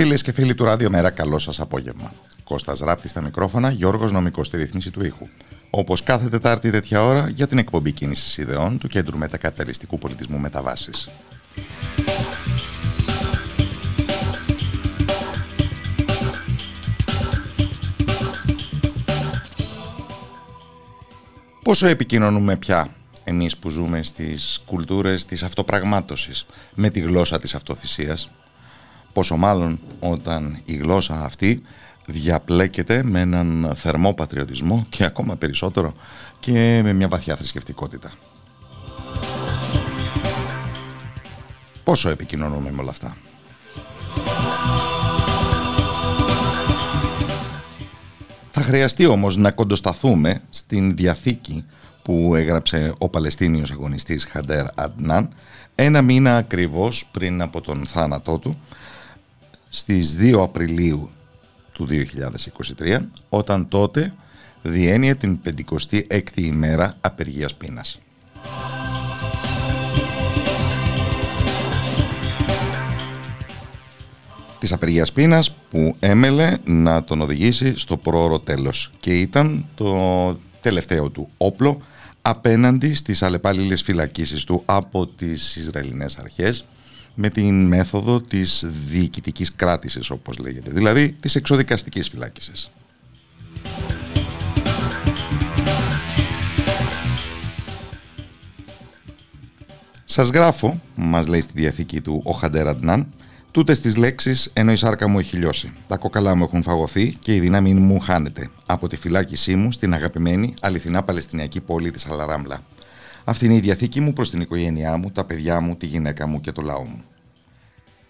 Φίλες και φίλοι του Ράδιο Μέρα, καλό σας απόγευμα. Κώστας Ράπτη στα μικρόφωνα, Γιώργος Νομικός στη ρύθμιση του ήχου. Όπως κάθε Τετάρτη τέτοια ώρα για την εκπομπή κίνησης ιδεών του Κέντρου Μετακαπιταλιστικού Πολιτισμού Μεταβάσει. Πόσο επικοινωνούμε πια εμείς που ζούμε στις κουλτούρες της αυτοπραγμάτωσης με τη γλώσσα της αυτοθυσίας; Πόσο μάλλον όταν η γλώσσα αυτή διαπλέκεται με έναν θερμό πατριωτισμό και ακόμα περισσότερο και με μια βαθιά θρησκευτικότητα. Πόσο επικοινωνούμε με όλα αυτά; Θα χρειαστεί όμως να κοντοσταθούμε στην διαθήκη που έγραψε ο Παλαιστίνιος αγωνιστής Χαντέρ Αντνάν ένα μήνα ακριβώς πριν από τον θάνατό του στις 2 Απριλίου του 2023 όταν τότε διένυε την 56η ημέρα απεργίας πείνας. Της απεργίας πείνας που έμελε να τον οδηγήσει στο πρόωρο τέλος και ήταν το τελευταίο του όπλο απέναντι στις αλλεπάλληλες φυλακίσεις του από τις Ισραηλινές αρχές με την μέθοδο της διοικητικής κράτησης όπως λέγεται, δηλαδή της εξοδικαστικής φυλάκισης. Σας γράφω, μας λέει στη διαθήκη του ο Χαντέρ Αντνάν, τούτες τις λέξεις ενώ η σάρκα μου έχει λιώσει. Τα κόκαλά μου έχουν φαγωθεί και η δύναμη μου χάνεται από τη φυλάκισή μου στην αγαπημένη αληθινά παλαιστινιακή πόλη της Αλαράμπλα. Αυτή είναι η διαθήκη μου προς την οικογένειά μου, τα παιδιά μου, τη γυναίκα μου και το λαό μου.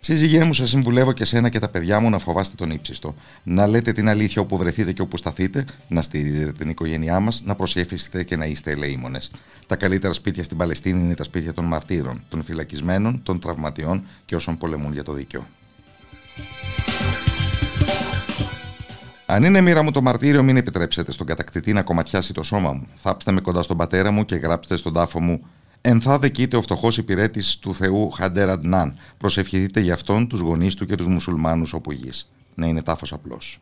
Σύζυγέ μου, σας συμβουλεύω και σένα και τα παιδιά μου να φοβάστε τον ύψιστο. Να λέτε την αλήθεια όπου βρεθείτε και όπου σταθείτε, να στηρίζετε την οικογένειά μας, να προσέφησετε και να είστε ελεήμονες. Τα καλύτερα σπίτια στην Παλαιστίνη είναι τα σπίτια των μαρτύρων, των φυλακισμένων, των τραυματιών και όσων πολεμούν για το δίκαιο. Αν είναι μοίρα μου το μαρτύριο, μην επιτρέψετε στον κατακτητή να κομματιάσει το σώμα μου. Θάψτε με κοντά στον πατέρα μου και γράψτε στον τάφο μου Ενθάδε κοίται ο φτωχός υπηρέτης του Θεού Χαντέρ Αντνάν. Προσευχηθείτε για αυτόν, τους γονείς του και τους μουσουλμάνους όπου γης. Να είναι τάφος απλός.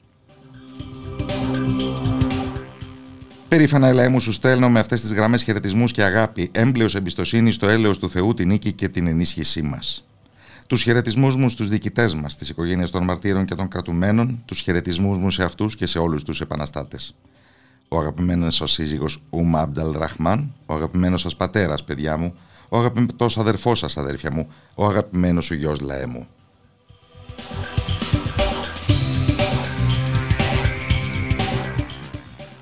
Περήφανα ελαέ μου σου στέλνω με αυτές τις γραμμές χαιρετισμούς και αγάπη, έμπλεος εμπιστοσύνης στο έλεος του Θεού, την νίκη και την ενίσχυσή μας. Τους χαιρετισμούς μου στους διοικητές μας, τις οικογένειες των μαρτύρων και των κρατουμένων, τους χαιρετισμούς μου σε αυτούς και σε όλους τους επαναστάτες ο αγαπημένος σας σύζυγος Ούμα Αμπταλ Ραχμάν, ο αγαπημένος σας πατέρας, παιδιά μου, ο αγαπημένος αδερφός σας, αδέρφια μου, ο αγαπημένος σου γιος Λαέ μου.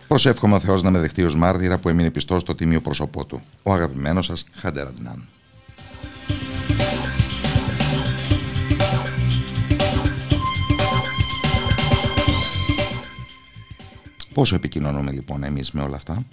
Προσεύχομαι ο Θεός να με δεχτεί ως μάρτυρα που έμεινε πιστός στο τίμιο πρόσωπό του. Ο αγαπημένος σας Χαντεραντνάν. Πόσο επικοινωνούμε λοιπόν εμείς με όλα αυτά.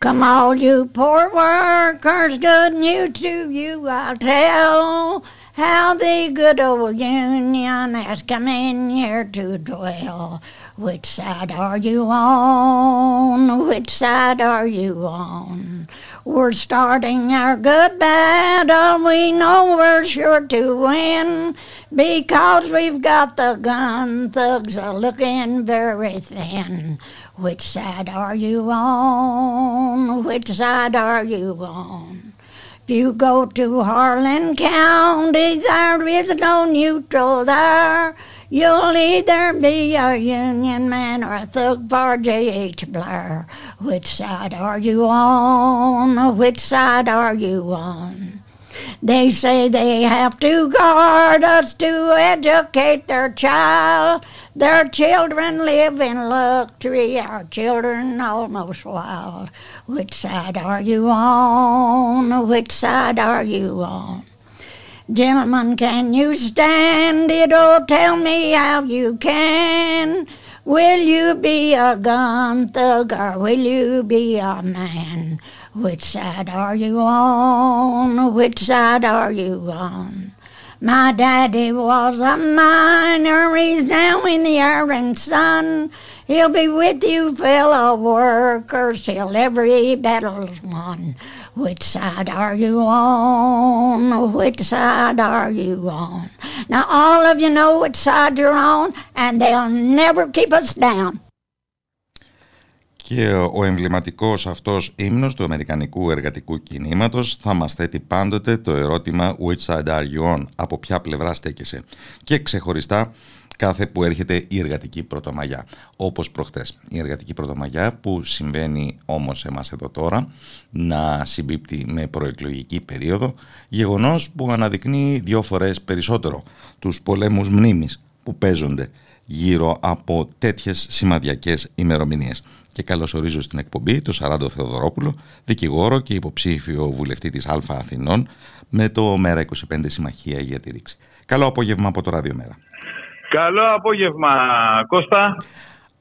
Come all you poor workers, good news to you I'll tell. How the good old Union has come in here to dwell. Which side are you on? Which side are you on? We're starting our good battle. We know we're sure to win because we've got the gun thugs are looking very thin. Which side are you on? Which side are you on? If you go to Harlan County, there is no neutral there. You'll either be a Union man or a thug for J.H. Blair. Which side are you on? Which side are you on? They say they have to guard us to educate their child. Their children live in luxury, our children almost wild. Which side are you on? Which side are you on? Gentlemen, can you stand it? Oh, tell me how you can. Will you be a gun thug or will you be a man? Which side are you on? Which side are you on? My daddy was a miner, he's now in the iron sun. He'll be with you, fellow workers, till every battle's won. Which side are you on? Which side are you on? Now, all of you know which side you're on, and they'll never keep us down. Και ο εμβληματικός αυτός ύμνος του Αμερικανικού εργατικού κινήματος θα μας θέτει πάντοτε το ερώτημα «Which side are you on» από ποια πλευρά στέκεσαι και ξεχωριστά κάθε που έρχεται η εργατική πρωτομαγιά. Όπως προχτές. Η εργατική πρωτομαγιά που συμβαίνει όμως εμάς εδώ τώρα να συμπίπτει με προεκλογική περίοδο, γεγονός που αναδεικνύει δύο φορές περισσότερο τους πολέμους μνήμης που παίζονται γύρω από τέτοιες σημαδιακές ημερομηνίες και καλωσορίζω στην εκπομπή τον Σαράντο Θεοδωρόπουλο, δικηγόρο και υποψήφιο βουλευτή της Α Αθηνών με το ΜΕΡΑ25 Συμμαχία για τη Ρήξη. Καλό απόγευμα από το Ράδιο Μέρα. Καλό απόγευμα Κώστα.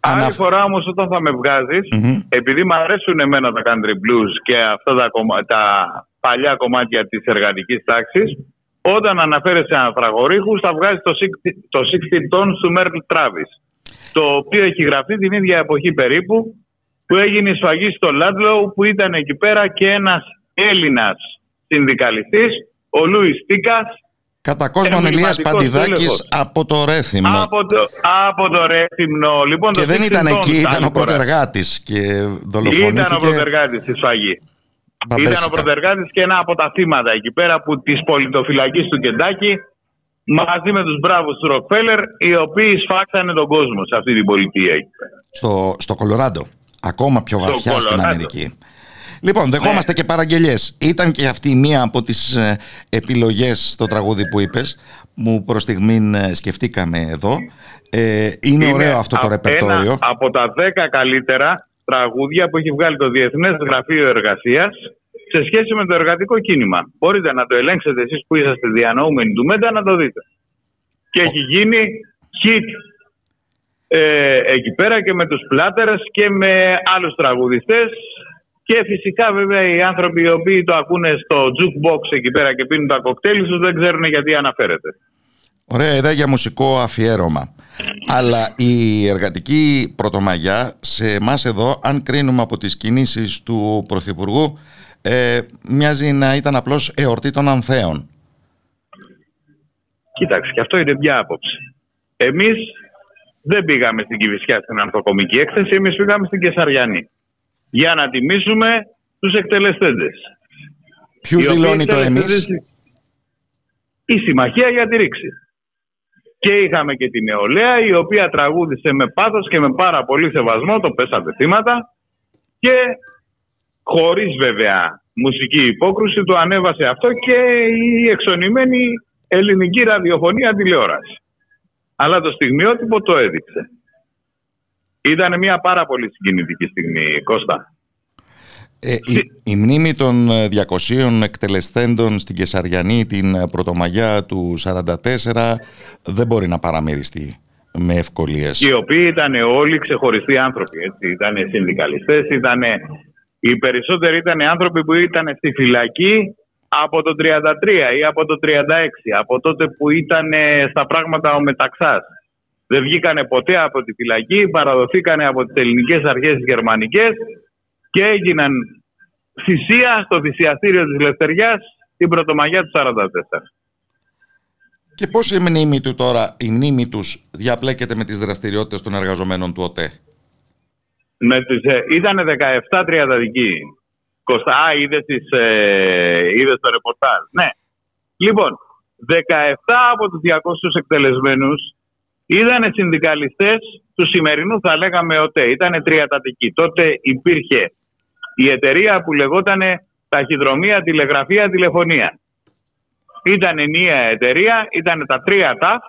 Ανα... Άλλη φορά όμως όταν θα με βγαζεις επειδή μου αρέσουν εμένα τα country blues και αυτά τα, τα παλιά κομμάτια της εργατικής τάξης, όταν αναφέρεσαι ανθραγορύχους θα βγάζεις το, το 60 tons του Μέρλ Travis το οποίο έχει γραφτεί την ίδια εποχή περίπου που έγινε η σφαγή στο Λάντλοου που ήταν εκεί πέρα και ένας Έλληνας συνδικαλιστής, ο Λούις Τίκας. Κατά κόσμο Ηλίας Παντιδάκης από το Ρέθυμνο. Από το, από το Ρέθυμνο. Λοιπόν, και δεν ήταν εκεί, ήταν ο πρωτεργάτης και δολοφονήθηκε. Ήταν ο πρωτεργάτης στη σφαγή. Ήταν ο πρωτεργάτης και ένα από τα θύματα εκεί πέρα που της πολιτοφυλακής του Κεντάκη μαζί με τους μπράβους του Ροκφέλερ οι οποίοι σφάξανε τον κόσμο σε αυτή την πολιτεία. Στο, στο Κολοράντο, ακόμα πιο βαθιά στην Αμερική. Λοιπόν, δεχόμαστε ναι. και παραγγελίες. Ήταν και αυτή μία από τις ε, επιλογές στο τραγούδι που είπες, που προς στιγμή ε, σκεφτήκαμε εδώ. Ε, είναι, είναι ωραίο αυτό το ρεπερτόριο. Ένα από τα δέκα καλύτερα τραγούδια που έχει βγάλει το Διεθνές Γραφείο Εργασίας σε σχέση με το εργατικό κίνημα. Μπορείτε να το ελέγξετε εσείς που είσαστε διανοούμενοι του ΜΕΝΤΑ να το δείτε. Και έχει γίνει hit ε, εκεί πέρα και με τους πλάτερες και με άλλους τραγουδιστές και φυσικά βέβαια οι άνθρωποι οι οποίοι το ακούνε στο jukebox εκεί πέρα και πίνουν τα κοκτέιλ τους δεν ξέρουν γιατί αναφέρεται. Ωραία ιδέα για μουσικό αφιέρωμα. Αλλά η εργατική πρωτομαγιά σε εμάς εδώ, αν κρίνουμε από τις κινήσεις του Πρωθυπουργού, ε, μοιάζει να ήταν απλώς εορτή των Ανθέων. Κοίταξε, και αυτό είναι μια άποψη. Εμείς δεν πήγαμε στην Κηβισιά στην ανθοκομική έκθεση, εμείς πήγαμε στην Κεσαριανή. Για να τιμήσουμε τους εκτελεστέντες. Ποιους δηλώνει το εμείς; Η Συμμαχία για τη Ρήξη. Και είχαμε και την νεολαία η οποία τραγούδισε με πάθος και με πάρα πολύ σεβασμό το πέσατε θύματα και χωρίς βέβαια μουσική υπόκρουση, το ανέβασε αυτό και η εξονημένη ελληνική ραδιοφωνία τηλεόραση. Αλλά το στιγμιότυπο το έδειξε. Ήταν μια πάρα πολύ συγκινητική στιγμή, Κώστα. Ε, η, μνήμη των 200 εκτελεστέντων στην Κεσαριανή την Πρωτομαγιά του 1944 δεν μπορεί να παραμεριστεί με ευκολίες. Οι οποίοι ήταν όλοι ξεχωριστοί άνθρωποι. Έτσι. Ήταν συνδικαλιστές, ήταν Οι περισσότεροι ήταν άνθρωποι που ήταν στη φυλακή από το 33 ή από το 36, από τότε που ήταν στα πράγματα ο Μεταξάς. Δεν βγήκανε ποτέ από τη φυλακή, παραδοθήκανε από τις ελληνικές αρχές τις γερμανικές και έγιναν θυσία στο θυσιαστήριο της Ελευθεριάς την Πρωτομαγιά του 1944. Και πώς η μνήμη του τώρα, η μνήμη τους διαπλέκεται με τις δραστηριότητες των εργαζομένων του ΟΤΕ; Με τις, ε, ήτανε 17 τριανταδικοί. Κωστά, α, είδες, τις, ε, είδες το ρεπορτάζ. Ναι. Λοιπόν, 17 από τους 200 εκτελεσμένους ήταν συνδικαλιστές τους σημερινούς, θα λέγαμε ΟΤΕ. Ήταν τριατατικοί. Τότε υπήρχε η εταιρεία που λεγόταν ταχυδρομεία, τηλεγραφία, τηλεφωνία. Ήταν ενιαία εταιρεία, ήταν τα τρία ΤΑΦ.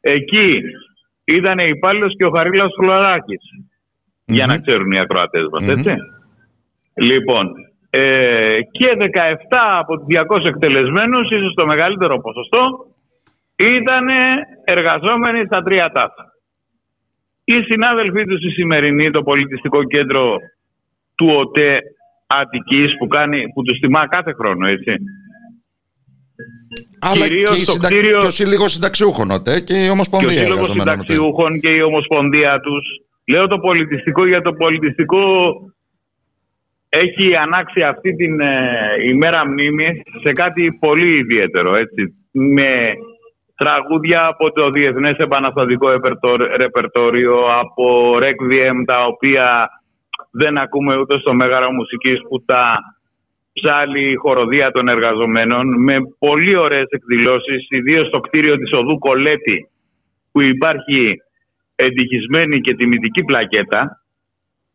Εκεί ήταν υπάλληλος και ο Χαρίλαος Για να ξέρουν οι ακροατές μας, έτσι. Λοιπόν, ε, και 17 από τους 200 εκτελεσμένους, ίσως το μεγαλύτερο ποσοστό, ήταν εργαζόμενοι στα τρία ΤΑΦ. Οι συνάδελφοί τους στη σημερινή, το πολιτιστικό κέντρο του ΟΤΕ Αττικής που, κάνει, που τους τιμά κάθε χρόνο, έτσι. Αλλά Κυρίως και, το κτίριο... και ο Σύλλογος Συνταξιούχων ΟΤΕ και η Ομοσπονδία. Και ο Σύλλογος Συνταξιούχων και η Ομοσπονδία τους. Λέω το πολιτιστικό για το πολιτιστικό έχει ανάξει αυτή την ε, ημέρα μνήμης σε κάτι πολύ ιδιαίτερο, έτσι. Με τραγούδια από το Διεθνές Επαναστατικό Ρεπερτόριο, από Requiem, τα οποία δεν ακούμε ούτε στο Μέγαρο Μουσικής που τα ψάλει η χοροδία των εργαζομένων με πολύ ωραίες εκδηλώσεις, ιδίως στο κτίριο της Οδού Κολέτη που υπάρχει εντυχισμένη και τιμητική πλακέτα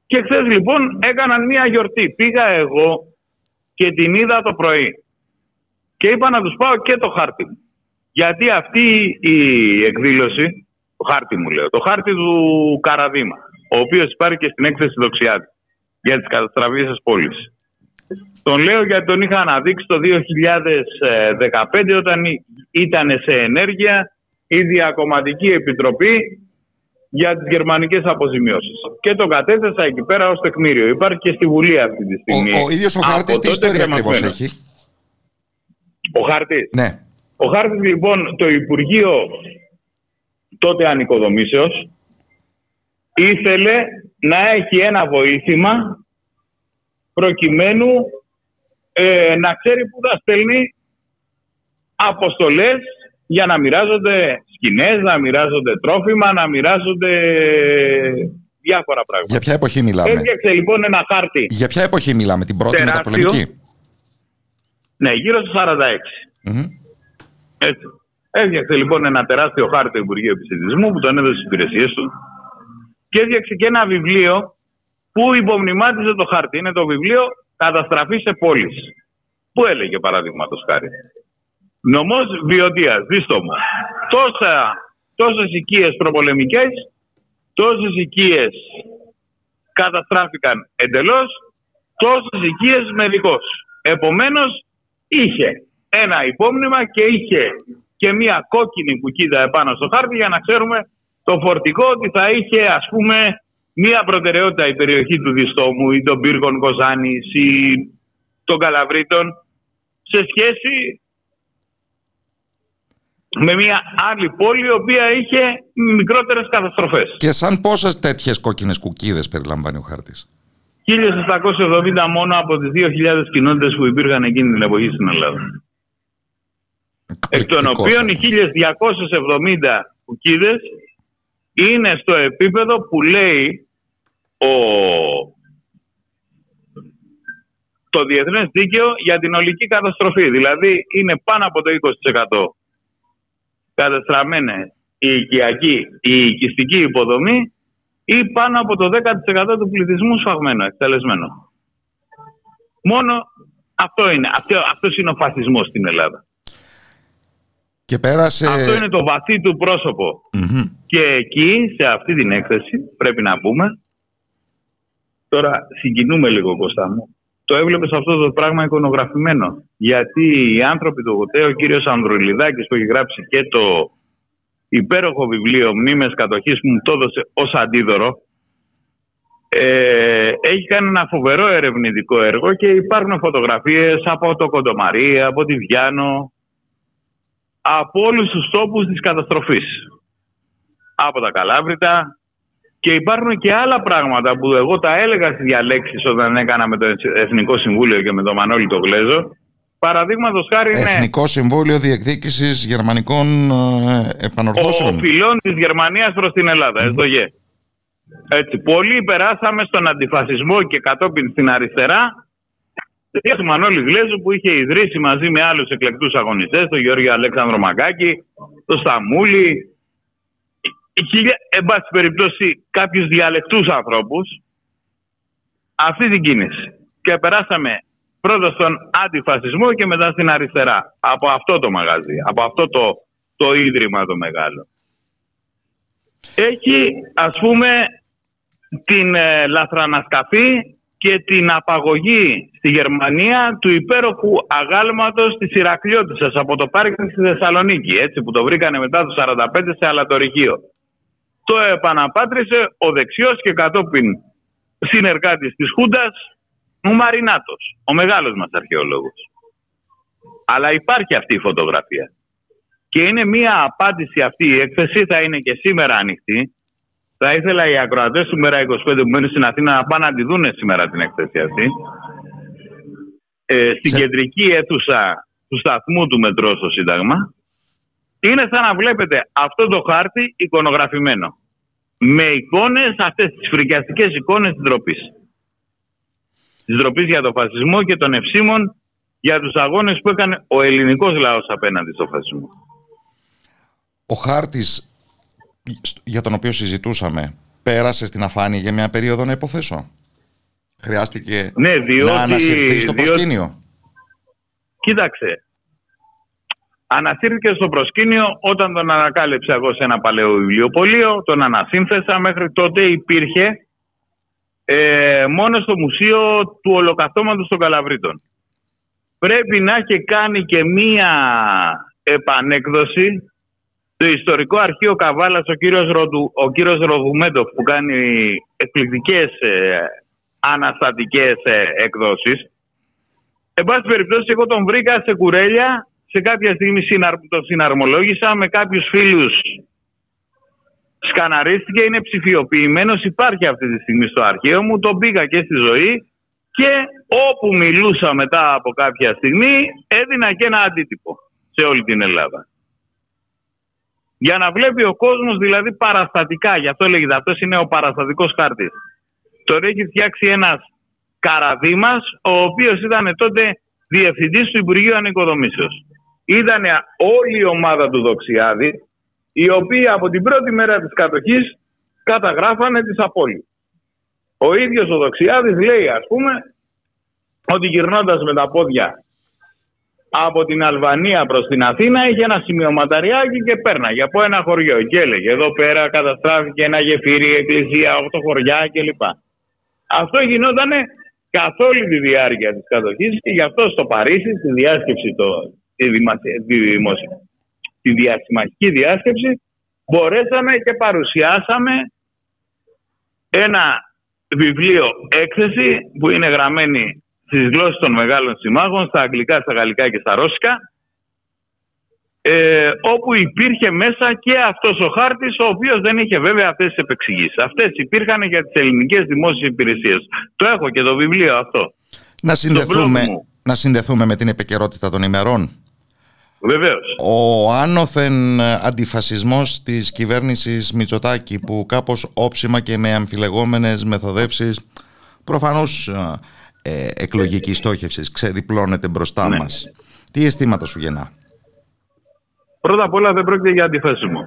και χθες λοιπόν έκαναν μία γιορτή. Πήγα εγώ και την είδα το πρωί και είπα να τους πάω και το χάρτη μου. Γιατί αυτή η εκδήλωση, το χάρτη μου λέω, το χάρτη του Καραδίμα, ο οποίος υπάρχει και στην έκθεση Δοξιάτη για τις καταστραβείς της πόλης. Τον λέω γιατί τον είχα αναδείξει το 2015 όταν ήταν σε ενέργεια η Διακομματική Επιτροπή για τις γερμανικές αποζημιώσεις. Και το κατέθεσα εκεί πέρα ως τεκμήριο. Υπάρχει και στη Βουλή αυτή τη στιγμή. Ο, ο ίδιος ο χάρτης τι ιστορία ακριβώς έχει; Ο χάρτης; Ναι. Ο χάρτης λοιπόν το Υπουργείο τότε ανοικοδομήσεως ήθελε να έχει ένα βοήθημα προκειμένου ε, να ξέρει που θα στέλνει αποστολές για να μοιράζονται σκηνές, να μοιράζονται τρόφιμα, να μοιράζονται διάφορα πράγματα. Για ποια εποχή μιλάμε; Έφτιαξε λοιπόν ένα χάρτη. Για ποια εποχή μιλάμε, την πρώτη μεταπολεμική. Ναι, γύρω στο 46. mm Έτσι. Έφτιαξε λοιπόν ένα τεράστιο χάρτη του Υπουργείου Επιστημισμού που τον έδωσε στις υπηρεσίες του και έφτιαξε και ένα βιβλίο που υπομνημάτιζε το χάρτη. Είναι το βιβλίο Καταστραφή σε πόλεις. Πού έλεγε παραδείγματος χάρη. Νομός βιωτεία, δίστο μου. Τόσα, τόσες οικίες προπολεμικές, τόσες οικίες καταστράφηκαν εντελώς, τόσες οικίες μερικώς. Επομένως, είχε ένα υπόμνημα και είχε και μία κόκκινη κουκίδα επάνω στο χάρτη για να ξέρουμε το φορτικό ότι θα είχε ας πούμε μία προτεραιότητα η περιοχή του Διστόμου ή των πύργων Κοζάνης ή των Καλαβρίτων σε σχέση με μια άλλη πόλη η οποία είχε μικρότερες καταστροφές. Και σαν πόσες τέτοιες κόκκινες κουκίδες περιλαμβάνει ο χάρτης; 1770 μόνο από τις 2.000 κοινότητες που υπήρχαν εκείνη την εποχή στην Ελλάδα. Εκ των οποίων οι 1.270 κουκίδες είναι στο επίπεδο που λέει ο... το διεθνές δίκαιο για την ολική καταστροφή. Δηλαδή είναι πάνω από το 20% καταστραμμένη η οικιακή, η οικιστική υποδομή ή πάνω από το 10% του πληθυσμού σφαγμένο, εκτελεσμένο. Μόνο αυτό είναι. Αυτό, αυτός είναι ο φασισμός στην Ελλάδα. Και πέρασε... Αυτό είναι το βαθύ του προσωπο Και εκεί, σε αυτή την έκθεση, πρέπει να πούμε, τώρα συγκινούμε λίγο Κώστα μου, το έβλεπες αυτό το πράγμα εικονογραφημένο. Γιατί οι άνθρωποι του ΟΤΕ, ο κύριος Ανδρουλιδάκης που έχει γράψει και το υπέροχο βιβλίο «Μνήμες κατοχής» που μου το έδωσε ως αντίδωρο, ε, έχει κάνει ένα φοβερό ερευνητικό έργο και υπάρχουν φωτογραφίες από το Κοντομαρία, από τη Βιάνο, από όλους τους τόπους της καταστροφής. Από τα Καλάβρητα και υπάρχουν και άλλα πράγματα που εγώ τα έλεγα στις διαλέξεις όταν έκανα με το Εθνικό Συμβούλιο και με τον Μανώλη το Γλέζο. Παραδείγματος χάρη είναι. Εθνικό Συμβούλιο Διεκδίκησης Γερμανικών ε, Επανορθώσεων. Ο φιλών της Γερμανίας προς την Ελλάδα, mm. Έτσι, πολλοί περάσαμε στον αντιφασισμό και κατόπιν στην αριστερά του Μανώλης Γλέζου που είχε ιδρύσει μαζί με άλλους εκλεκτούς αγωνιστές, τον Γιώργο Αλέξανδρο Μαγκάκη, τον Σταμούλη, εν πάση περιπτώσει κάποιους διαλεκτούς ανθρώπους, αυτή την κίνηση. Και περάσαμε πρώτα στον αντιφασισμό και μετά στην αριστερά. Από αυτό το μαγαζί, από αυτό το, το ίδρυμα το μεγάλο. Έχει ας πούμε την ε, λαθρανασκαφή και την απαγωγή στη Γερμανία του υπέροχου αγάλματος της Ηρακλειώτισσας από το πάρκινγκ στη Θεσσαλονίκη, έτσι που το βρήκανε μετά το 45 σε αλατορυχείο. Το επαναπάτρισε ο δεξιός και κατόπιν συνεργάτης της Χούντας, ο Μαρινάτος, ο μεγάλος μας αρχαιολόγος. Αλλά υπάρχει αυτή η φωτογραφία. Και είναι μία απάντηση αυτή η έκθεση, θα είναι και σήμερα ανοιχτή, θα ήθελα οι ακροατές του Μέρα 25 που μένουν στην Αθήνα να πάνε να τη δουν σήμερα την έκθεση αυτή. Ε, στην κεντρική αίθουσα του σταθμού του μετρό στο Σύνταγμα. Είναι σαν να βλέπετε αυτό το χάρτη εικονογραφημένο. Με εικόνες, αυτές τις φρικιαστικές εικόνες της ντροπής. Της ντροπής για τον φασισμό και των ευσύμων για τους αγώνες που έκανε ο ελληνικός λαός απέναντι στο φασισμό. Ο χάρτης για τον οποίο συζητούσαμε πέρασε στην αφάνεια για μια περίοδο να υποθέσω; Χρειάστηκε ναι, διότι, να ανασυρθεί στο προσκήνιο; Κοίταξε. Ανασύρθηκε στο προσκήνιο όταν τον ανακάλυψα εγώ σε ένα παλαιό βιβλιοπωλείο, τον ανασύνθεσα. Μέχρι τότε υπήρχε ε, μόνο στο Μουσείο του Ολοκαυτώματος των Καλαβρίτων. Πρέπει να έχει κάνει και μία επανέκδοση το ιστορικό αρχείο Καβάλας ο κύριος, Ροδου, ο κύριος Ροδουμέντοφ που κάνει εκπληκτικές ε, αναστατικές ε, εκδόσεις. Εν πάση περιπτώσει εγώ τον βρήκα σε κουρέλια, σε κάποια στιγμή τον συναρμολόγησα με κάποιους φίλους σκαναρίστηκε, είναι ψηφιοποιημένος, υπάρχει αυτή τη στιγμή στο αρχείο μου, τον πήγα και στη ζωή και όπου μιλούσα μετά από κάποια στιγμή έδινα και ένα αντίτυπο σε όλη την Ελλάδα για να βλέπει ο κόσμος δηλαδή παραστατικά. Γι' αυτό λέγεται αυτό είναι ο παραστατικός χάρτης. Τώρα έχει φτιάξει ένας καραδίμας, ο οποίος ήταν τότε διευθυντής του Υπουργείου Ανοικοδομήσεως. Ήταν όλη η ομάδα του Δοξιάδη, οι οποίοι από την πρώτη μέρα της κατοχής καταγράφανε τις απώλειες. Ο ίδιος ο Δοξιάδης λέει, ας πούμε, ότι γυρνώντας με τα πόδια από την Αλβανία προς την Αθήνα είχε ένα σημειωματαριάκι και πέρναγε από ένα χωριό και έλεγε εδώ πέρα καταστράφηκε ένα γεφύρι, εκκλησία, οχτώ χωριά κλπ. Αυτό γινόταν καθ' όλη τη διάρκεια της κατοχής και γι' αυτό στο Παρίσι, στη διάσκεψη, το, τη, τη, τη διάσκεψη, μπορέσαμε και παρουσιάσαμε ένα βιβλίο έκθεση που είναι γραμμένη στις γλώσσες των μεγάλων συμμάχων, στα αγγλικά, στα γαλλικά και στα ρώσικα, ε, όπου υπήρχε μέσα και αυτός ο χάρτης, ο οποίος δεν είχε βέβαια αυτές τις επεξηγήσεις. Αυτές υπήρχαν για τις ελληνικές δημόσιες υπηρεσίες. Το έχω και το βιβλίο αυτό. Να συνδεθούμε, να συνδεθούμε με την επικαιρότητα των ημερών. Βεβαίως. Ο άνωθεν αντιφασισμός της κυβέρνησης Μητσοτάκη που κάπως όψιμα και με αμφιλεγόμενες μεθοδεύσεις προφανώς ε, εκλογική στόχευσης ξεδιπλώνεται μπροστά ναι. μας. Τι αισθήματα σου γεννά; Πρώτα απ' όλα δεν πρόκειται για αντιθέσιμο.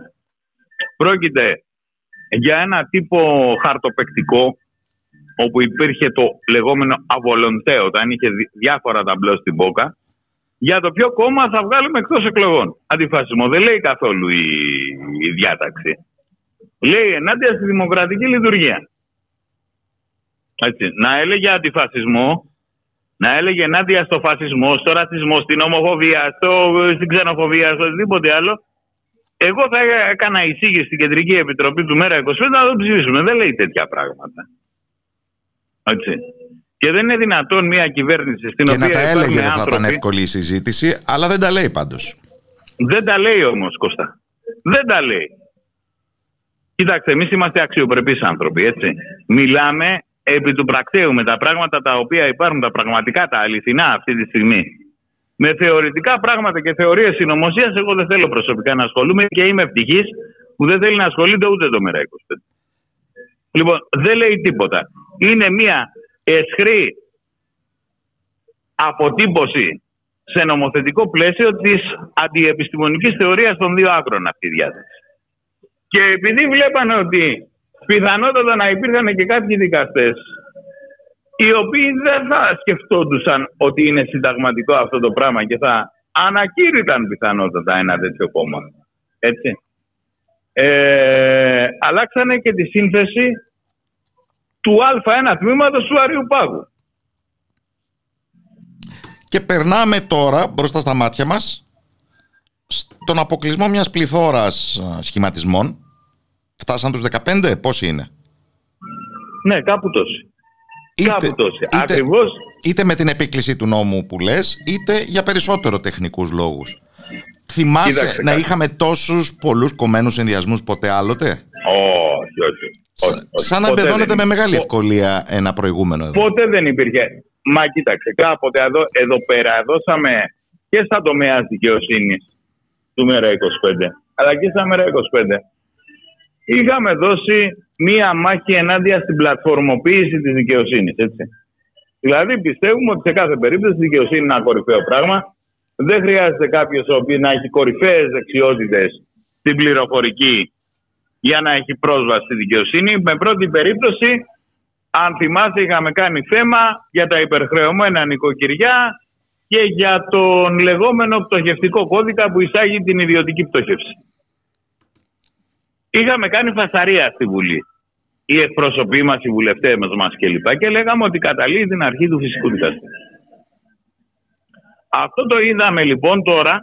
Πρόκειται για ένα τύπο χαρτοπεκτικό όπου υπήρχε το λεγόμενο αβολοντέ όταν είχε διάφορα ταμπλό στην πόκα για το ποιο κόμμα θα βγάλουμε εκτός εκλογών. Αντιφάσιμο δεν λέει καθόλου η, η διάταξη. Λέει ενάντια στη δημοκρατική λειτουργία. Έτσι, να έλεγε αντιφασισμό, να έλεγε ενάντια στο φασισμό, στο ρατσισμό, στην ομοφοβία, στο, στην ξενοφοβία, στο οτιδήποτε άλλο. Εγώ θα έκανα εισήγηση στην Κεντρική Επιτροπή του Μέρα 25 να το ψηφίσουμε. Δεν λέει τέτοια πράγματα. Έτσι. Και δεν είναι δυνατόν μια κυβέρνηση στην και οποία. Και να τα έλεγε δεν θα ήταν εύκολη η συζήτηση, αλλά δεν τα λέει πάντως. Δεν τα λέει όμως, Κώστα. Δεν τα λέει. Κοίταξε, εμείς είμαστε αξιοπρεπείς άνθρωποι, έτσι. Μιλάμε επί του πρακτέου με τα πράγματα τα οποία υπάρχουν, τα πραγματικά, τα αληθινά αυτή τη στιγμή. Με θεωρητικά πράγματα και θεωρίες συνωμοσίας, εγώ δεν θέλω προσωπικά να ασχολούμαι και είμαι ευτυχής που δεν θέλει να ασχολείται ούτε το ΜΕΡΑ 25. Λοιπόν, δεν λέει τίποτα. Είναι μια εσχρή αποτύπωση σε νομοθετικό πλαίσιο της αντιεπιστημονικής θεωρίας των δύο άκρων αυτή η διάθεση. Και επειδή βλέπανε ότι πιθανότατα να υπήρχαν και κάποιοι δικαστές οι οποίοι δεν θα σκεφτόντουσαν ότι είναι συνταγματικό αυτό το πράγμα και θα ανακήρυταν πιθανότατα ένα τέτοιο κόμμα. Έτσι. Ε, αλλάξανε και τη σύνθεση του Α1 τμήματος του Αριού Πάγου. Και περνάμε τώρα μπροστά στα μάτια μας στον αποκλεισμό μιας πληθώρας σχηματισμών. Φτάσαν τους 15, πόσοι είναι; Ναι, κάπου τόσοι. Είτε, κάπου τόσοι. Είτε, Ακριβώς. είτε με την επίκληση του νόμου που λες, είτε για περισσότερο τεχνικούς λόγους. Θυμάσαι Κοίταξε, να κάτι. είχαμε τόσους πολλούς κομμένους συνδυασμούς ποτέ άλλοτε; Όχι, όχι. όχι, όχι. Σαν να Ποτέ εμπεδώνεται δεν με υπήρχε. μεγάλη Πο- ευκολία ένα προηγούμενο εδώ. Ποτέ δεν υπήρχε. Μα κοίταξε, κάποτε εδώ, εδώ πέρα δώσαμε και στα τομέα δικαιοσύνης του ΜΕΡΑ 25, αλλά και στα ΜΕΡΑ 25. Είχαμε δώσει μία μάχη ενάντια στην πλατφορμοποίηση της δικαιοσύνης, έτσι. Δηλαδή πιστεύουμε ότι σε κάθε περίπτωση η δικαιοσύνη είναι ένα κορυφαίο πράγμα. Δεν χρειάζεται κάποιος ο οποίος να έχει κορυφαίες δεξιότητες στην πληροφορική για να έχει πρόσβαση στη δικαιοσύνη. Με πρώτη περίπτωση αν θυμάστε, είχαμε κάνει θέμα για τα υπερχρεωμένα νοικοκυριά και για τον λεγόμενο πτωχευτικό κώδικα που εισάγει την ιδιωτική πτωχεύση. Είχαμε κάνει φασαρία στη Βουλή. Οι εκπρόσωποι μας, οι βουλευτές μας κλπ. Και λέγαμε ότι καταλήγει την αρχή του φυσικού δικαστήριου. Αυτό το είδαμε λοιπόν τώρα,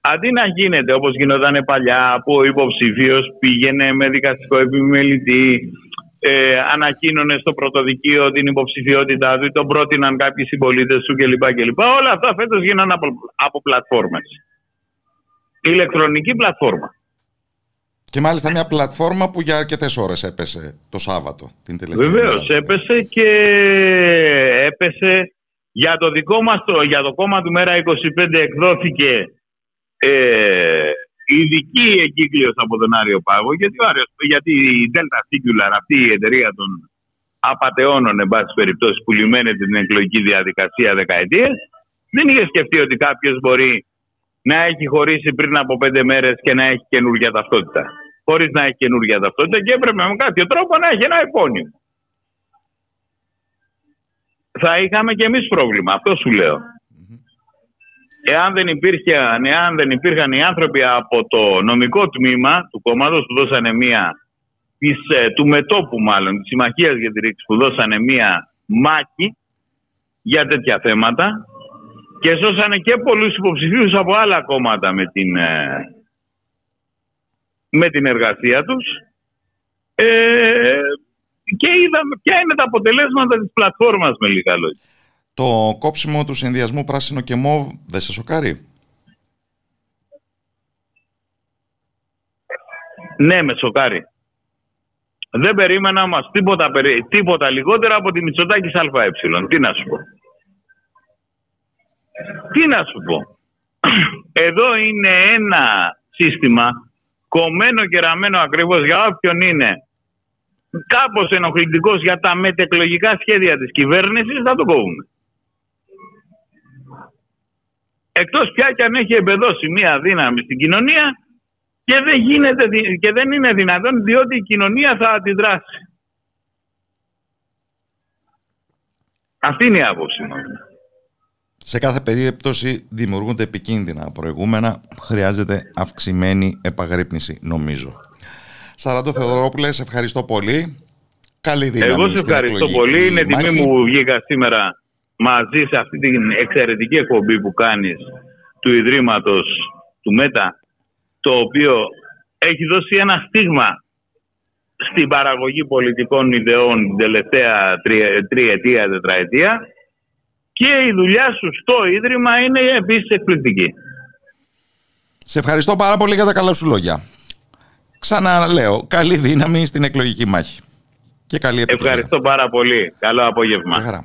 αντί να γίνεται όπως γινόταν παλιά, που ο υποψήφιος πήγαινε με δικαστικό επιμελητή, ε, ανακοίνωνε στο πρωτοδικείο την υποψηφιότητά του, ή τον πρότειναν κάποιοι συμπολίτες του κλπ. κλπ. Όλα αυτά φέτος γίνανε από, από πλατφόρμες. Ηλεκτρονική πλατφόρμα. Και μάλιστα μια πλατφόρμα που για αρκετές ώρες έπεσε το Σάββατο. Την τελευταία Βεβαίως μέρα. έπεσε και έπεσε για το δικό μας το, για το κόμμα του Μέρα 25 εκδόθηκε ε, ειδική εγκύκλειος από τον Άριο Πάγο γιατί, ο Άριος, γιατί η Delta Singular αυτή η εταιρεία των απαταιώνων εν πάση περιπτώσει που λιμένεται την εκλογική διαδικασία δεκαετίες δεν είχε σκεφτεί ότι κάποιος μπορεί να έχει χωρίσει πριν από πέντε μέρες και να έχει καινούργια ταυτότητα. Χωρίς να έχει καινούργια ταυτότητα και έπρεπε με κάποιο τρόπο να έχει ένα επώνυμο. Θα είχαμε και εμείς πρόβλημα, αυτό σου λέω. Εάν δεν, υπήρχε, εάν δεν υπήρχαν οι άνθρωποι από το νομικό τμήμα του κόμματος που δώσανε μία, της, ε, του μετόπου μάλλον, της Συμμαχίας για τη Ρήξη που δώσανε μία μάχη για τέτοια θέματα και σώσανε και πολλούς υποψηφίους από άλλα κόμματα με την, ε, με την εργασία τους ε, και είδαμε ποια είναι τα αποτελέσματα της πλατφόρμας με λίγα λόγια. Το κόψιμο του συνδυασμού πράσινο και μόβ δεν σε σοκάρει; Ναι, με σοκάρει. Δεν περίμενα μας τίποτα, περι- τίποτα λιγότερα από τη Μητσοτάκης ΑΕ. Τι να σου πω. Τι να σου πω. Εδώ είναι ένα σύστημα κομμένο και ραμμένο ακριβώς για όποιον είναι κάπως ενοχλητικός για τα μετεκλογικά σχέδια της κυβέρνησης θα το κόβουμε. Εκτός πια και αν έχει εμπεδώσει μία δύναμη στην κοινωνία και δεν, γίνεται, δι- και δεν είναι δυνατόν διότι η κοινωνία θα αντιδράσει. Αυτή είναι η άποψη μου. Σε κάθε περίπτωση δημιουργούνται επικίνδυνα προηγούμενα. Χρειάζεται αυξημένη επαγρύπνηση, νομίζω. Σαραντό Θεοδωρόπουλε, σε ευχαριστώ πολύ. Καλή δύναμη. Εγώ σε στην ευχαριστώ εκλογική πολύ. Είναι τιμή μάχη. μου που βγήκα σήμερα μαζί σε αυτή την εξαιρετική εκπομπή που κάνεις του Ιδρύματος του ΜΕΤΑ το οποίο έχει δώσει ένα στίγμα στην παραγωγή πολιτικών ιδεών την τελευταία τριετία, τετραετία και η δουλειά σου στο Ίδρυμα είναι επίσης εκπληκτική. Σε ευχαριστώ πάρα πολύ για τα καλά σου λόγια. Ξαναλέω, καλή δύναμη στην εκλογική μάχη. Και καλή επιτυχία. Ευχαριστώ πάρα πολύ. Καλό απόγευμα.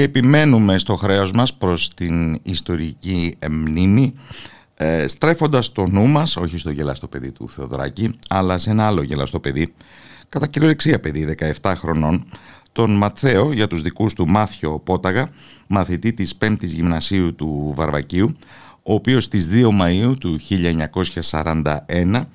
Και επιμένουμε στο χρέος μας προς την ιστορική μνήμη ε, στρέφοντας το νου μας, όχι στο γελαστό παιδί του Θεοδωράκη, αλλά σε ένα άλλο γελαστό παιδί, κατά κυριολεξία παιδί 17 χρονών, τον Ματθαίο για τους δικούς του Μάθιο Πόταγα, μαθητή της 5ης Γυμνασίου του Βαρβακίου, ο οποίος στις 2 Μαΐου του 1941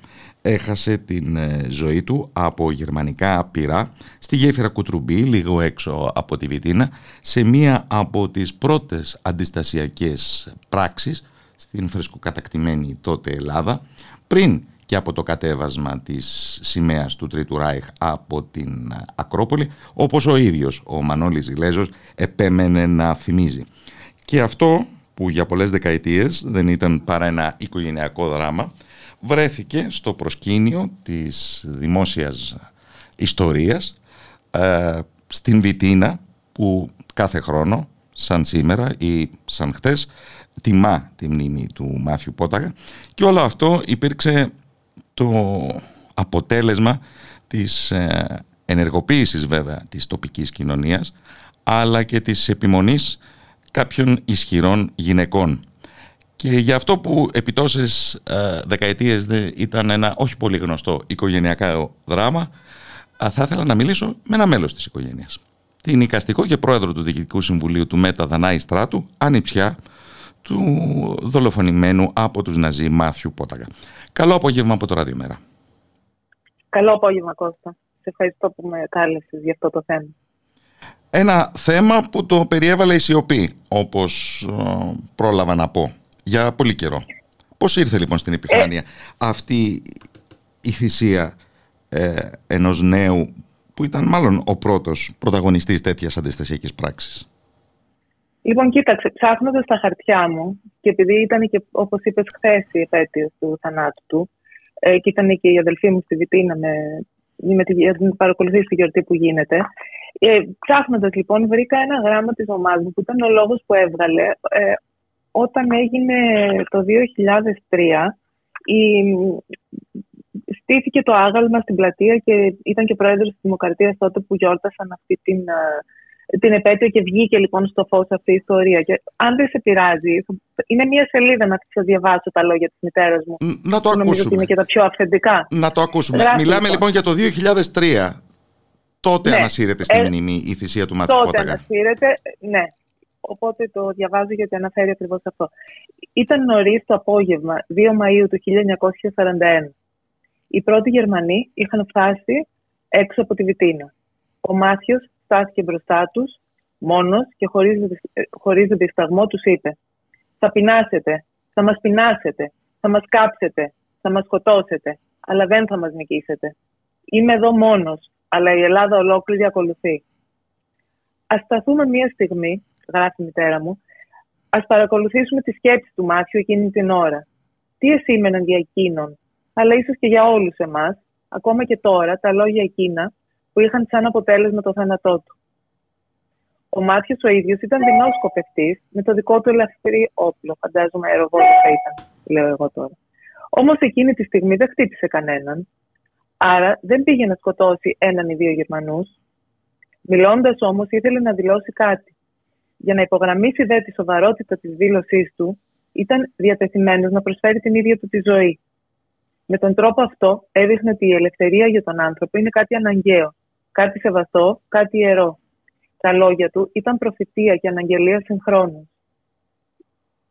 έχασε την ε, ζωή του από γερμανικά πυρά στη γέφυρα Κουτρουμπή, λίγο έξω από τη Βιτίνα, σε μία από τις πρώτες αντιστασιακές πράξεις στην φρεσκοκατακτημένη τότε Ελλάδα, πριν και από το κατέβασμα της σημαίας του Τρίτου Ράιχ από την Ακρόπολη, όπως ο ίδιος ο Μανώλης Γιλέζος επέμενε να θυμίζει. Και αυτό που για πολλές δεκαετίες δεν ήταν παρά ένα οικογενειακό δράμα, βρέθηκε στο προσκήνιο της δημόσιας ιστορίας ε, στην Βιτίνα που κάθε χρόνο σαν σήμερα ή σαν χτες τιμά τη μνήμη του Μάθιου Πόταγα. Και όλο αυτό υπήρξε το αποτέλεσμα της ε, ενεργοποίησης βέβαια της τοπικής κοινωνίας αλλά και της επιμονής κάποιων ισχυρών γυναικών και για αυτό που επί τόσες ε, δεκαετίες ήταν ένα όχι πολύ γνωστό οικογενειακό δράμα, θα ήθελα να μιλήσω με ένα μέλος της οικογένειας. Την οικαστικό και πρόεδρο του Διοικητικού Συμβουλίου του ΜΕΤΑ Δανάη Στράτου, ανιψιά του δολοφονημένου από τους Ναζί Μάθιου Πόταγα. Καλό απόγευμα από το Ραδιομέρα. Καλό απόγευμα Κώστα. Σε ευχαριστώ που με κάλεσες για αυτό το θέμα. Ένα θέμα που το περιέβαλε η σιωπή, όπως ε, πρόλαβα να πω για πολύ καιρό. Πώς ήρθε λοιπόν στην επιφάνεια αυτή η θυσία ε, ενός νέου που ήταν μάλλον ο πρώτος πρωταγωνιστής τέτοιας αντιστασιακής πράξης; Λοιπόν, κοίταξε, ψάχνοντας τα χαρτιά μου και επειδή ήταν και όπως είπες χθες η επέτειος του θανάτου του ε, και ήταν και η αδελφή μου στη Βιτίνα με, με τη, παρακολουθεί τη γιορτή που γίνεται. Ε, Ψάχνοντας λοιπόν, βρήκα ένα γράμμα της ομάδας μου που ήταν ο λόγος που έβγαλε ε, όταν έγινε το 2003. Η, στήθηκε το άγαλμα στην πλατεία και ήταν και πρόεδρος της Δημοκρατίας τότε που γιόρτασαν αυτή την, ε, την επέτειο και βγήκε λοιπόν στο φως αυτή η ιστορία. Και αν δεν σε πειράζει, είναι μια σελίδα να σα διαβάσω τα λόγια της μητέρας μου. Να το ακούσουμε. Νομίζω ότι είναι και τα πιο αυθεντικά. Να το ακούσουμε. Μιλάμε λοιπόν. για το 2003. Τότε ναι. ανασύρεται στη ε, μνήμη η θυσία του Μάθη Τότε ανασύρεται, ναι. Οπότε το διαβάζω γιατί αναφέρει ακριβώς αυτό. Ήταν νωρίς το απόγευμα, 2 Μαΐου του 1941. Οι πρώτοι Γερμανοί είχαν φτάσει έξω από τη Βιτίνα. Ο Μάθιος στάθηκε μπροστά τους, μόνος και χωρίς δισταγμό τους είπε «Θα πεινάσετε, θα μας πεινάσετε, θα μας κάψετε, θα μας σκοτώσετε, αλλά δεν θα μας νικήσετε. Είμαι εδώ μόνος, αλλά η Ελλάδα ολόκληρη ακολουθεί». Ας σταθούμε μία στιγμή, γράφει η μητέρα μου, ας παρακολουθήσουμε τη σκέψη του Μάθιου εκείνη την ώρα. Τι εσήμεναν για εκείνον αλλά ίσως και για όλους εμάς, ακόμα και τώρα, τα λόγια εκείνα που είχαν σαν αποτέλεσμα το θάνατό του. Ο Μάθιος ο ίδιος ήταν δεινό σκοπευτής με το δικό του ελαφρύ όπλο. Φαντάζομαι αεροβόλο θα ήταν, λέω εγώ τώρα. Όμως εκείνη τη στιγμή δεν χτύπησε κανέναν. Άρα δεν πήγε να σκοτώσει έναν ή δύο Γερμανούς. Μιλώντας όμως, ήθελε να δηλώσει κάτι. Για να υπογραμμίσει δε τη σοβαρότητα της δήλωσής του, ήταν διατεθειμένος να προσφέρει την ίδια του τη ζωή. Με τον τρόπο αυτό έδειχνε ότι η ελευθερία για τον άνθρωπο είναι κάτι αναγκαίο, κάτι σεβαστό, κάτι ιερό. Τα λόγια του ήταν προφητεία και αναγγελία συγχρόνου.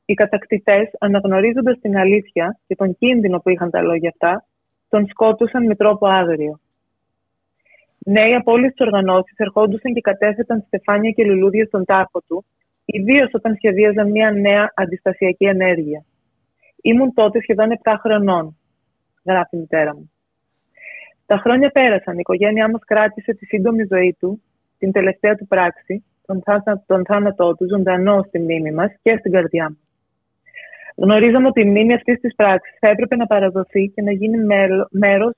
Οι κατακτητές, αναγνωρίζοντας την αλήθεια και τον κίνδυνο που είχαν τα λόγια αυτά, τον σκότωσαν με τρόπο άγριο. Νέοι από όλες τις οργανώσεις ερχόντουσαν και κατέθεταν στεφάνια και λουλούδια στον τάφο του, ιδίως όταν σχεδίαζαν μια νέα αντιστασιακή ενέργεια. Ήμουν τότε σχεδόν 7 χρονών γράφει η μητέρα μου. Τα χρόνια πέρασαν. Η οικογένειά μας κράτησε τη σύντομη ζωή του, την τελευταία του πράξη, τον, θάνα, τον θάνατό του, ζωντανό στη μνήμη μας και στην καρδιά μας. Γνωρίζαμε ότι η μνήμη αυτής της πράξης θα έπρεπε να παραδοθεί και να γίνει μέρος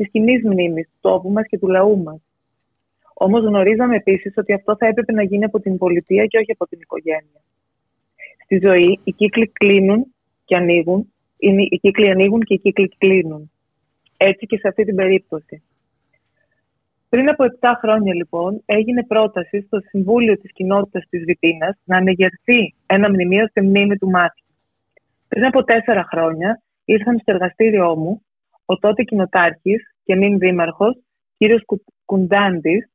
της κοινής μνήμης του τόπου μας και του λαού μας. Όμως γνωρίζαμε επίσης ότι αυτό θα έπρεπε να γίνει από την πολιτεία και όχι από την οικογένεια. Στη ζωή οι κύκλοι κλείνουν και ανοίγουν οι κύκλοι ανοίγουν και οι κύκλοι κλείνουν. Έτσι και σε αυτή την περίπτωση. Πριν από 7 χρόνια, λοιπόν, έγινε πρόταση στο Συμβούλιο της Κοινότητας της Βιτίνας να ανεγερθεί ένα μνημείο στη μνήμη του Μάθη. Πριν από 4 χρόνια ήρθαν στο εργαστήριό μου ο τότε κοινοτάρχης και νυν δήμαρχος, κύριος Κουντάντης,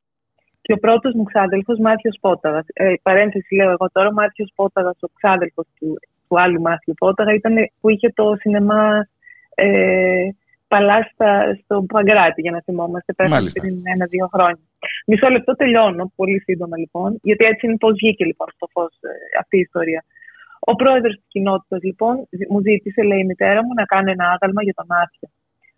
και ο πρώτος μου ξάδελφος Μάθιος Πόταγας. Ε, παρένθεση λέω εγώ τώρα, Μάθιος Πόταγας, ο ξάδελφος του του άλλου Μάθιου Πόταγα ήταν που είχε το σινεμά ε, Παλάστα στο Παγκράτη, για να θυμόμαστε. Πέρασε πριν ένα-δύο χρόνια. Μισό λεπτό τελειώνω, πολύ σύντομα λοιπόν, γιατί έτσι είναι πώς βγήκε λοιπόν στο φως ε, αυτή η ιστορία. Ο πρόεδρος της κοινότητας λοιπόν μου ζήτησε, λέει η μητέρα μου, να κάνω ένα άγαλμα για τον Μάθιο.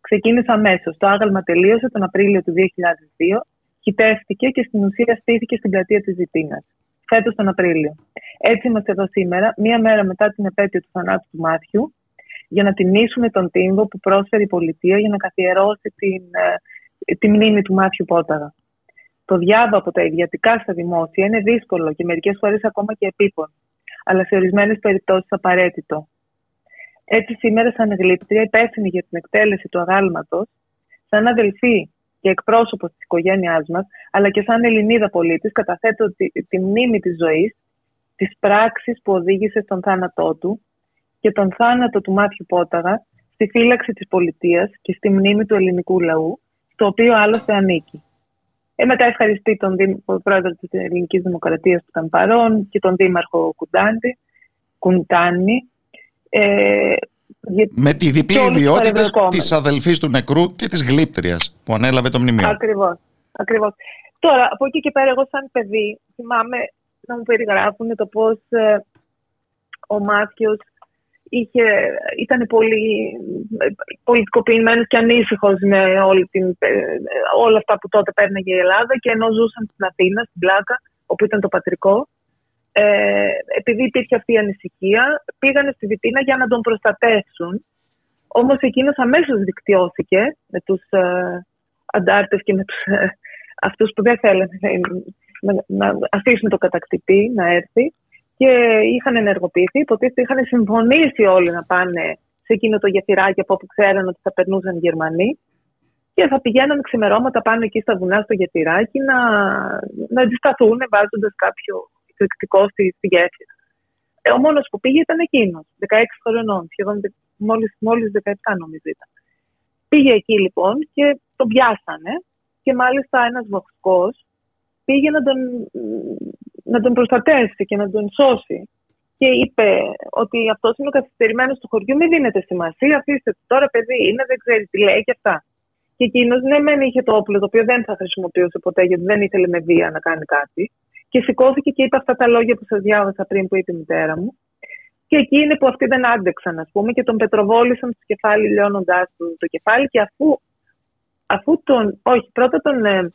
Ξεκίνησα αμέσως. Το άγαλμα τελείωσε τον Απρίλιο του 2002, χιτεύτηκε και στην ουσία στήθηκε στην πλατεία της Ζητήνα φέτος τον Απρίλιο. Έτσι είμαστε εδώ σήμερα, μία μέρα μετά την επέτειο του θανάτου του Μάθιου, για να τιμήσουμε τον τύμβο που πρόσφερε η πολιτεία για να καθιερώσει την, ε, τη μνήμη του Μάθιου Πόταγα. Το διάβα από τα ιδιωτικά στα δημόσια είναι δύσκολο και μερικές φορές ακόμα και επίπονο, αλλά σε ορισμένες περιπτώσεις απαραίτητο. Έτσι, σήμερα, σαν γλύπτρια, υπεύθυνη για την εκτέλεση του αγάλματος, σαν αδελφή και εκπρόσωπος της οικογένειάς μας, αλλά και σαν Ελληνίδα πολίτης, καταθέτω τη, τη μνήμη της ζωής, της πράξης που οδήγησε στον θάνατό του και τον θάνατο του Μάθιου Πόταγα στη φύλαξη της πολιτείας και στη μνήμη του ελληνικού λαού, στο οποίο άλλωστε ανήκει. Ε, μετά ευχαριστεί τον πρόεδρος της Ελληνικής Δημοκρατίας που ήταν παρόν και τον δήμαρχο Κουντάντη, Κουντάνη, ε, με τη διπλή ιδιότητα της αδελφής του νεκρού και της γλύπτριας που ανέλαβε το μνημείο. Ακριβώς. Ακριβώς. Τώρα, από εκεί και πέρα, εγώ σαν παιδί, θυμάμαι να μου περιγράφουν το πώς ε, ο Μάθιος είχε, ήταν πολύ πολιτικοποιημένος και ανήσυχος με όλη την, όλα αυτά που τότε παίρναγε η Ελλάδα και ενώ ζούσαν στην Αθήνα, στην Πλάκα, όπου ήταν το πατρικό, ε, επειδή υπήρχε αυτή η ανησυχία, πήγανε στη Βιτίνα για να τον προστατεύσουν. Όμως εκείνος αμέσως δικτυώθηκε με τους ε, αντάρτες και με τους, ε, αυτούς που δεν θέλανε να, να αφήσουν το κατακτητή να έρθει και είχαν ενεργοποιηθεί. Υποτίθεται είχαν συμφωνήσει όλοι να πάνε σε εκείνο το γεφυράκι από όπου ξέραν ότι θα περνούσαν οι Γερμανοί και θα πηγαίνουν ξημερώματα πάνω εκεί στα βουνά στο γεφυράκι να, να αντισταθούν βάζοντας κάποιο εκρηκτικό στη, στη γέφυρα. Ε, ο μόνος που πήγε ήταν εκείνος, 16 χρονών, σχεδόν μόλις μόλις 17 νομίζω ήταν. Πήγε εκεί λοιπόν και τον πιάσανε και μάλιστα ένας βοξικό πήγε να τον, να τον προστατεύσει και να τον σώσει. Και είπε ότι αυτός είναι ο καθυστερημένος του χωριού, μην δίνετε σημασία, αφήστε το τώρα, παιδί είναι, δεν ξέρει τι λέει και αυτά. Και εκείνος, ναι, μεν είχε το όπλο, το οποίο δεν θα χρησιμοποιούσε ποτέ, γιατί δεν ήθελε με βία να κάνει κάτι. Και σηκώθηκε και είπε αυτά τα λόγια που σας διάβασα πριν που είπε η μητέρα μου. Και εκεί είναι που αυτοί δεν άντεξαν, ας πούμε, και τον πετροβόλησαν στο κεφάλι, λιώνοντάς του το κεφάλι. Και αφού, αφού τον. Όχι, πρώτα τον. Ε,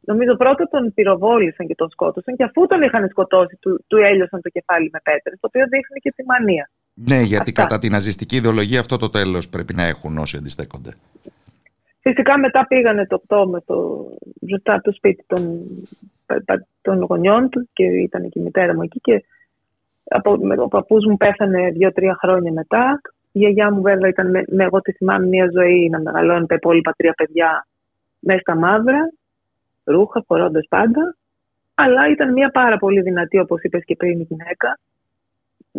νομίζω πρώτα τον πυροβόλησαν και τον σκότωσαν. Και αφού τον είχαν σκοτώσει, του, του έλειωσαν το κεφάλι με πέτρες, το οποίο δείχνει και τη μανία. Ναι, γιατί Αυτά. κατά την ναζιστική ιδεολογία αυτό το τέλος πρέπει να έχουν όσοι αντιστέκονται. Φυσικά μετά πήγανε το 8 με το, μπροστά από το σπίτι των, των γονιών του και ήταν και η μητέρα μου εκεί και από, με, ο παππούς μου πέθανε δύο-τρία χρόνια μετά. Η γιαγιά μου βέβαια ήταν, με, με, εγώ τη θυμάμαι μια ζωή να μεγαλώνει τα υπόλοιπα τρία παιδιά μέσα στα μαύρα, ρούχα, φορώντας πάντα. Αλλά ήταν μια πάρα πολύ δυνατή, όπως είπες και πριν, η γυναίκα,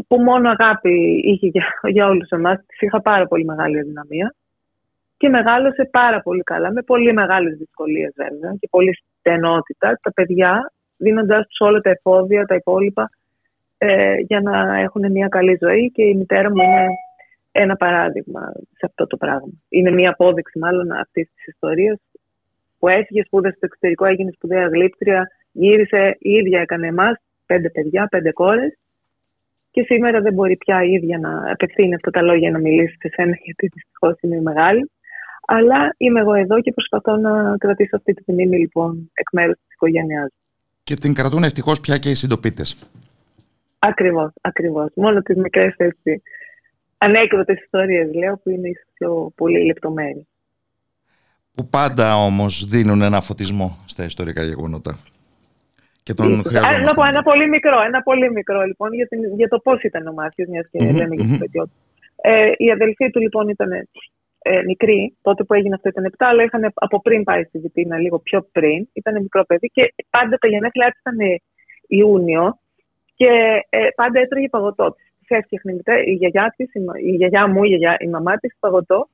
που μόνο αγάπη είχε για, για όλους εμάς. Της είχα πάρα πολύ μεγάλη αδυναμία και μεγάλωσε πάρα πολύ καλά, με πολύ μεγάλες δυσκολίες βέβαια και πολύ στενότητα τα παιδιά, δίνοντας τους όλα τα εφόδια, τα υπόλοιπα, ε, για να έχουν μια καλή ζωή και η μητέρα μου είναι ένα παράδειγμα σε αυτό το πράγμα. Είναι μια απόδειξη μάλλον αυτής της ιστορίας που έφυγε, σπούδασε στο εξωτερικό, έγινε σπουδαία γλύπτρια, γύρισε, η ίδια έκανε εμάς, πέντε παιδιά, πέντε κόρες. Και σήμερα δεν μπορεί πια η ίδια να απευθύνει αυτά τα λόγια να μιλήσει σε σένα, γιατί δυστυχώς είναι μεγάλη. Αλλά είμαι εγώ εδώ και προσπαθώ να κρατήσω αυτή τη μνήμη λοιπόν εκ μέρους της οικογένειάς Και την κρατούν ευτυχώς πια και οι συντοπίτες. Ακριβώς, ακριβώς. Μόνο τις μικρές έτσι ανέκδοτες ιστορίες λέω που είναι ίσως πιο πολύ λεπτομέρειες. Που πάντα όμως δίνουν ένα φωτισμό στα ιστορικά γεγονότα. Και τον Να πω ένα πολύ μικρό, ένα πολύ μικρό λοιπόν για, την, για το πώς ήταν ο Μάθιο, μιας και mm-hmm, λέμε για την Ε, η αδελφή του λοιπόν ήταν ε, μικρή, τότε που έγινε αυτό ήταν 7, αλλά είχαν από πριν πάει στη Βιτίνα, λίγο πιο πριν. Ήταν μικρό παιδί και πάντα τα γενέθλιά της ήταν Ιούνιο και ε, πάντα έτρωγε παγωτό της. Τη έφτιαχνε η γιαγιά της, η γιαγιά μου, η, γιαγιά, η μαμά της παγωτό.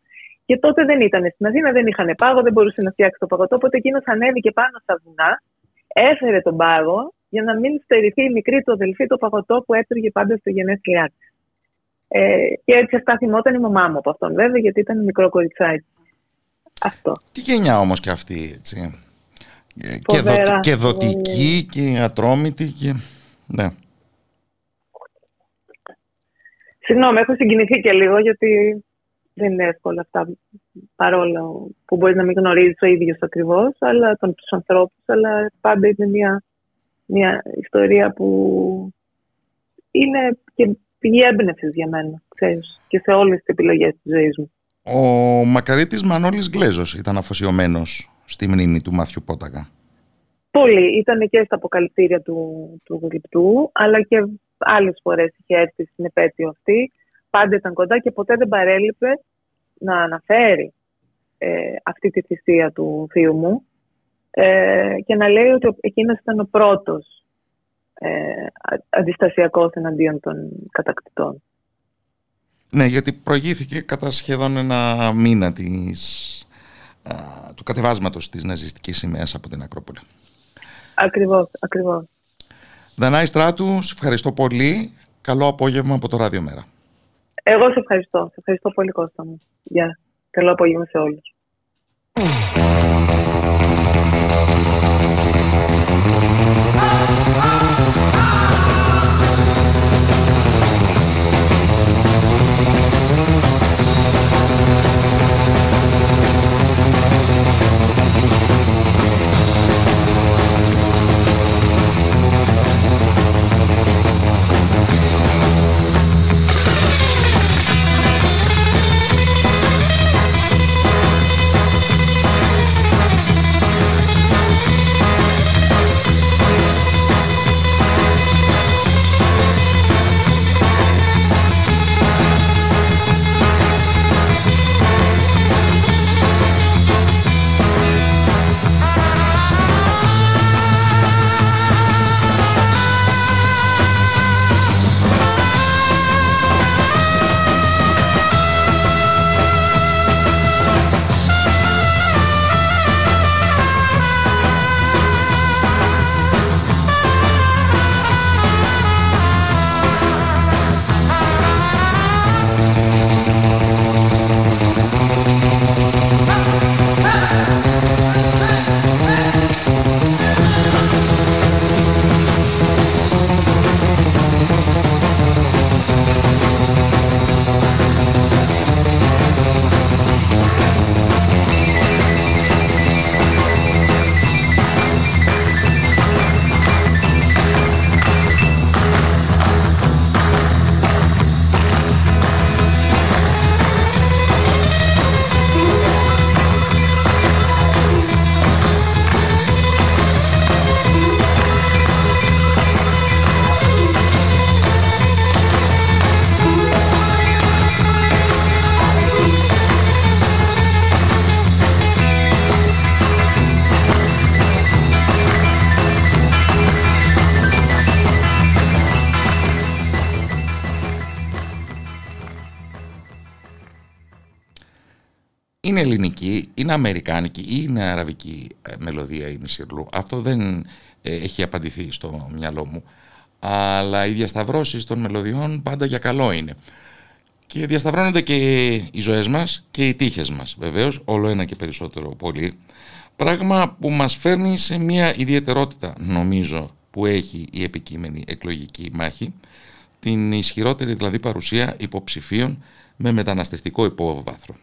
Και τότε δεν ήταν στην Αθήνα, δεν είχαν πάγο, δεν μπορούσε να φτιάξει το παγωτό. Οπότε εκείνος ανέβηκε πάνω στα βουνά, έφερε τον πάγο για να μην στερηθεί η μικρή του αδελφή το παγωτό που έτρωγε πάντα στο γενέθλιά της. Ε, και έτσι αυτά θυμόταν η μαμά μου από αυτόν βέβαια γιατί ήταν μικρό κοριτσάκι. Αυτό. Τι γενιά όμως και αυτή έτσι. και, δο, και δοτική και ατρόμητη και... Ναι. Συγγνώμη, έχω συγκινηθεί και λίγο γιατί δεν είναι εύκολα αυτά παρόλο που μπορείς να μην γνωρίζεις ο ίδιος ακριβώς, αλλά τον τους ανθρώπους, αλλά πάντα είναι μια, μια ιστορία που είναι και πηγή έμπνευσης για μένα, ξέρεις, και σε όλες τις επιλογές της ζωής μου. Ο Μακαρίτης Μανώλης Γκλέζος ήταν αφοσιωμένος στη μνήμη του Μάθιου Πόταγα. Πολύ. Ήταν και στα αποκαλυπτήρια του, του γλυπτού, αλλά και άλλες φορές είχε έρθει στην επέτειο αυτή. Πάντα ήταν κοντά και ποτέ δεν παρέλειπε να αναφέρει ε, αυτή τη θυσία του θείου μου ε, και να λέει ότι εκείνος ήταν ο πρώτος ε, αντιστασιακός εναντίον των κατακτητών. Ναι, γιατί προηγήθηκε κατά σχεδόν ένα μήνα της, α, του κατεβάσματος της ναζιστικής σημαίας από την Ακρόπολη. Ακριβώς, ακριβώς. Δανάη Στράτου, σε ευχαριστώ πολύ. Καλό απόγευμα από το Ράδιο Μέρα. Εγώ σε ευχαριστώ. Σε ευχαριστώ πολύ Κώστα μου. Γεια. Καλό απόγευμα σε όλους. Είναι ελληνική, είναι αμερικάνικη ή είναι αραβική ε, μελωδία η Μισηρλού. Αυτό δεν ε, έχει απαντηθεί στο μυαλό μου. Αλλά οι διασταυρώσεις των μελωδιών πάντα για καλό είναι. Και διασταυρώνονται και οι ζωές μας και οι τύχες μας. Βεβαίως, όλο ένα και περισσότερο πολύ. Πράγμα που μας φέρνει σε μια ιδιαιτερότητα, νομίζω, που έχει η επικείμενη εκλογική μάχη, την ισχυρότερη δηλαδή παρουσία υποψηφίων με μεταναστευτικό υπόβαθρο.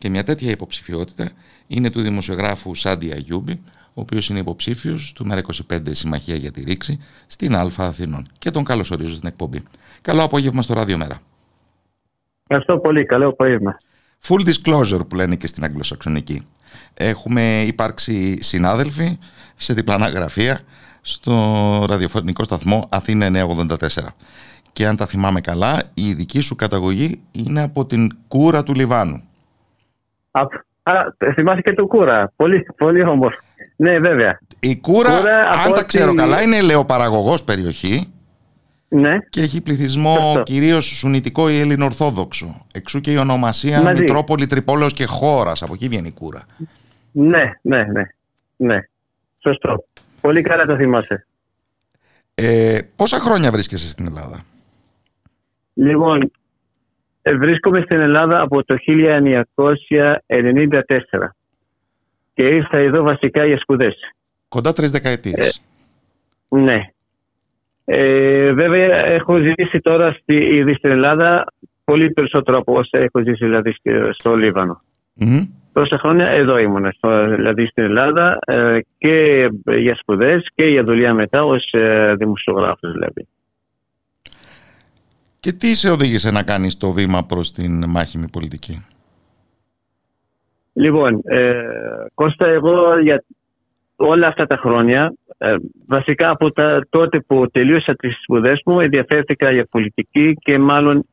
Και μια τέτοια υποψηφιότητα είναι του δημοσιογράφου Σάντι Αγιούμπη, ο οποίος είναι υποψήφιος του ΜΕΡΑ25 Συμμαχία για τη Ρήξη στην Α Αθηνών. Και τον καλωσορίζω στην εκπομπή. Καλό απόγευμα στο Ράδιο Μέρα. Ευχαριστώ πολύ. Καλό απόγευμα. Full disclosure που λένε και στην Αγγλοσαξονική. Έχουμε υπάρξει συνάδελφοι σε διπλανά γραφεία στο ραδιοφωνικό σταθμό Αθήνα 984. Και αν τα θυμάμαι καλά, η δική σου καταγωγή είναι από την Κούρα του Λιβάνου. Α, α θυμάσαι και το Κούρα. Πολύ, πολύ όμορφο. Ναι, βέβαια. Η Κούρα, αν τα ξέρω καλά, είναι ελαιοπαραγωγός περιοχή. Ναι. Και έχει πληθυσμό κυρίως σουνητικό ή ελληνοορθόδοξο. Εξού και η ονομασία Μαζί. Μητρόπολη Τρυπόλεως και χώρας. Από εκεί βγαίνει η Κούρα. Ναι, ναι, ναι. ναι. Σωστό. Πολύ καλά το θυμάσαι. Ε, πόσα χρόνια βρίσκεσαι στην Ελλάδα; Λοιπόν, ε, βρίσκομαι στην Ελλάδα από το 1994 και ήρθα εδώ βασικά για σπουδές. Κοντά τρεις δεκαετίες. Ε, ναι. Ε, βέβαια έχω ζήσει τώρα στη, ήδη στην Ελλάδα πολύ περισσότερο από όσα έχω ζήσει δηλαδή στο Λίβανο. Mm-hmm. Τόσα χρόνια εδώ ήμουν, δηλαδή στην Ελλάδα ε, και για σπουδές και για δουλειά μετά ως ε, δημοσιογράφος δηλαδή. Και τι σε οδήγησε να κάνεις το βήμα προς την μάχημη πολιτική; Λοιπόν, ε, Κώστα, εγώ για όλα αυτά τα χρόνια, ε, βασικά από τα, τότε που τελείωσα τις σπουδές μου, ενδιαφέρθηκα για πολιτική και μάλλον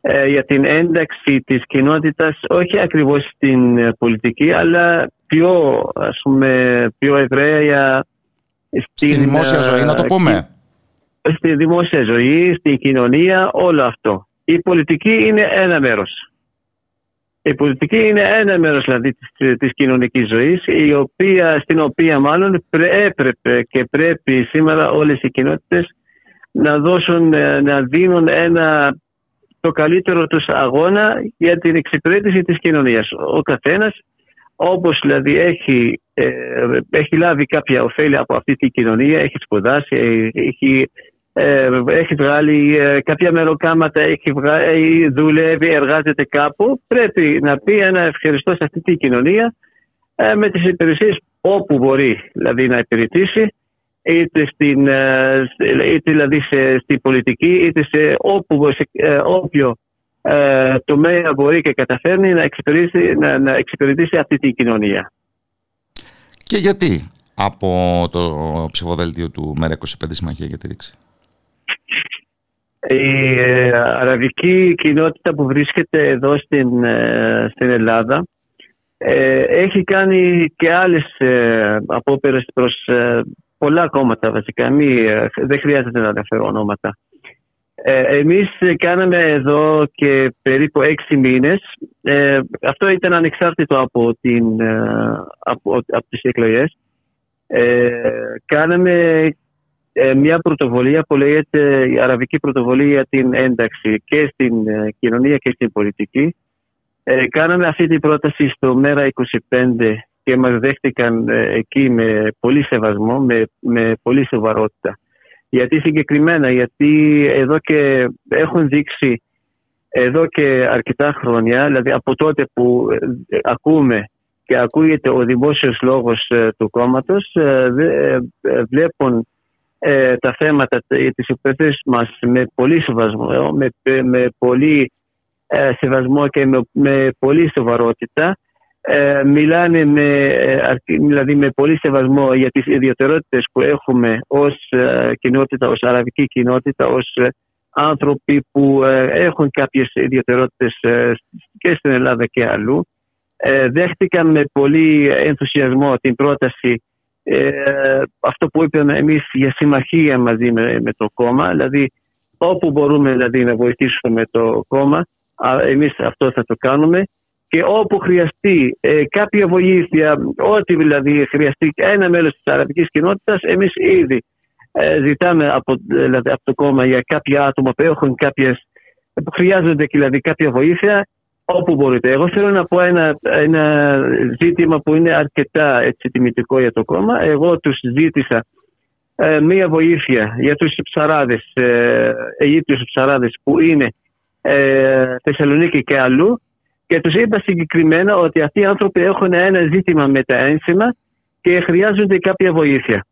ε, για την ένταξη της κοινότητας, όχι ακριβώς στην ε, πολιτική, αλλά πιο, ας πούμε, πιο ευραία στην, στη δημόσια ζωή, να το πούμε στη δημόσια ζωή, στην κοινωνία, όλο αυτό. Η πολιτική είναι ένα μέρος. Η πολιτική είναι ένα μέρος δηλαδή της, της κοινωνικής ζωής η οποία, στην οποία μάλλον έπρεπε και πρέπει σήμερα όλες οι κοινότητες να δώσουν, ε, να δίνουν ένα, το καλύτερο τους αγώνα για την εξυπηρέτηση της κοινωνίας. Ο καθένας όπως δηλαδή έχει, ε, έχει λάβει κάποια ωφέλη από αυτή την κοινωνία, έχει σπουδάσει, έχει ε, έχει βγάλει ε, κάποια μεροκάματα, έχει βγάλει, δουλεύει, εργάζεται κάπου, πρέπει να πει ένα ευχαριστώ σε αυτή την κοινωνία ε, με τις υπηρεσίες όπου μπορεί δηλαδή να υπηρετήσει είτε, στην, είτε δηλαδή σε, στην πολιτική είτε σε, όπου, σε όποιο ε, τομέα μπορεί και καταφέρνει να εξυπηρετήσει, να, να εξυπηρετήσει αυτή την κοινωνία. Και γιατί από το ψηφοδέλτιο του ΜΕΡΑ25 Συμμαχία για τη Ρήξη; Η ε, αραβική κοινότητα που βρίσκεται εδώ στην, ε, στην Ελλάδα ε, έχει κάνει και άλλες απόπειρες προς πολλά κόμματα βασικά. Μη, δεν χρειάζεται να αναφέρω ονόματα. Εμείς κάναμε εδώ και περίπου έξι μήνες. αυτό ήταν ανεξάρτητο από, την, από, από τις εκλογές. κάναμε ε, μια πρωτοβολία που λέγεται η Αραβική Πρωτοβολία για την ένταξη και στην ε, κοινωνία και στην πολιτική. Ε, κάναμε αυτή την πρόταση στο ΜΕΡΑ 25 και μας δέχτηκαν εκεί με πολύ σεβασμό, με, με πολύ σοβαρότητα. Γιατί συγκεκριμένα, γιατί εδώ και έχουν δείξει εδώ και αρκετά χρόνια, δηλαδή από τότε που ακούμε και ακούγεται ο δημόσιος λόγος του κόμματος, βλέπουν ε, τα θέματα της υπηρεσίας μας με πολύ σεβασμό, με, με πολύ ε, σεβασμό και με, με πολύ σοβαρότητα. Ε, μιλάνε με, ε, δηλαδή με πολύ σεβασμό για τις ιδιαιτερότητες που έχουμε ως ε, κοινότητα, ως αραβική κοινότητα, ως άνθρωποι που έχουν κάποιες ιδιαιτερότητες και στην Ελλάδα και αλλού. δέχτηκαν με πολύ ενθουσιασμό την πρόταση ε, αυτό που είπαμε εμείς για συμμαχία μαζί με, με το κόμμα, δηλαδή όπου μπορούμε δηλαδή, να βοηθήσουμε το κόμμα, εμείς αυτό θα το κάνουμε. Και όπου χρειαστεί ε, κάποια βοήθεια, ό,τι δηλαδή χρειαστεί ένα μέλος της αραβικής κοινότητας, εμείς ήδη ε, ζητάμε από, δηλαδή, από το κόμμα για κάποια άτομα που έχουν κάποιες, που χρειάζονται δηλαδή κάποια βοήθεια όπου μπορείτε. Εγώ θέλω να πω ένα, ένα ζήτημα που είναι αρκετά έτσι, τιμητικό για το κόμμα. Εγώ τους ζήτησα ε, μία βοήθεια για τους ψαράδες, ε, Αιγύπτιους ψαράδες που είναι ε, Θεσσαλονίκη και αλλού και τους είπα συγκεκριμένα ότι αυτοί οι άνθρωποι έχουν ένα ζήτημα με τα ένσημα και χρειάζονται κάποια βοήθεια.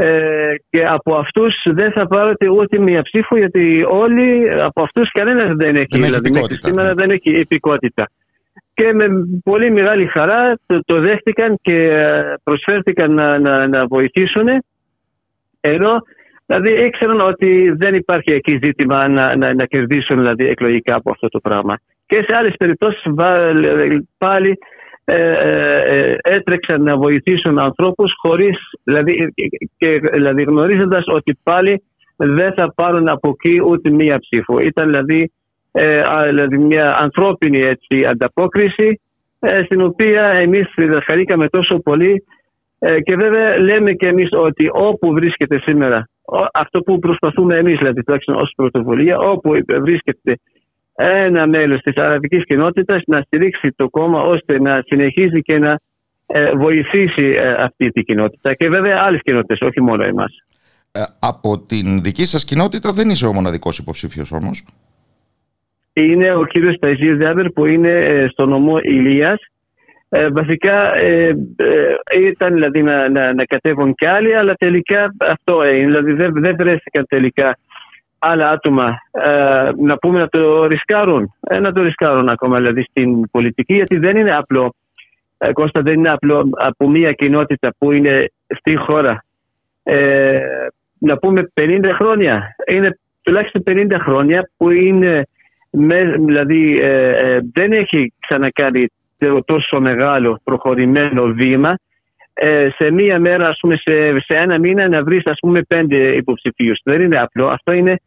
Ε, και από αυτούς δεν θα πάρετε ούτε μία ψήφο γιατί όλοι από αυτούς κανένας δεν έχει, δεν δηλαδή σήμερα δεν έχει επικότητα. Και με πολύ μεγάλη χαρά το, το δέχτηκαν και ε, προσφέρθηκαν να, να, να βοηθήσουν ενώ δηλαδή ήξεραν ότι δεν υπάρχει εκεί ζήτημα να, να, να κερδίσουν δηλαδή, εκλογικά από αυτό το πράγμα. Και σε άλλες περιπτώσεις πάλι ε, ε, ε, έτρεξαν να βοηθήσουν ανθρώπους χωρίς, δηλαδή, και, δηλαδή γνωρίζοντας ότι πάλι δεν θα πάρουν από εκεί ούτε μία ψήφο. Ήταν δηλαδή, ε, δηλαδή μια ανθρώπινη έτσι, ανταπόκριση ε, στην οποία εμείς διδασκαλήκαμε τόσο πολύ ε, και βέβαια λέμε και εμείς ότι όπου βρίσκεται σήμερα αυτό που προσπαθούμε εμείς δηλαδή τουλάχιστον ως πρωτοβουλία όπου βρίσκεται ένα μέλος της αραβικής κοινότητας να στηρίξει το κόμμα ώστε να συνεχίζει και να ε, βοηθήσει ε, αυτή την κοινότητα και βέβαια άλλες κοινότητες, όχι μόνο εμάς. Ε, από την δική σας κοινότητα δεν είσαι ο μοναδικός υποψήφιος όμως. Είναι ο κύριος Ταϊζής Διάβερ που είναι στο νομό Ηλίας. βασικά ήταν δηλαδή να, να, να κατέβουν κι άλλοι αλλά τελικά αυτό είναι. Δηλαδή δεν, δεν βρέθηκαν τελικά άλλα άτομα ε, να πούμε να το ρισκάρουν, ε, να το ρισκάρουν ακόμα δηλαδή στην πολιτική γιατί δεν είναι απλό, ε, Κώστα δεν είναι απλό από μια κοινότητα που είναι στη χώρα. Ε, να πούμε 50 χρόνια, είναι τουλάχιστον 50 χρόνια που είναι δηλαδή ε, δεν έχει ξανακάνει τόσο μεγάλο προχωρημένο βήμα. Σε μία μέρα, ας πούμε, σε, σε ένα μήνα να βρεις ας πούμε πέντε υποψηφίους. Δεν είναι απλό. Αυτό είναι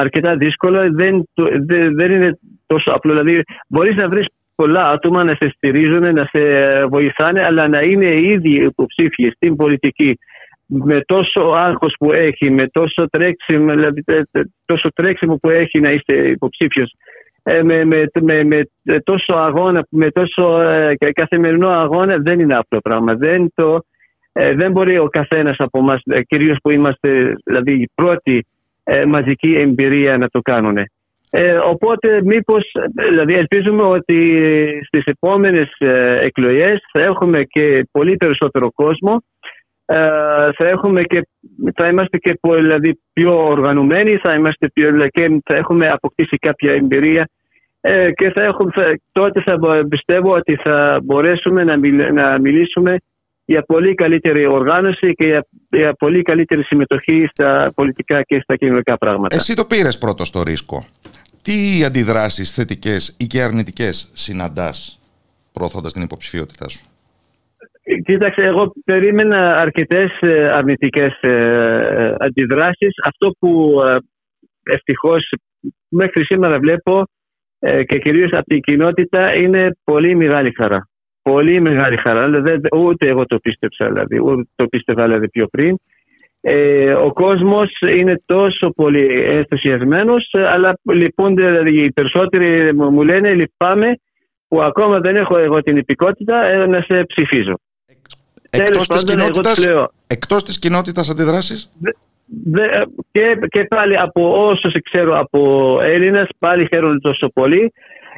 αρκετά δύσκολο. Δεν, δεν, δεν είναι τόσο απλό. Δηλαδή, μπορείς να βρεις πολλά άτομα να σε στηρίζουν, να σε βοηθάνε, αλλά να είναι ήδη υποψήφιοι στην πολιτική με τόσο άγχος που έχει, με τόσο τρέξιμο, δηλαδή, τόσο τρέξιμο που έχει να είστε υποψήφιος, ε, με, με, με, με, τόσο αγώνα, με τόσο ε, καθημερινό αγώνα δεν είναι αυτό το πράγμα. Δεν, το, ε, δεν μπορεί ο καθένας από εμάς, ε, κυρίως που είμαστε δηλαδή οι πρώτοι ε, μαζική εμπειρία να το κάνουν. Ε, οπότε μήπως, δηλαδή ελπίζουμε ότι στις επόμενες ε, εκλογές θα έχουμε και πολύ περισσότερο κόσμο ε, θα, έχουμε και, θα είμαστε και δηλαδή, πιο οργανωμένοι, θα, είμαστε πιο, και θα έχουμε αποκτήσει κάποια εμπειρία ε, και θα έχουμε, τότε θα πιστεύω ότι θα μπορέσουμε να, να μιλήσουμε για πολύ καλύτερη οργάνωση και για, για πολύ καλύτερη συμμετοχή στα πολιτικά και στα κοινωνικά πράγματα. Εσύ το πήρες πρώτο στο ρίσκο. Τι αντιδράσεις θετικές ή και αρνητικές συναντάς προωθώντας την υποψηφιότητά σου; Κοίταξε, εγώ περίμενα αρκετές ε, αρνητικές ε, ε, αντιδράσεις. Αυτό που ευτυχώς μέχρι σήμερα βλέπω και κυρίως από την κοινότητα είναι πολύ μεγάλη χαρά πολύ μεγάλη χαρά. Δηλαδή, ούτε εγώ το πίστεψα, δηλαδή, ούτε το πίστευα δηλαδή, πιο πριν. Ε, ο κόσμος είναι τόσο πολύ ενθουσιασμένος αλλά λυπούνται, δηλαδή οι περισσότεροι μου λένε λυπάμαι που ακόμα δεν έχω εγώ την υπηκότητα ε, να σε ψηφίζω. Εκτός, της, κοινότητας, εκτός της κοινότητας αντιδράσεις; και, και πάλι από όσους ξέρω από Έλληνες πάλι χαίρονται τόσο πολύ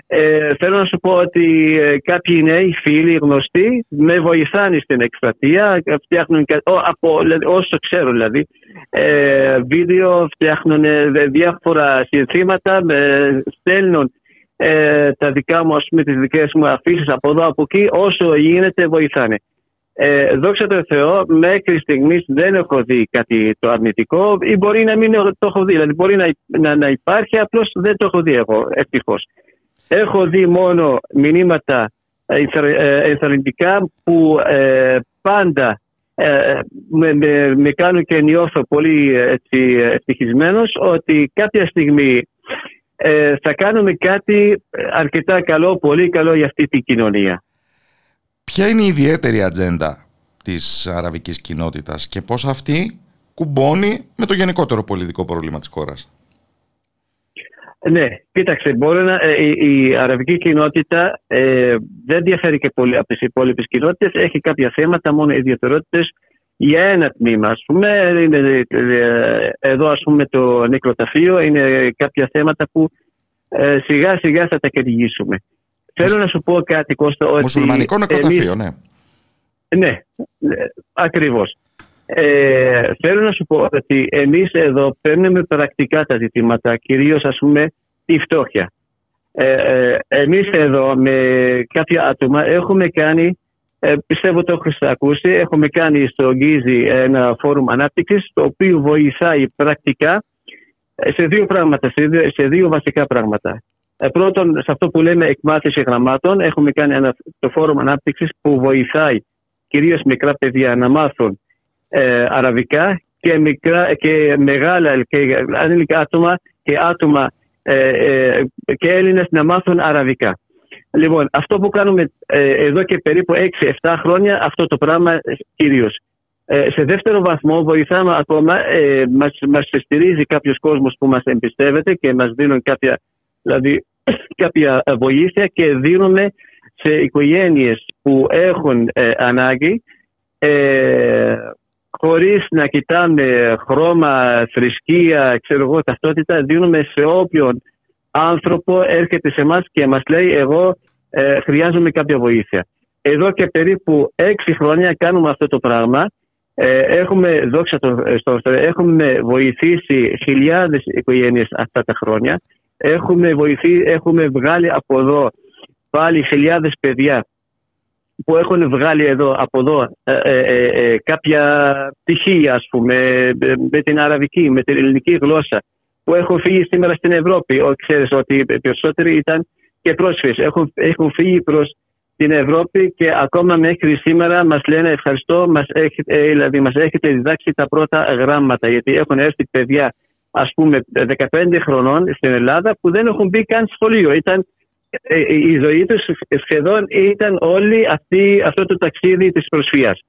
ε, θέλω να σου πω ότι ε, κάποιοι νέοι φίλοι γνωστοί με βοηθάνε στην εκστρατεία, φτιάχνουν από, όσο ξέρω δηλαδή, ε, βίντεο, φτιάχνουν ε, διάφορα συνθήματα, με, στέλνουν ε, τα δικά μου, ας πούμε, τις δικές μου αφήσεις από εδώ, από εκεί, όσο γίνεται βοηθάνε. Ε, δόξα τω Θεώ, μέχρι στιγμής δεν έχω δει κάτι το αρνητικό ή μπορεί να μην το έχω δει. Δηλαδή, μπορεί να, να, να υπάρχει, απλώς δεν το έχω δει εγώ, ευτυχώς. Έχω δει μόνο μηνύματα ε, ενθαρρυντικά που ε, πάντα ε, με, με, με, κάνουν και νιώθω πολύ έτσι, ευτυχισμένος ότι κάποια στιγμή ε, θα κάνουμε κάτι αρκετά καλό, πολύ καλό για αυτή την κοινωνία. Ποια είναι η ιδιαίτερη ατζέντα της αραβικής κοινότητας και πώς αυτή κουμπώνει με το γενικότερο πολιτικό πρόβλημα της χώρας; Ναι, κοίταξε, μπορεί να, ε, η, αραβική κοινότητα ε, δεν διαφέρει και πολύ από τις υπόλοιπες κοινότητες. Έχει κάποια θέματα, μόνο ιδιαιτερότητες για ένα τμήμα. Ας πούμε, είναι, ε, εδώ ας πούμε το νεκροταφείο είναι κάποια θέματα που ε, σιγά σιγά θα τα κερδίσουμε. Θέλω να σου πω κάτι Κώστα ότι... Μουσουλμανικό νεκροταφείο, ναι. Ναι, ακριβώς. Ε, θέλω να σου πω ότι εμείς εδώ παίρνουμε πρακτικά τα ζητήματα, κυρίως ας πούμε τη φτώχεια. Ε, ε, εμείς εδώ με κάποια άτομα έχουμε κάνει, ε, πιστεύω το έχεις ακούσει, έχουμε κάνει στο Γκίζι ένα φόρουμ ανάπτυξης το οποίο βοηθάει πρακτικά σε δύο πράγματα, σε δύο, σε δύο βασικά πράγματα. Ε, πρώτον, σε αυτό που λέμε εκμάθηση γραμμάτων, έχουμε κάνει ένα, το φόρουμ ανάπτυξης που βοηθάει κυρίως μικρά παιδιά να μάθουν ε, αραβικά και, μικρά, και μεγάλα και ανήλικα άτομα και άτομα ε, ε, και Έλληνες να μάθουν αραβικά. Λοιπόν, αυτό που κάνουμε ε, εδώ και περίπου 6-7 χρόνια, αυτό το πράγμα κυρίως. σε δεύτερο βαθμό βοηθάμε ακόμα, ε, μας, μας στηρίζει κάποιος κόσμος που μας εμπιστεύεται και μας δίνουν κάποια, δηλαδή, κάποια βοήθεια και δίνουμε σε οικογένειες που έχουν ανάγκη χωρίς να κοιτάμε χρώμα, θρησκεία, ξέρω εγώ, ταυτότητα, δίνουμε σε όποιον άνθρωπο έρχεται σε εμά και μας λέει εγώ ε, χρειάζομαι κάποια βοήθεια. Εδώ και περίπου έξι χρόνια κάνουμε αυτό το πράγμα. Ε, έχουμε, δόξα το, στο, έχουμε βοηθήσει χιλιάδες οικογένειες αυτά τα χρόνια. Έχουμε, βοηθεί, έχουμε βγάλει από εδώ πάλι χιλιάδες παιδιά που έχουν βγάλει εδώ, από εδώ ε, ε, ε, ε κάποια πτυχία ας πούμε με την αραβική, με την ελληνική γλώσσα που έχουν φύγει σήμερα στην Ευρώπη. Ο, ξέρεις ότι οι περισσότεροι ήταν και πρόσφυγες. Έχουν, έχουν φύγει προς την Ευρώπη και ακόμα μέχρι σήμερα μας λένε ευχαριστώ, μας έχετε, δηλαδή μας έχετε διδάξει τα πρώτα γράμματα γιατί έχουν έρθει παιδιά ας πούμε 15 χρονών στην Ελλάδα που δεν έχουν μπει καν σχολείο. Ήταν ε, ε, η ζωή τους σχεδόν ήταν όλη αυτή, αυτό το ταξίδι της προσφύγας.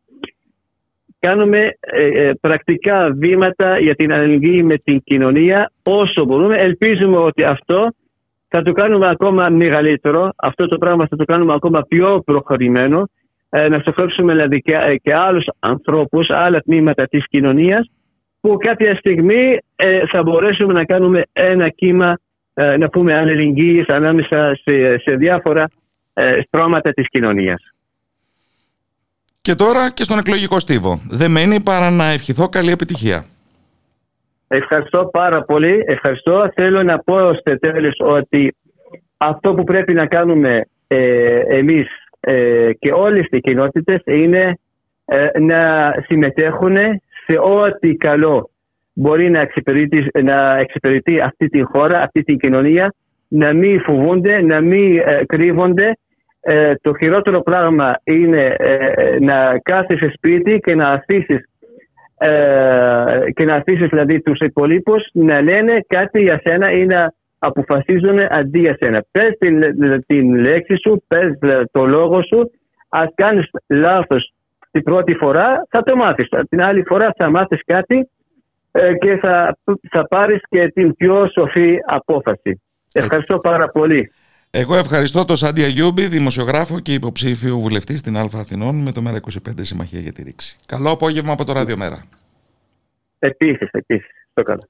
Κάνουμε ε, πρακτικά βήματα για την αλληλεγγύη με την κοινωνία όσο μπορούμε. Ελπίζουμε ότι αυτό θα το κάνουμε ακόμα μεγαλύτερο. Αυτό το πράγμα θα το κάνουμε ακόμα πιο προχωρημένο. να στοχεύσουμε δηλαδή και, και άλλους ανθρώπους, άλλα τμήματα της κοινωνίας που κάποια στιγμή θα μπορέσουμε να κάνουμε ένα κύμα ε, να πούμε αλληλεγγύης ανάμεσα σε, σε διάφορα ε, στρώματα της κοινωνίας. Και τώρα και στον εκλογικό στίβο. Δεν μένει παρά να ευχηθώ καλή επιτυχία. Ευχαριστώ πάρα πολύ. Ευχαριστώ. Θέλω να πω στο τέλος ότι αυτό που πρέπει να κάνουμε ε, εμείς ε, και όλες οι κοινότητες είναι ε, να συμμετέχουν σε ό,τι καλό μπορεί να εξυπηρετεί, να εξυπηρετεί αυτή τη χώρα, αυτή την κοινωνία, να μην φοβούνται, να μην ε, κρύβονται. Ε, το χειρότερο πράγμα είναι ε, να κάθεσαι σπίτι και να αφήσεις και να αφήσεις δηλαδή τους υπόλοιπους να λένε κάτι για σένα ή να αποφασίζουν αντί για σένα. Πες την, την λέξη σου, πες το λόγο σου, ας κάνεις λάθος την πρώτη φορά θα το μάθεις. Την άλλη φορά θα μάθεις κάτι ε, και θα, θα πάρεις και την πιο σοφή απόφαση. Ευχαριστώ πάρα πολύ. Εγώ ευχαριστώ τον Σάντι Αγιούμπι, δημοσιογράφο και υποψήφιο βουλευτή στην Α Αθηνών με το ΜΕΡΑ25 Συμμαχία για τη Ρήξη. Καλό απόγευμα από το Ραδιομέρα. Επίσης, επίσης. Το καλό.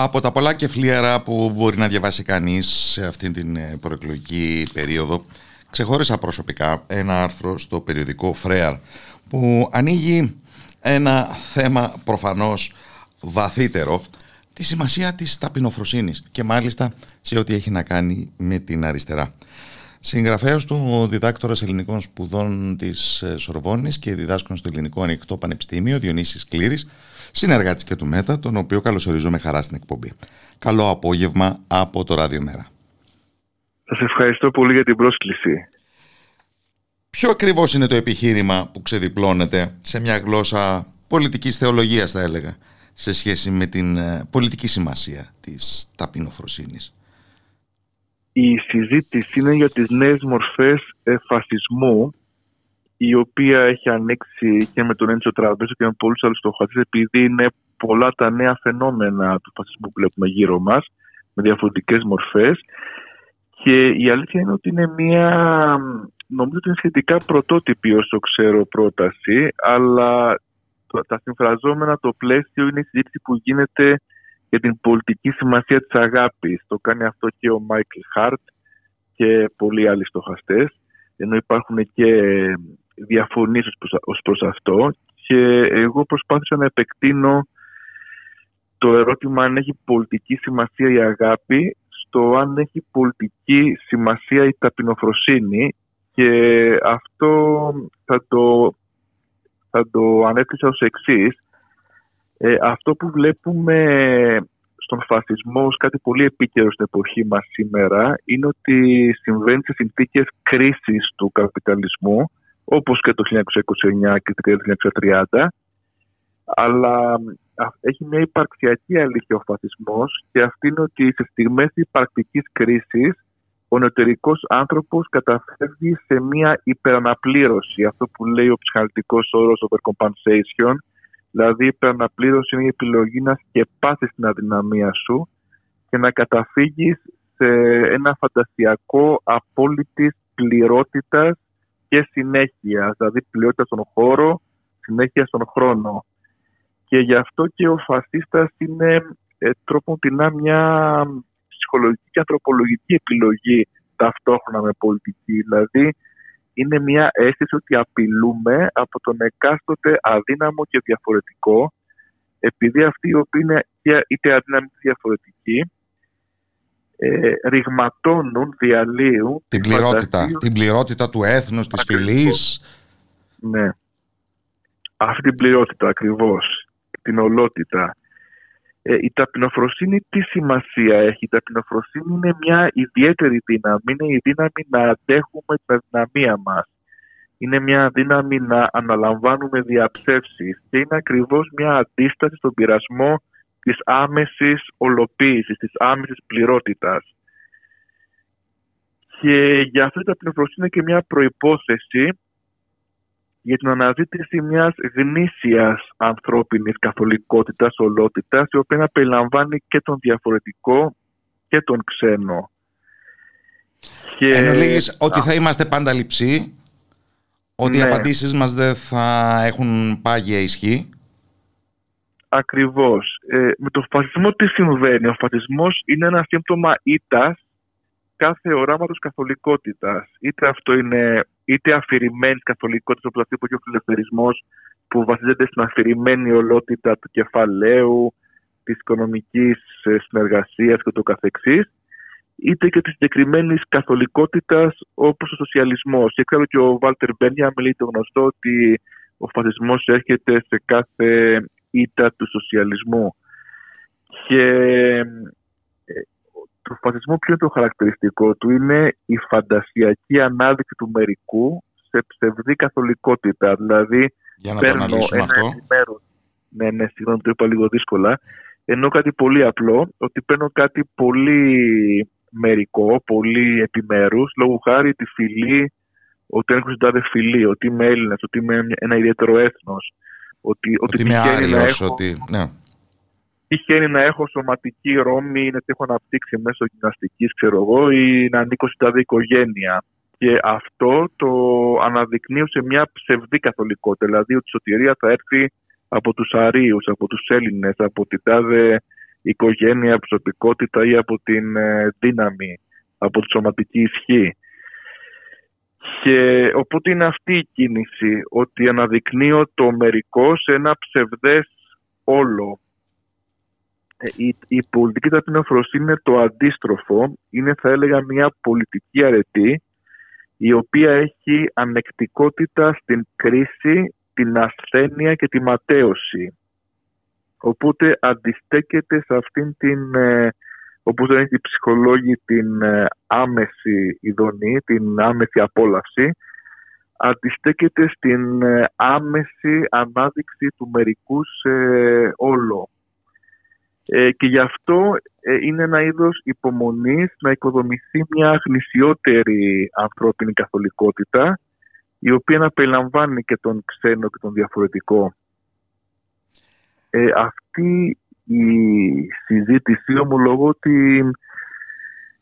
Από τα πολλά κεφλίαρα που μπορεί να διαβάσει κανείς σε αυτήν την ε, προεκλογική περίοδο, ξεχώρισα προσωπικά ένα άρθρο στο περιοδικό Φρέαρ που ανοίγει ένα θέμα προφανώς βαθύτερο, τη σημασία της ταπεινοφροσύνης και μάλιστα σε ό,τι έχει να κάνει με την αριστερά. Συγγραφέας του διδάκτορας ελληνικών σπουδών της ε, Σορβόνης και διδάσκων στο Ελληνικό Ανοιχτό Πανεπιστήμιο Διονύσης Κλήρης, συνεργάτης και του ΜΕΤΑ, τον οποίο καλωσορίζω με χαρά στην εκπομπή. Καλό απόγευμα από το Ράδιο Μέρα. Σας ευχαριστώ πολύ για την πρόσκληση. Ποιο ακριβώς είναι το επιχείρημα που ξεδιπλώνεται σε μια γλώσσα πολιτικής θεολογίας θα έλεγα σε σχέση με την ε, πολιτική σημασία της ταπεινοφροσύνης; Η συζήτηση είναι για τις νέες μορφές φασισμού η οποία έχει ανοίξει και με τον Έντσο Τραβέζο και με πολλούς άλλους στοχαστές επειδή είναι πολλά τα νέα φαινόμενα του φασισμού που βλέπουμε γύρω μας με διαφορετικές μορφές και η αλήθεια είναι ότι είναι μια νομίζω ότι είναι σχετικά πρωτότυπη όσο ξέρω πρόταση αλλά τα συμφραζόμενα το πλαίσιο είναι η συζήτηση που γίνεται για την πολιτική σημασία της αγάπης. Το κάνει αυτό και ο Μάικλ Χάρτ και πολλοί άλλοι στοχαστές ενώ υπάρχουν και διαφωνίες ως προς αυτό και εγώ προσπάθησα να επεκτείνω το ερώτημα αν έχει πολιτική σημασία η αγάπη στο αν έχει πολιτική σημασία η ταπεινοφροσύνη και αυτό θα το, θα το ανέπτυξα ως εξής. Ε, αυτό που βλέπουμε στον φασισμό ως κάτι πολύ επίκαιρο στην εποχή μας σήμερα είναι ότι συμβαίνει σε συνθήκες κρίσης του καπιταλισμού όπως και το 1929 και το 1930 αλλά έχει μια υπαρξιακή αλήθεια ο φασισμός και αυτή είναι ότι σε στιγμές υπαρκτικής κρίσης ο νεωτερικός άνθρωπος καταφεύγει σε μια υπεραναπλήρωση, αυτό που λέει ο ψυχαναλυτικός όρος overcompensation, δηλαδή η υπεραναπλήρωση είναι η επιλογή να σκεπάσεις την αδυναμία σου και να καταφύγεις σε ένα φαντασιακό απόλυτης πληρότητας και συνέχεια, δηλαδή πληρότητα στον χώρο, συνέχεια στον χρόνο. Και γι' αυτό και ο φασίστας είναι ε, τρόπον την μια ψυχολογική και ανθρωπολογική επιλογή ταυτόχρονα με πολιτική. Δηλαδή, είναι μια αίσθηση ότι απειλούμε από τον εκάστοτε αδύναμο και διαφορετικό, επειδή αυτοί οι οποίοι είναι είτε αδύναμοι είτε διαφορετικοί, ε, ρηγματώνουν, διαλύουν την πληρότητα, την πληρότητα του έθνους, της φυλής. Ναι. Αυτή την πληρότητα ακριβώς, την ολότητα. Ε, η ταπεινοφροσύνη τι σημασία έχει; Η ταπεινοφροσύνη είναι μια ιδιαίτερη δύναμη. Είναι η δύναμη να αντέχουμε την αδυναμία μας. Είναι μια δύναμη να αναλαμβάνουμε διαψεύσεις και είναι ακριβώς μια αντίσταση στον πειρασμό της άμεσης ολοποίησης, της άμεσης πληρότητας. Και για αυτό η ταπεινοφροσύνη είναι και μια προϋπόθεση για την αναζήτηση μιας γνήσιας ανθρώπινης καθολικότητας, ολότητας, η οποία να περιλαμβάνει και τον διαφορετικό και τον ξένο. Και... Εν ολίγης, ότι θα είμαστε πάντα λειψοί, ότι οι ναι. απαντήσεις μας δεν θα έχουν πάγια ισχύ. Ακριβώς. Ε, με τον φασισμό τι συμβαίνει; Ο φασισμός είναι ένα σύμπτωμα ήττας κάθε οράματος καθολικότητας. Είτε αυτό είναι είτε αφηρημένη καθολικότητα, όπως αυτό και ο φιλελευθερισμός, που βασίζεται στην αφηρημένη ολότητα του κεφαλαίου, της οικονομικής ε, συνεργασίας και το καθεξής, είτε και της συγκεκριμένης καθολικότητας όπως ο σοσιαλισμός. Και ξέρω και ο Βάλτερ Μπένια λέει το γνωστό ότι ο φασισμός έρχεται σε κάθε ήττα του σοσιαλισμού. Και του φασισμού ποιο είναι το χαρακτηριστικό του, είναι η φαντασιακή ανάδειξη του μερικού σε ψευδή καθολικότητα. Δηλαδή, Για να παίρνω το ένα αυτό. Μέρος, ναι, ναι, συγγνώμη, το είπα λίγο δύσκολα. Ενώ κάτι πολύ απλό, ότι παίρνω κάτι πολύ μερικό, πολύ επιμέρους, λόγω χάρη τη φυλή, ότι έχω συντάδε φυλή, ότι είμαι Έλληνας, ότι είμαι ένα ιδιαίτερο έθνος. Ότι, ότι, ότι είμαι Άριος, ότι... Ναι τυχαίνει να έχω σωματική ρόμη, να την έχω αναπτύξει μέσω γυμναστικής, ξέρω εγώ, ή να ανήκω στην τάδε οικογένεια. Και αυτό το αναδεικνύω σε μια ψευδή καθολικότητα. Δηλαδή ότι η σωτηρία θα έρθει από τους Αρίους, από τους Έλληνες, από την τάδε οικογένεια, προσωπικότητα ή από την ε, δύναμη, από τη σωματική ισχύ. Και οπότε είναι αυτή η κίνηση, ότι αναδεικνύω το μερικό σε ένα ψευδές όλο. Ε, η, η πολιτική ταπεινοφροσύνη είναι το αντίστροφο, είναι θα έλεγα μια πολιτική αρετή, η οποία έχει ανεκτικότητα στην κρίση, την ασθένεια και τη ματέωση. Οπότε αντιστέκεται σε αυτήν την, ε, όπως λένε οι ψυχολόγοι, την ε, άμεση ειδονή, την άμεση απόλαυση, αντιστέκεται στην ε, άμεση ανάδειξη του μερικού σε όλο. και γι' αυτό είναι ένα είδος υπομονής να οικοδομηθεί μια γνησιότερη ανθρώπινη καθολικότητα η οποία να περιλαμβάνει και τον ξένο και τον διαφορετικό ε, αυτή η συζήτηση ομολογώ ότι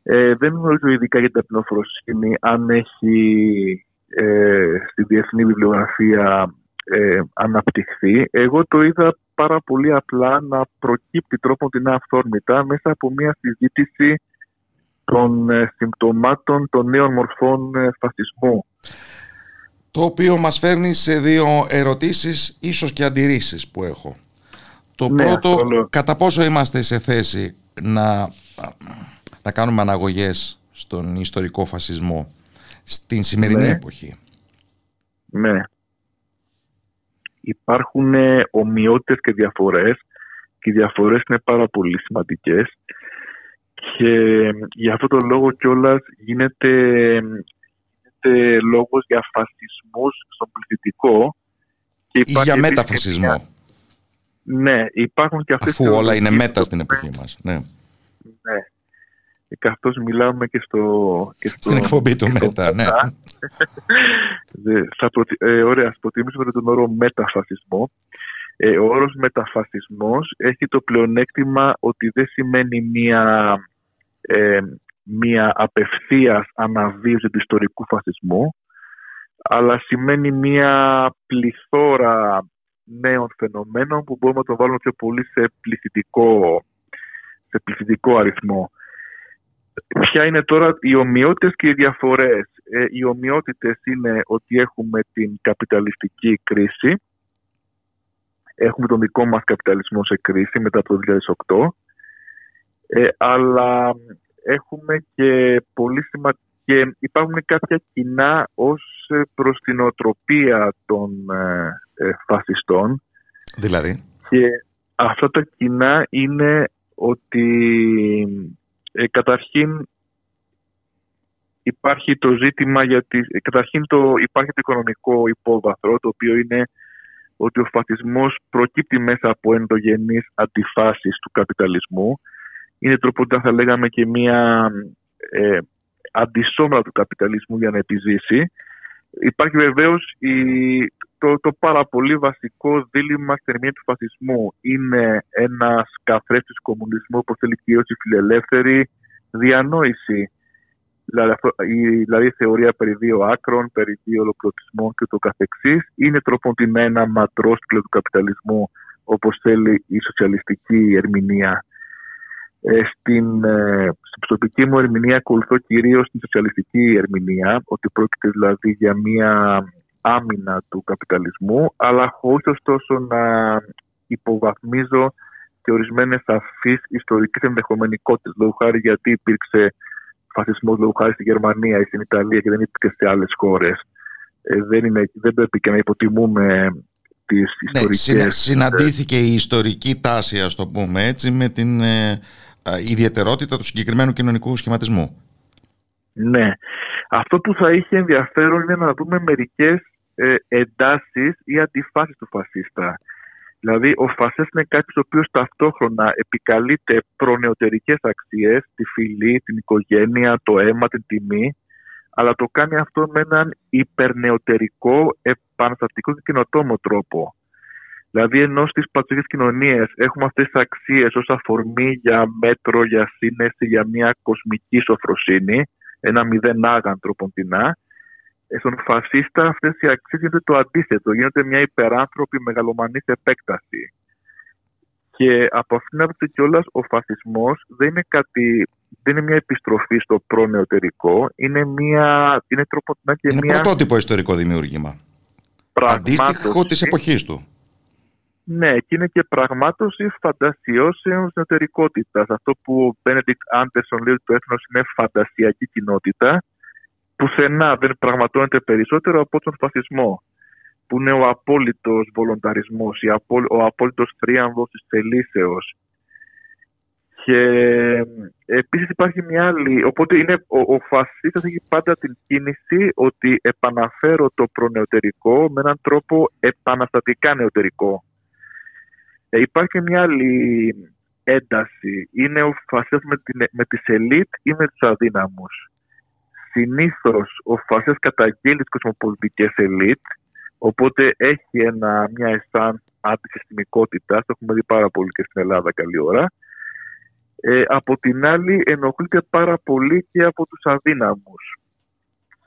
ε, δεν γνωρίζω ειδικά για την ταπεινοφροσύνη αν έχει ε, στη διεθνή βιβλιογραφία ε, αναπτυχθεί. Εγώ το είδα πάρα πολύ απλά να προκύπτει τρόπο την αυθόρμητα μέσα από μια συζήτηση των ε, συμπτωμάτων των νέων μορφών ε, φασισμού. Το οποίο μας φέρνει σε δύο ερωτήσεις, ίσως και αντιρρήσεις που έχω. Το ναι, πρώτο, κατά πόσο είμαστε σε θέση να, να κάνουμε αναγωγές στον ιστορικό φασισμό στην σημερινή ναι. εποχή; Ναι. Υπάρχουν ε, ομοιότητες και διαφορές και οι διαφορές είναι πάρα πολύ σημαντικές και για αυτό το λόγο κιόλας γίνεται, γίνεται λόγος για φασισμούς στον πληθυντικό και ή για μεταφασισμό. Ναι, υπάρχουν και αυτές... Αφού όλα είναι μέτα στην εποχή μας. Ναι. ναι. Καθώς μιλάμε και στο... Και στο στην εκπομπή του μέτα, ναι. θα ε, ωραία, ας προτιμήσουμε τον όρο μεταφασισμό. Ε, ο όρος μεταφασισμός έχει το πλεονέκτημα ότι δεν σημαίνει μία, ε, μία απευθείας αναβίωση του ιστορικού φασισμού, αλλά σημαίνει μία πληθώρα νέων φαινομένων που μπορούμε να το βάλουμε πιο πολύ σε πληθυντικό, σε πληθυντικό αριθμό. Ποια είναι τώρα οι ομοιότητες και οι διαφορές; Ε, οι ομοιότητες είναι ότι έχουμε την καπιταλιστική κρίση, έχουμε τον δικό μας καπιταλισμό σε κρίση μετά το 2008, ε, αλλά έχουμε και πολύ σημαντικό και υπάρχουν κάποια κοινά ως προς την οτροπία των ε, ε, φασιστών. Δηλαδή; Και αυτά τα κοινά είναι ότι ε, καταρχήν υπάρχει το ζήτημα γιατί ε, καταρχήν το, υπάρχει το οικονομικό υπόβαθρο το οποίο είναι ότι ο φασισμός προκύπτει μέσα από ενδογενείς αντιφάσεις του καπιταλισμού. Είναι τροποντά θα λέγαμε και μια ε, του καπιταλισμού για να επιζήσει. Υπάρχει βεβαίως η, το, το πάρα πολύ βασικό δίλημα στην ερμηνεία του φασισμού. Είναι ένας καθρέφτης του κομμουνισμού που θέλει κυρίως η φιλελεύθερη διανόηση. Δηλαδή, δηλαδή θεωρία περί δύο άκρων, περί δύο ολοκληρωτισμών και το καθεξής. Είναι τροποντινά ένα ματρόστικλο του καπιταλισμού όπως θέλει η σοσιαλιστική ερμηνεία. Ε, στην, ε, στην προσωπική μου ερμηνεία ακολουθώ κυρίως την σοσιαλιστική ερμηνεία, ότι πρόκειται δηλαδή για μια άμυνα του καπιταλισμού, αλλά χωρίς ωστόσο να υποβαθμίζω και ορισμένες αφείς ιστορικές ενδεχομενικότητες. Λόγω χάρη γιατί υπήρξε φασισμός λόγω χάρη στη Γερμανία ή στην Ιταλία και δεν υπήρξε σε άλλες χώρες. Ε, δεν, είναι, δεν πρέπει και να υποτιμούμε τις ναι, ιστορικές... συναντήθηκε η ιστορική τάση, ας το πούμε έτσι, με την ε, ε, ιδιαιτερότητα του συγκεκριμένου κοινωνικού σχηματισμού. Ναι. Αυτό που θα είχε ενδιαφέρον είναι να δούμε μερικές ε, εντάσεις ή αντιφάσεις του φασίστα. Δηλαδή, ο φασίστας είναι κάποιος ο οποίος ταυτόχρονα επικαλείται προνεωτερικές αξίες, τη φυλή, την οικογένεια, το αίμα, την τιμή, αλλά το κάνει αυτό με έναν υπερνεωτερικό, επαναστατικό και κοινοτόμο τρόπο. Δηλαδή, ενώ στις πατρικέ κοινωνίες έχουμε αυτές τις αξίες ως αφορμή για μέτρο, για σύνεση, για μια κοσμική σοφροσύνη, ένα μηδέν άγαντρο ποντινά, στον φασίστα αυτές οι αξίες γίνονται το αντίθετο. Γίνονται μια υπεράνθρωπη μεγαλομανής επέκταση. Και από αυτήν την άποψη κιόλας ο φασισμός δεν είναι κάτι. Δεν είναι μια επιστροφή στο προνεωτερικό, είναι, μια, είναι τρόπο να και είναι μια... πρωτότυπο ιστορικό δημιούργημα. Αντίστοιχο της εποχής του. Ναι, και είναι και πραγμάτωση φαντασιώσεων νεωτερικότητα. Αυτό που ο Μπένεντικτ Άντερσον λέει ότι το έθνος είναι φαντασιακή κοινότητα, πουθενά δεν πραγματώνεται περισσότερο από τον φασισμό, που είναι ο απόλυτος βολονταρισμός, ο απόλυτος θρίαμβος της θελήσεως. Και επίσης υπάρχει μια άλλη, οπότε είναι, ο, ο φασίστας έχει πάντα την κίνηση ότι επαναφέρω το προνεωτερικό με έναν τρόπο επαναστατικά νεωτερικό. Ε, υπάρχει μια άλλη ένταση. Είναι ο φασίστας με, την, με τις ελίτ ή με τους αδύναμους. Συνήθως ο φασίστας καταγγέλει τις κοσμοπολιτικές ελίτ, οπότε έχει ένα, μια αισθάν αντισυστημικότητα, το έχουμε δει πάρα πολύ και στην Ελλάδα καλή ώρα. Ε, από την άλλη ενοχλείται πάρα πολύ και από τους αδύναμους.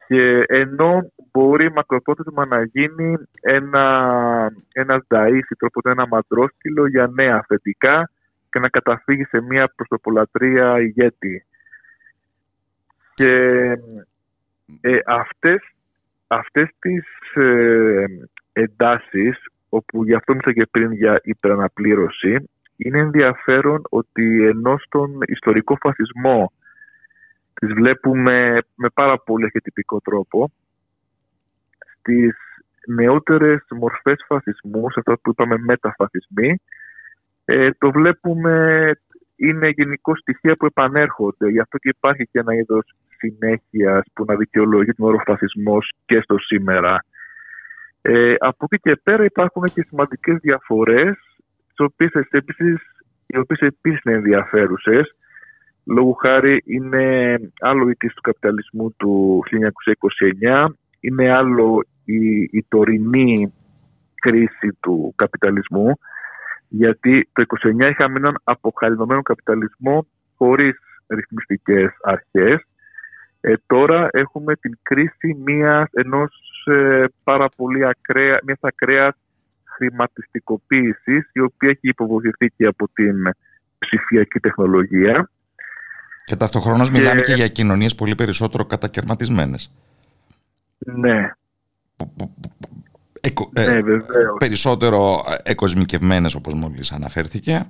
Και ενώ μπορεί μακροπρόθεσμα να γίνει ένα, ένα νταΐσι, τρόπο ένα μαντρόσκυλο για νέα αφεντικά και να καταφύγει σε μια προστοπολατρία ηγέτη. Και ε, αυτές, αυτές τις ε, εντάσεις, όπου γι' αυτό μίλησα και πριν για υπεραναπλήρωση, είναι ενδιαφέρον ότι ενώ στον ιστορικό φασισμό τις βλέπουμε με πάρα πολύ αρχιτυπικό τρόπο, στις νεότερες μορφές φασισμού, σε αυτό που είπαμε μεταφασισμοί, ε, το βλέπουμε είναι γενικό στοιχεία που επανέρχονται. Γι' αυτό και υπάρχει και ένα είδος συνέχεια που να δικαιολογεί τον όρο φασισμός και στο σήμερα. Ε, από εκεί και πέρα υπάρχουν και σημαντικές διαφορές οι οποίες επίσης, οι οποίες επίσης είναι ενδιαφέρουσες. Λόγω χάρη είναι άλλο η κρίση του καπιταλισμού του 1929, είναι άλλο η, η τωρινή κρίση του καπιταλισμού, γιατί το 1929 είχαμε έναν αποκαλυμμένο καπιταλισμό χωρίς ρυθμιστικές αρχές. Ε, τώρα έχουμε την κρίση μιας, ενός ε, πάρα πολύ ακραία, μιας ακραίας χρηματιστικοποίησης, η οποία έχει υποβοηθηθεί και από την ψηφιακή τεχνολογία. Και ταυτοχρόνως και... μιλάμε και για κοινωνίες πολύ περισσότερο κατακαιρματισμένες. Ναι. Εκο... Ναι, ε, περισσότερο εκοσμικευμένες όπως μόλις αναφέρθηκε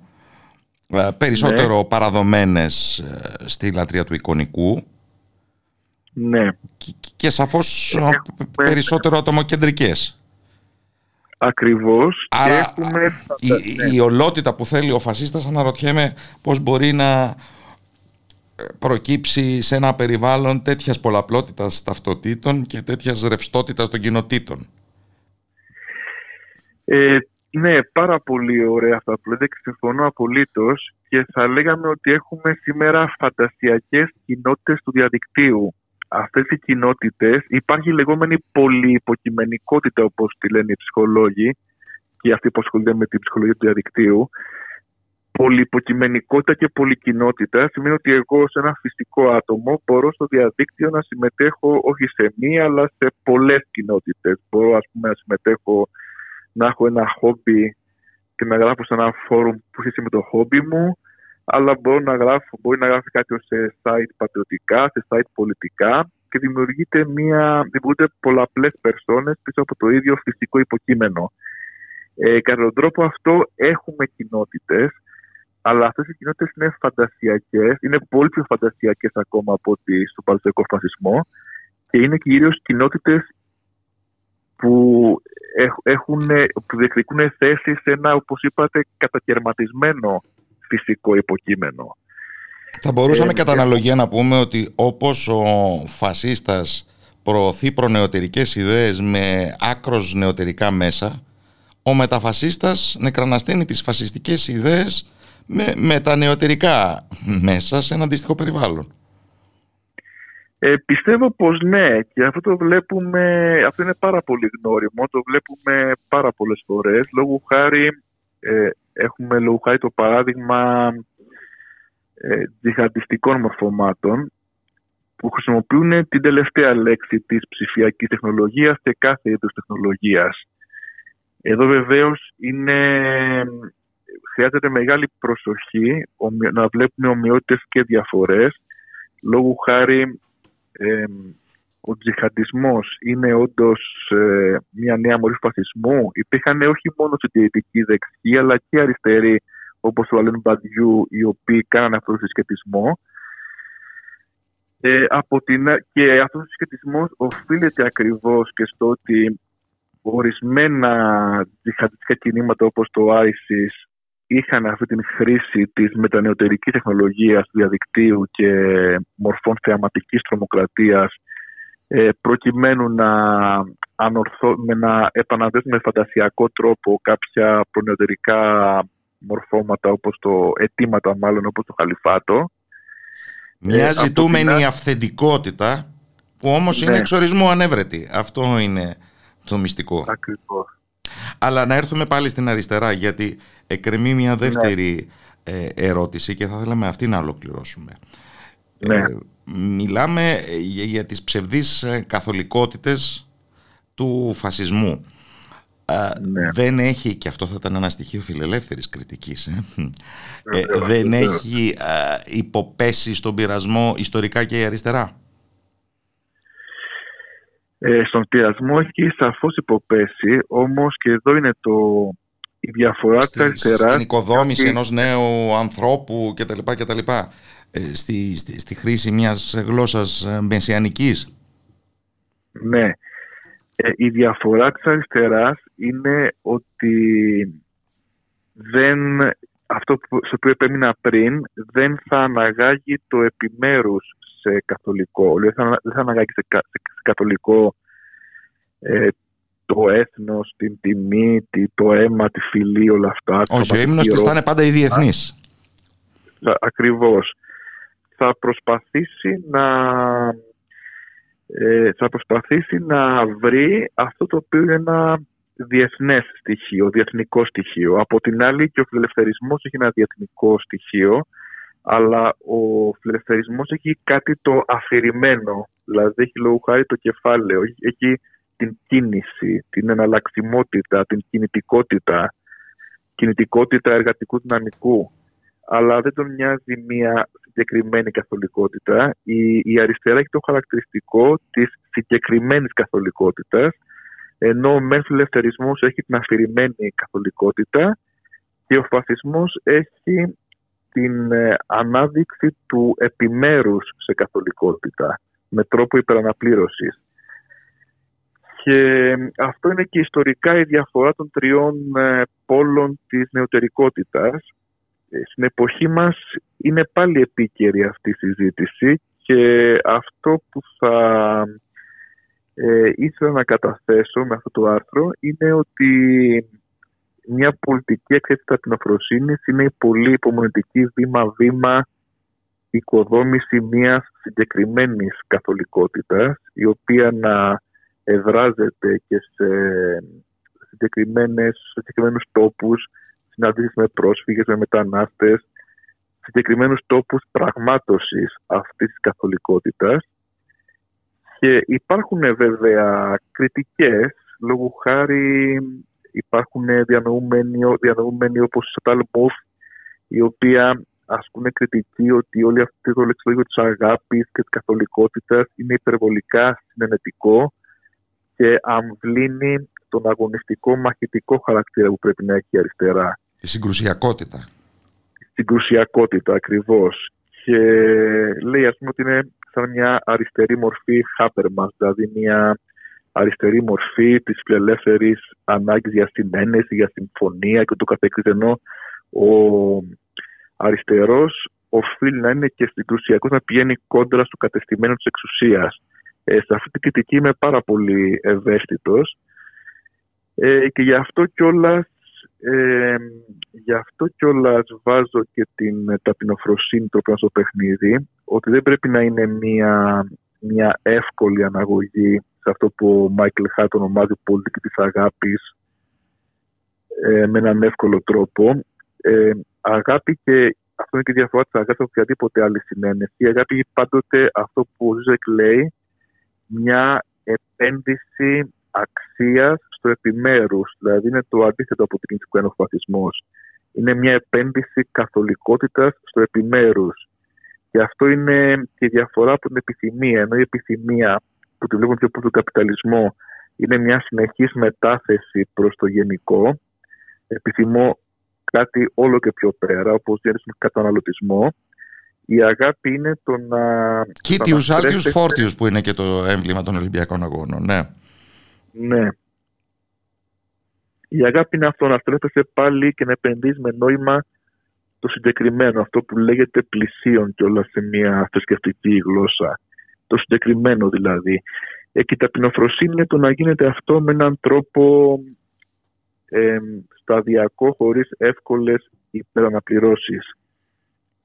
ε, περισσότερο ναι. παραδομένες ε, στη λατρεία του εικονικού ναι. και, και σαφώς περισσότερο ατομοκεντρικές Ακριβώς. Άρα έχουμε... η, η ολότητα που θέλει ο φασίστας αναρωτιέμαι πώς μπορεί να προκύψει σε ένα περιβάλλον τέτοιας πολλαπλότητας ταυτοτήτων και τέτοιας ρευστότητας των κοινοτήτων. Ε, ναι, πάρα πολύ ωραία αυτά που λέτε και συμφωνώ απολύτως και θα λέγαμε ότι έχουμε σήμερα φαντασιακές κοινότητες του διαδικτύου αυτές οι κοινότητες υπάρχει λεγόμενη πολυυποκειμενικότητα όπως τη λένε οι ψυχολόγοι και αυτοί που ασχολούνται με την ψυχολογία του διαδικτύου. Πολυυποκειμενικότητα και πολυκοινότητα σημαίνει ότι εγώ σε ένα φυσικό άτομο μπορώ στο διαδίκτυο να συμμετέχω όχι σε μία αλλά σε πολλές κοινότητες. Μπορώ ας πούμε να συμμετέχω να έχω ένα χόμπι και να γράφω σε ένα φόρουμ που σχέση με το χόμπι μου αλλά μπορεί να γράφει, μπορεί να γράφει κάποιο σε site πατριωτικά, σε site πολιτικά και δημιουργείται μια, δημιουργούνται πολλαπλές περσόνες πίσω από το ίδιο φυσικό υποκείμενο. Ε, κατά τον τρόπο αυτό έχουμε κοινότητες, αλλά αυτές οι κοινότητες είναι φαντασιακές, είναι πολύ πιο φαντασιακές ακόμα από ότι στον παλαιστικό φασισμό και είναι κυρίως κοινότητες που, έχουν, που διεκδικούν θέση σε ένα, όπως είπατε, κατακαιρματισμένο φυσικό υποκείμενο. Θα μπορούσαμε ε, κατά αναλογία να πούμε ότι όπως ο φασίστας προωθεί προνεωτερικές ιδέες με άκρος νεωτερικά μέσα, ο μεταφασίστας νεκρανασταίνει τις φασιστικές ιδέες με, με τα νεωτερικά μέσα σε ένα αντίστοιχο περιβάλλον. Ε, πιστεύω πως ναι και αυτό το βλέπουμε, αυτό είναι πάρα πολύ γνώριμο, το βλέπουμε πάρα πολλές φορές. Λόγω χάρη ε, έχουμε λόγω χάρη το παράδειγμα ε, τζιχαντιστικών μορφωμάτων που χρησιμοποιούν την τελευταία λέξη της ψηφιακής τεχνολογίας και κάθε είδους τεχνολογίας. Εδώ βεβαίως είναι χρειάζεται μεγάλη προσοχή να βλέπουμε ομοιότητες και διαφορές. Λόγω χάρη ο τζιχαντισμός είναι όντως ε, μια νέα μορφή φασισμού. Υπήρχαν όχι μόνο συντηρητικοί δεξιοί αλλά και αριστεροί όπως ο Αλέν Μπαντιού οι οποίοι κάνανε αυτό το συσχετισμό. Ε, από την, και αυτός ο συσχετισμός οφείλεται ακριβώς και στο ότι ορισμένα τζιχαντιστικά κινήματα όπως το ISIS είχαν αυτή την χρήση της μετανεωτερικής τεχνολογίας διαδικτύου και μορφών θεαματικής τρομοκρατίας ε, προκειμένου να, ανορθώ, με να επαναδέσουν με φαντασιακό τρόπο κάποια προνεωτερικά μορφώματα όπως το αιτήματα μάλλον όπως το χαλιφάτο. Μια ε, ζητούμενη αυθεντικότητα που όμως είναι ναι. εξορισμό ανέβρετη. Αυτό είναι το μυστικό. Ακριβώς. Αλλά να έρθουμε πάλι στην αριστερά γιατί εκκρεμεί μια ναι. δεύτερη ε, ερώτηση και θα θέλαμε αυτή να ολοκληρώσουμε. Ναι. Ε, μιλάμε για, για τις ψευδείς ε, καθολικότητες του φασισμού. Ναι. Δεν έχει, και αυτό θα ήταν ένα στοιχείο φιλελεύθερης κριτικής, ε, δεν έχει υποπέσει στον πειρασμό ιστορικά και η αριστερά. Ε, στον πειρασμό έχει σαφώς υποπέσει, όμως και εδώ είναι το, η διαφορά στη, της αριστεράς. Στην οικοδόμηση και... ενός νέου ανθρώπου κτλ. κτλ ε, στη, στη, στη, χρήση μιας γλώσσας ε, μεσιανικής. Ναι. Ε, η διαφορά της αριστεράς είναι ότι δεν, αυτό που, στο οποίο επέμεινα πριν δεν θα αναγάγει το επιμέρους σε καθολικό. Δεν θα, δεν θα αναγάγει σε, καθολικό ε, το έθνος, την τιμή, το αίμα, τη φυλή, όλα αυτά. Όχι, ο ύμνος της θα είναι πάντα η διεθνής. Ακριβώς. Θα προσπαθήσει να ε, θα προσπαθήσει να βρει αυτό το οποίο είναι ένα διεθνές στοιχείο, διεθνικό στοιχείο. Από την άλλη και ο φιλελευθερισμός έχει ένα διεθνικό στοιχείο αλλά ο φιλελευθερισμός έχει κάτι το αφηρημένο, δηλαδή έχει λόγω χάρη το κεφάλαιο, έχει την κίνηση, την εναλλαξιμότητα, την κινητικότητα, κινητικότητα εργατικού δυναμικού, αλλά δεν τον νοιάζει μια συγκεκριμένη καθολικότητα. Η, η αριστερά έχει το χαρακτηριστικό της συγκεκριμένης καθολικότητας, ενώ ο μεν φιλελευθερισμός έχει την αφηρημένη καθολικότητα και ο φασισμός έχει την ε, ανάδειξη του επιμέρους σε καθολικότητα με τρόπο υπεραναπλήρωσης. Και αυτό είναι και ιστορικά η διαφορά των τριών ε, πόλων της νεωτερικότητας. Ε, στην εποχή μας είναι πάλι επίκαιρη αυτή η συζήτηση και αυτό που θα ε, ήθελα να καταθέσω με αυτό το άρθρο είναι ότι μια πολιτική εξέταση ταπεινοφροσύνης είναι η πολύ υπομονετική βήμα-βήμα οικοδόμηση μιας συγκεκριμένης καθολικότητας η οποία να εδράζεται και σε συγκεκριμένες, σε συγκεκριμένους τόπους συναντήσεις με πρόσφυγες, με μετανάστες συγκεκριμένους τόπους πραγμάτωσης αυτής της καθολικότητας και υπάρχουν βέβαια κριτικές λόγω χάρη υπάρχουν διανοούμενοι, διανοούμενοι όπως η Σατάλ Μοφ, η οποία ασκούν κριτική ότι όλη αυτή το λεξιλόγιο της αγάπης και της καθολικότητας είναι υπερβολικά συνενετικό και αμβλύνει τον αγωνιστικό μαχητικό χαρακτήρα που πρέπει να έχει η αριστερά. Τη συγκρουσιακότητα. Η συγκρουσιακότητα ακριβώς. Και λέει ας πούμε ότι είναι σαν μια αριστερή μορφή Χάπερμας, δηλαδή μια αριστερή μορφή της φιλελεύθερης ανάγκης για συνένεση, για συμφωνία και το καθεξής ενώ ο αριστερός οφείλει να είναι και συγκρουσιακός να πηγαίνει κόντρα στο κατεστημένο της εξουσίας. Ε, σε αυτή την κριτική είμαι πάρα πολύ ευαίσθητος ε, και γι' αυτό κιόλας ε, γι' αυτό κιόλας βάζω και την ταπεινοφροσύνη το στο παιχνίδι ότι δεν πρέπει να είναι μια, μια εύκολη αναγωγή σε αυτό που ο Μάικλ Χαρντ ονομάζει πολιτική της αγάπης ε, με έναν εύκολο τρόπο. Ε, αγάπη και αυτό είναι και η διαφορά της αγάπης από οποιαδήποτε άλλη συναίνεση. Η αγάπη πάντοτε αυτό που ο Ζίζεκ λέει μια επένδυση αξίας στο επιμέρους. Δηλαδή είναι το αντίθετο από την κοινωνικό ενοφασισμός. Είναι μια επένδυση καθολικότητας στο επιμέρους. Και αυτό είναι και η διαφορά από την επιθυμία. Ενώ η επιθυμία που τη βλέπουμε πιο από τον καπιταλισμό είναι μια συνεχής μετάθεση προς το γενικό. Επιθυμώ κάτι όλο και πιο πέρα, όπως γίνεται στον καταναλωτισμό. Η αγάπη είναι το να... Κίτιους, άλτιους, φόρτιους που είναι και το έμβλημα των Ολυμπιακών Αγώνων, ναι. Ναι. Η αγάπη είναι αυτό, να στρέφεσαι πάλι και να επενδύεις με νόημα το συγκεκριμένο, αυτό που λέγεται πλησίον και όλα σε μια θρησκευτική γλώσσα. Το συγκεκριμένο δηλαδή. Ε, και η ταπεινοφροσύνη είναι το να γίνεται αυτό με έναν τρόπο ε, σταδιακό, χωρίς εύκολες υπεραναπληρώσεις.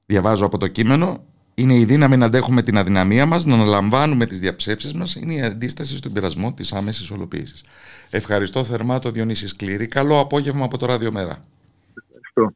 Διαβάζω από το κείμενο. Είναι η δύναμη να αντέχουμε την αδυναμία μας, να αναλαμβάνουμε τις διαψεύσεις μας. Είναι η αντίσταση στον πειρασμό της άμεσης ολοποίησης. Ευχαριστώ θερμά το Διονύσης Σκλήρη. Καλό απόγευμα από το Ράδιο Μέρα. Ευχαριστώ.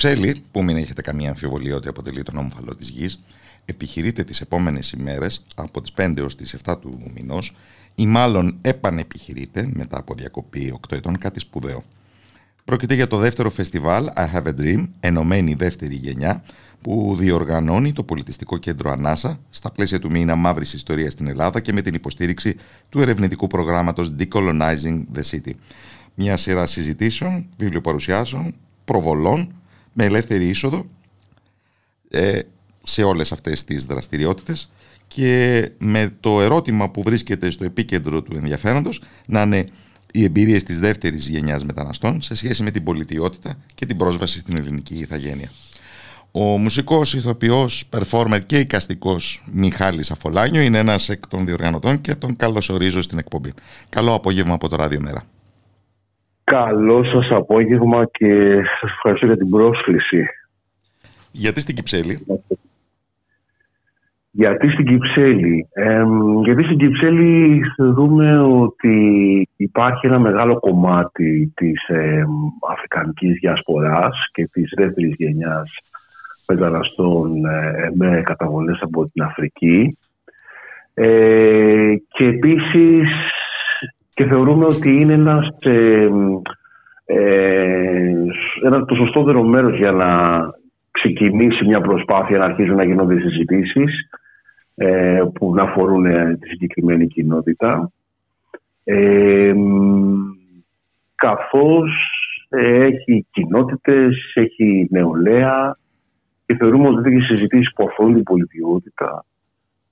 Κυψέλη, που μην έχετε καμία αμφιβολία ότι αποτελεί τον όμφαλο της γης, επιχειρείται τις επόμενες ημέρες, από τις 5 έως τις 7 του μηνός, ή μάλλον επανεπιχειρείται μετά από διακοπή 8 ετών κάτι σπουδαίο. Πρόκειται για το δεύτερο φεστιβάλ I Have a Dream, ενωμένη δεύτερη γενιά, που διοργανώνει το πολιτιστικό κέντρο Ανάσα στα πλαίσια του μήνα Μαύρης Ιστορίας στην Ελλάδα και με την υποστήριξη του ερευνητικού προγράμματος Decolonizing the City. Μια σειρά συζητήσεων, βιβλιοπαρουσιάσεων, προβολών με ελεύθερη είσοδο ε, σε όλες αυτές τις δραστηριότητες και με το ερώτημα που βρίσκεται στο επίκεντρο του ενδιαφέροντος να είναι οι εμπειρίες της δεύτερης γενιάς μεταναστών σε σχέση με την πολιτιότητα και την πρόσβαση στην ελληνική ηθαγένεια. Ο μουσικός, ηθοποιός, performer και οικαστικός Μιχάλης Αφολάνιο είναι ένας εκ των διοργανωτών και τον καλωσορίζω στην εκπομπή. Καλό απόγευμα από το Ράδιο Μέρα. Καλό σας απόγευμα και σας ευχαριστώ για την πρόσκληση. Γιατί στην Κυψέλη; Γιατί στην Κυψέλη. γιατί στην Κυψέλη θεωρούμε ότι υπάρχει ένα μεγάλο κομμάτι της ε, αφρικανικής διασποράς και της δεύτερης γενιάς μεταναστών ε, με καταβολές από την Αφρική. Ε, και επίσης και θεωρούμε ότι είναι ένας, ε, ε, ένα το σωστότερο μέρος για να ξεκινήσει μια προσπάθεια να αρχίζουν να γίνονται συζητήσεις ε, που να αφορούν ε, τη συγκεκριμένη κοινότητα. Ε, καθώς έχει κοινότητες, έχει νεολαία και θεωρούμε ότι τέτοιες συζητήσεις που αφορούν την πολιτιότητα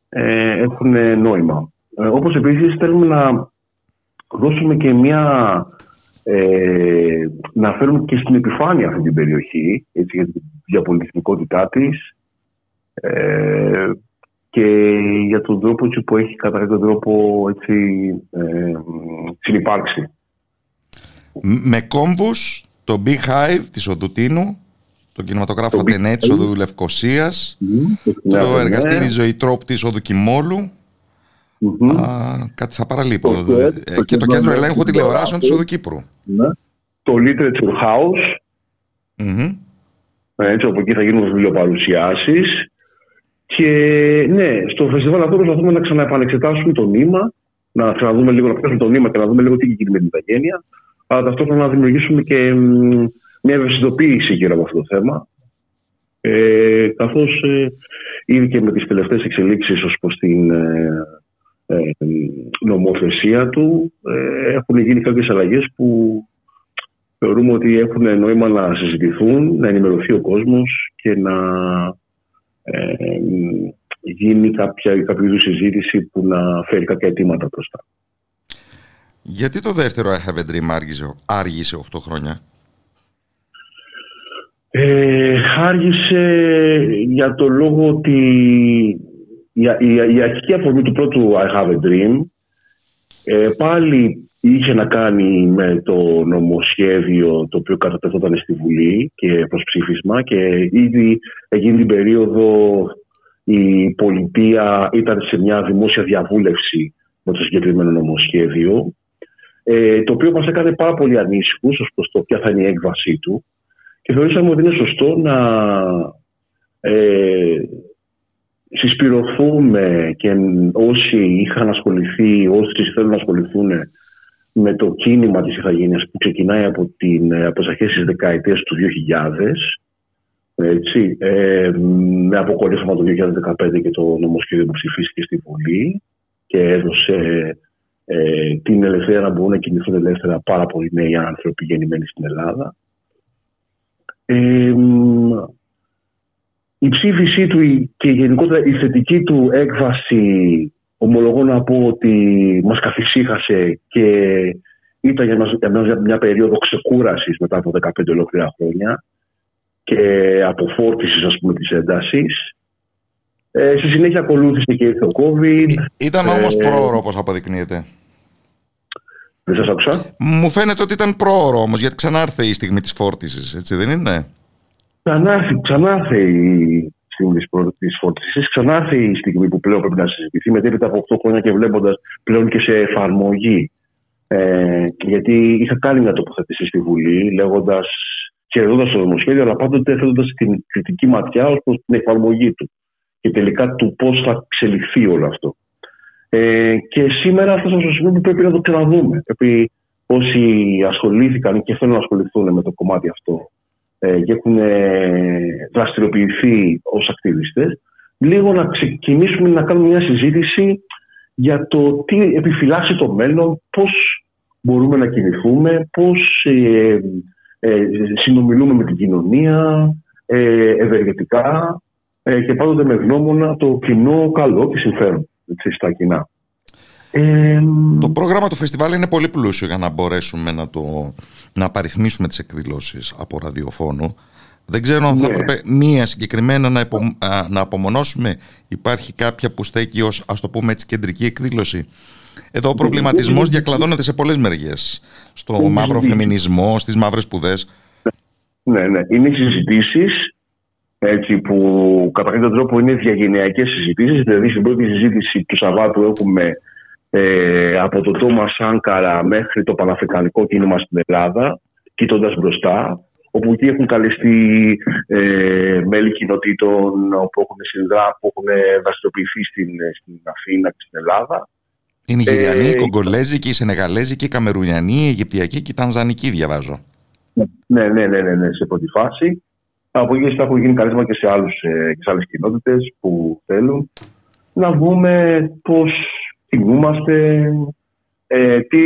έχουν νόημα. όπως επίσης θέλουμε να δώσουμε και μια ε, να φέρουμε και στην επιφάνεια αυτή την περιοχή έτσι, για την διαπολιτισμικότητά της ε, και για τον τρόπο έτσι, που έχει κατά κάποιο τρόπο έτσι, ε, συνυπάρξει. Με κόμβους το Beehive της Οδουτίνου, τον κινηματογράφο Αντενέ της Οδού Λευκοσίας, το εργαστήρι ναι. Ζωητρόπ της Οδού Κιμόλου, Mm-hmm. κάτι θα παραλείπω. Το, ε, και το κέντρο ελέγχου τηλεοράσεων της Οδοκύπρου. Ναι. Το Literature House. Mm-hmm. Έτσι, από εκεί θα γίνουν βιβλιοπαρουσιάσεις. Και ναι, στο φεστιβάλ αυτό προσπαθούμε να ξαναεπανεξετάσουμε το νήμα, να ξαναδούμε λίγο, να πιάσουμε το νήμα και να δούμε λίγο τι γίνει με την ηθαγένεια, αλλά ταυτόχρονα να δημιουργήσουμε και μια ευαισθητοποίηση γύρω από αυτό το θέμα. Ε, Καθώς ε, ήδη και με τις τελευταίες εξελίξεις ως προς την ε, ε, νομοθεσία του ε, έχουν γίνει κάποιες αλλαγές που θεωρούμε ότι έχουν νόημα να συζητηθούν, να ενημερωθεί ο κόσμος και να ε, γίνει κάποια, κάποια είδους συζήτηση που να φέρει κάποια αιτήματα μπροστά. Γιατί το δεύτερο I have a dream άργησε, άργησε 8 χρόνια; Ε, άργησε για το λόγο ότι η, η, η αρχική αφορμή του πρώτου I Have a Dream ε, πάλι είχε να κάνει με το νομοσχέδιο το οποίο κατατεθόταν στη Βουλή και προς ψήφισμα και ήδη εκείνη την περίοδο η πολιτεία ήταν σε μια δημόσια διαβούλευση με το συγκεκριμένο νομοσχέδιο ε, το οποίο μας έκανε πάρα πολύ ανήσυχους ως προς το ποια θα είναι η έκβασή του και θεωρήσαμε ότι είναι σωστό να ε, συσπηρωθούμε και όσοι είχαν ασχοληθεί, όσοι θέλουν να ασχοληθούν με το κίνημα της ηθαγένειας που ξεκινάει από, την, από τις αρχές της δεκαετίας του 2000 έτσι, ε, με αποκορύφωμα το 2015 και το νομοσχέδιο που ψηφίστηκε στη Βουλή και έδωσε ε, την ελευθερία να μπορούν να κινηθούν ελεύθερα πάρα πολλοί νέοι άνθρωποι γεννημένοι στην Ελλάδα. Ε, η ψήφισή του και γενικότερα η θετική του έκβαση ομολογώ να πω ότι μας καθησύχασε και ήταν για μας, για μια περίοδο ξεκούρασης μετά από 15 ολόκληρα χρόνια και αποφόρτησης ας πούμε της έντασης. Ε, στη συνέχεια ακολούθησε και ήρθε ο COVID. Ήταν ε, όμως πρόωρο όπως αποδεικνύεται. Δεν σας άκουσα. Μου φαίνεται ότι ήταν πρόωρο όμως γιατί ξανά ήρθε η στιγμή της φόρτισης, έτσι δεν είναι; Ξανά η στιγμή της φόρτιση, ξανά η στιγμή που πλέον πρέπει να συζητηθεί μετέπειτα από 8 χρόνια και βλέποντας πλέον και σε εφαρμογή. Ε, γιατί είχα κάνει μια τοποθέτηση στη Βουλή λέγοντας χαιρετώντας το νομοσχέδιο, αλλά πάντοτε θέτοντα την κριτική ματιά ως προς την εφαρμογή του και τελικά του πώς θα εξελιχθεί όλο αυτό. Ε, και σήμερα φτάσαμε στο σημείο που πρέπει να το ξαναδούμε. Πρέπει όσοι ασχολήθηκαν και θέλουν να ασχοληθούν με το κομμάτι αυτό ε, και έχουν ε, δραστηριοποιηθεί ως ακτιβιστέ, λίγο να ξεκινήσουμε να κάνουμε μια συζήτηση για το τι επιφυλάσσει το μέλλον, πώς μπορούμε να κινηθούμε, πώς ε, ε, συνομιλούμε με την κοινωνία ε, ευεργετικά ε, και πάντοτε με γνώμονα το κοινό καλό και συμφέρον έτσι, στα κοινά. Ε, το πρόγραμμα του φεστιβάλ είναι πολύ πλούσιο για να μπορέσουμε να, το, να απαριθμίσουμε τις εκδηλώσεις από ραδιοφώνου. Δεν ξέρω αν θα ναι. έπρεπε μία συγκεκριμένα να, να απομονώσουμε. Υπάρχει κάποια που στέκει ως, ας το πούμε έτσι, κεντρική εκδήλωση. Εδώ ο προβληματισμός διακλαδώνεται σε πολλές μεριές. Στο μαύρο φεμινισμό, στις μαύρες σπουδές. Ναι, ναι. Είναι συζητήσεις έτσι, που κατά κάποιο τρόπο είναι διαγενειακέ συζητήσεις. Δηλαδή, στην πρώτη συζήτηση του Σαββάτου έχουμε ε, από το Τόμα Σάνκαρα μέχρι το Παναφρικανικό κίνημα στην Ελλάδα, κοιτώντας μπροστά, όπου εκεί έχουν καλεστεί ε, μέλη κοινοτήτων που έχουν συνδρά, που έχουν δραστηριοποιηθεί στην, στην Αθήνα και στην Ελλάδα. Είναι η Γυριανή, ε, η Κογκολέζικη, η Σενεγαλέζικη, η Καμερουνιανή, η Αιγυπτιακή και η Τανζανική, διαβάζω. Ναι, ναι, ναι, ναι, ναι σε πρώτη φάση. Από εκεί θα έχουν γίνει καλέσμα και σε, άλλους, ε, σε άλλες κοινότητες που θέλουν να δούμε πώς κινούμαστε, ε, τι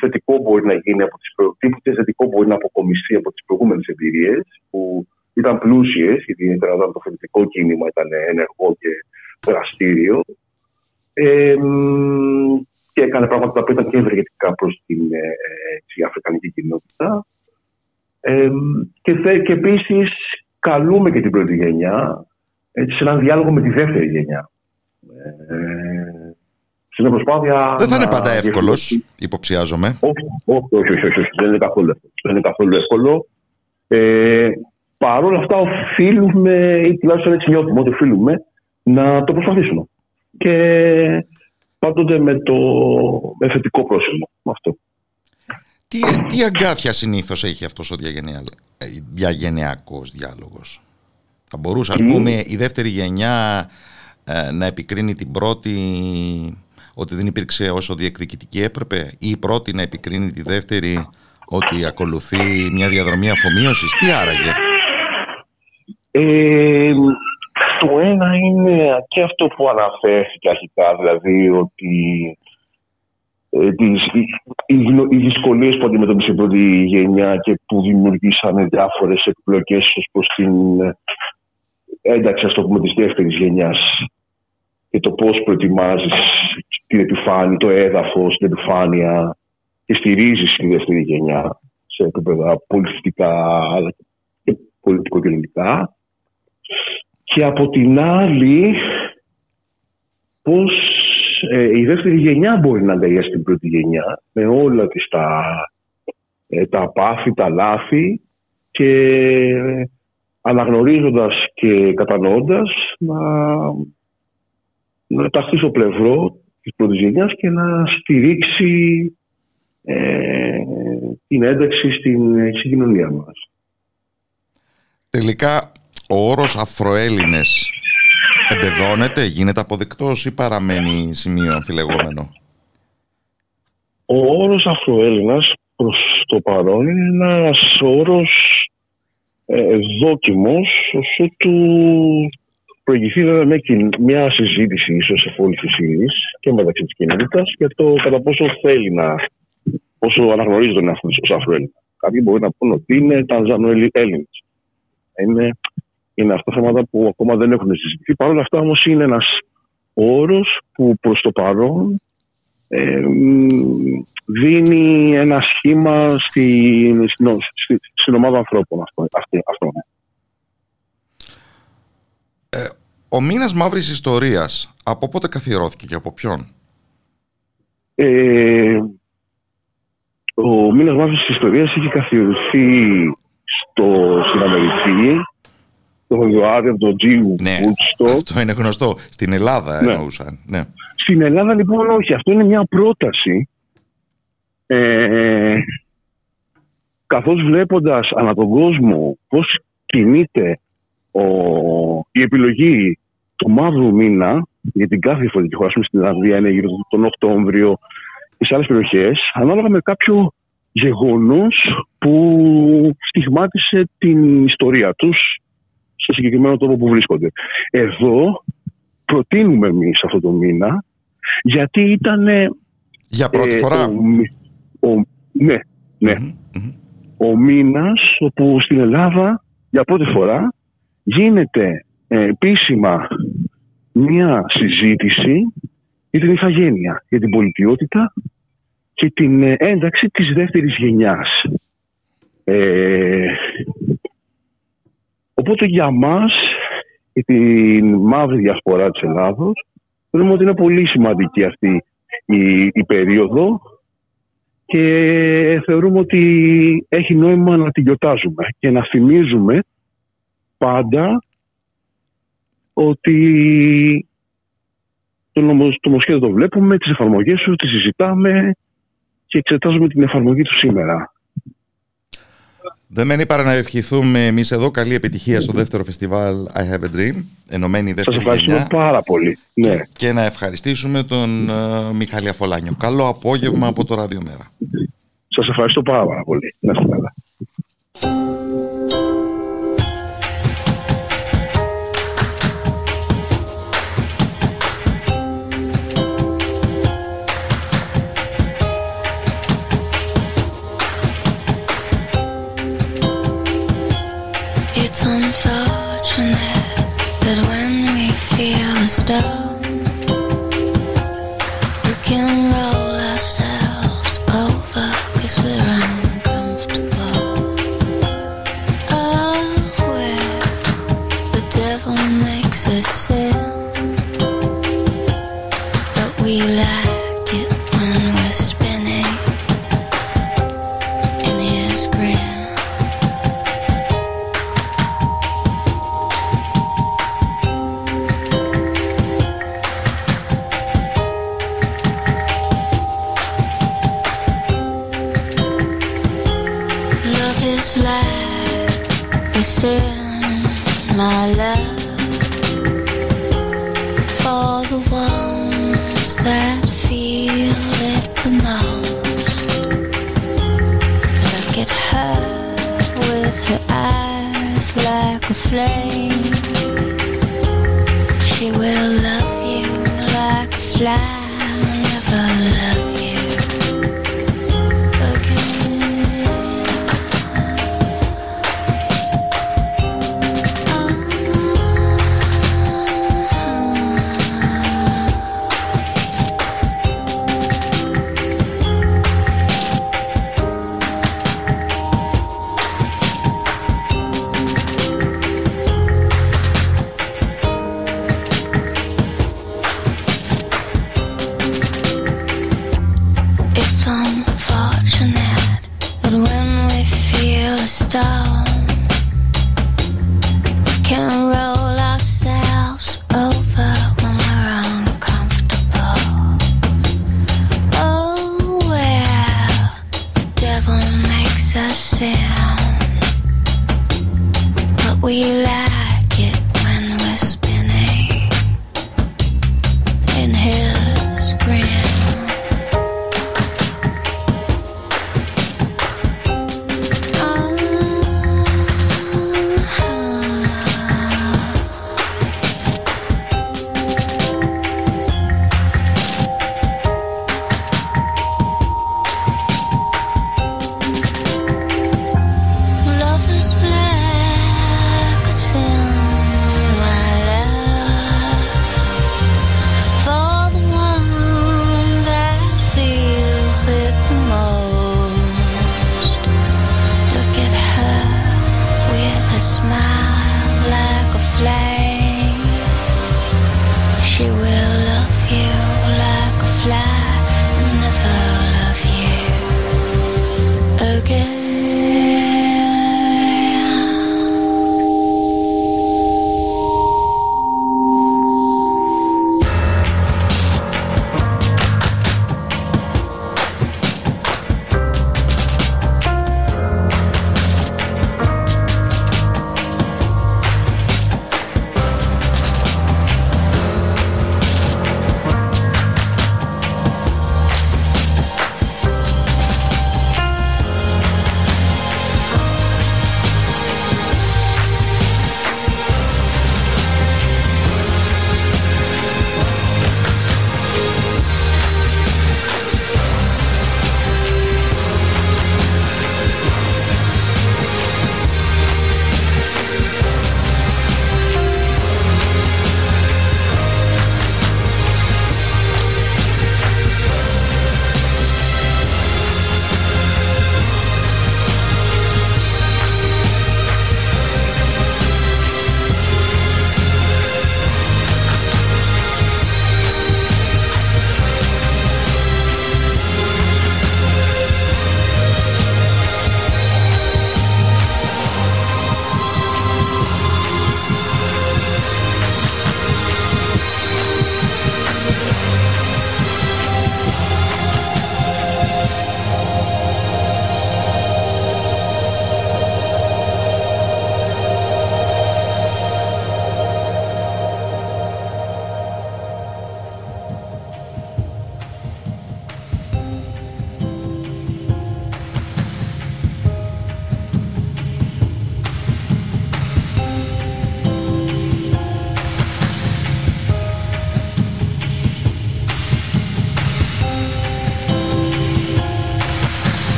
θετικό μπορεί να γίνει από τις προ... τι θετικό μπορεί να αποκομιστεί από τις προηγούμενες εμπειρίες που ήταν πλούσιες, ιδιαίτερα όταν το θετικό κίνημα ήταν ενεργό και δραστήριο ε, και έκανε πράγματα που ήταν και ευεργετικά προς την ε, αφρικανική κοινότητα. Ε, και, και επίσης καλούμε και την πρώτη γενιά έτσι, σε έναν διάλογο με τη δεύτερη γενιά. Ε, στην προσπάθεια. Δεν θα είναι πάντα εύκολος, υποψιάζομαι. Όχι, όχι, όχι, όχι, δεν είναι καθόλου εύκολο. Δεν είναι καθόλου εύκολο. Ε, Παρ' όλα αυτά, οφείλουμε, ή τουλάχιστον έτσι νιώθουμε ότι οφείλουμε, να το προσπαθήσουμε και πάντοτε με το με θετικό πρόσημο αυτό. Τι, τι αγκάθια συνήθως έχει αυτός ο ε, διαγενειακός διάλογος; Θα μπορούσε ας πούμε η δεύτερη γενιά ε, να επικρίνει την πρώτη ότι δεν υπήρξε όσο διεκδικητική έπρεπε ή η πρώτη να επικρίνει τη δεύτερη ότι ακολουθεί μια διαδρομή αφομοίωσης. Τι άραγε; Ε, το ένα είναι και αυτό που αναφέρθηκε αρχικά, δηλαδή ότι ε, τις, οι, οι δυσκολίες που αντιμετώπισε η πρώτη γενιά και που δημιουργήσαν διάφορες εκπλοκές ως προς την ένταξη, ας το πούμε, της δεύτερης γενιάς και το πώς προετοιμάζεις την επιφάνεια, το έδαφος, την επιφάνεια και στηρίζεις τη δεύτερη γενιά σε επίπεδα πολιτιστικά και πολιτικο-κοινωνικά. Και από την άλλη πώς ε, η δεύτερη γενιά μπορεί να αγκαλιάσει την πρώτη γενιά με όλα τις τα, ε, τα πάθη, τα λάθη και αναγνωρίζοντας και κατανοώντας να, να ταχθεί στο πλευρό της πρώτης γενιάς και να στηρίξει ε, την ένταξη στην, στην κοινωνία μας. Τελικά ο όρος Αφροέλληνες εμπεδώνεται, γίνεται αποδεκτός ή παραμένει σημείο αμφιλεγόμενο; Ο όρος Αφροέλληνας προς το παρόν είναι ένας όρος ε, δόκιμος όσο του προηγηθεί βέβαια μια συζήτηση ίσως σε πόλη της ύλης και μεταξύ της κοινότητας για το κατά πόσο θέλει να πόσο αναγνωρίζει τον εαυτό ως Αφροέλληνα. Κάποιοι μπορεί να πούνε ότι είναι Τανζανοέλληνες. Είναι είναι αυτά θέματα που ακόμα δεν έχουν συζητηθεί. Παρ' όλα αυτά όμως είναι ένας όρος που προς το παρόν ε, δίνει ένα σχήμα στην, στην, στην ομάδα ανθρώπων αυτό, αυτό, ε, ο μήνας μαύρης ιστορίας από πότε καθιερώθηκε και από ποιον; Ε, ο μήνας μαύρης ιστορίας είχε καθιερωθεί στο, στην Αμερική το Φεβρουάριο από τον Τζίου ναι, Αυτό είναι γνωστό. Στην Ελλάδα ναι. εννοούσαν. Ναι. Στην Ελλάδα λοιπόν όχι. Αυτό είναι μια πρόταση ε, καθώς βλέποντας ανά τον κόσμο πώς κινείται ο, η επιλογή του μαύρου μήνα για την κάθε διαφορετική χώρα, στην Ιρλανδία είναι γύρω τον Οκτώβριο και σε άλλες περιοχές, ανάλογα με κάποιο γεγονός που στιγμάτισε την ιστορία τους στο συγκεκριμένο τόπο που βρίσκονται. Εδώ προτείνουμε εμείς αυτό το μήνα γιατί ήταν... Για πρώτη ε, φορά. Ο, ναι, ναι. Ο μήνας όπου στην Ελλάδα για πρώτη φορά γίνεται ε, επίσημα μια συζήτηση για την ηθαγένεια, για την πολιτιότητα και την ε, ένταξη της δεύτερης γενιάς. Ε, οπότε για μας, για την μαύρη διασπορά της Ελλάδος, θεωρούμε ότι είναι πολύ σημαντική αυτή η, η περίοδο και θεωρούμε ότι έχει νόημα να την γιορτάζουμε και να θυμίζουμε πάντα ότι το, νομοσχέδιο το βλέπουμε, τις εφαρμογές του, τις συζητάμε και εξετάζουμε την εφαρμογή του σήμερα. Δεν μένει παρά να ευχηθούμε εμείς εδώ καλή επιτυχία στο δεύτερο φεστιβάλ I Have a Dream, ενωμένη δεύτερη Σας ευχαριστούμε πάρα πολύ. Ναι. Και, και, να ευχαριστήσουμε τον uh, Μιχάλη Αφολάνιο. Καλό απόγευμα από το Ράδιο Μέρα. Σας ευχαριστώ πάρα, πάρα πολύ. Να είστε καλά. The ones that feel it the most. Look at her with her eyes like a flame. She will love you like a fly,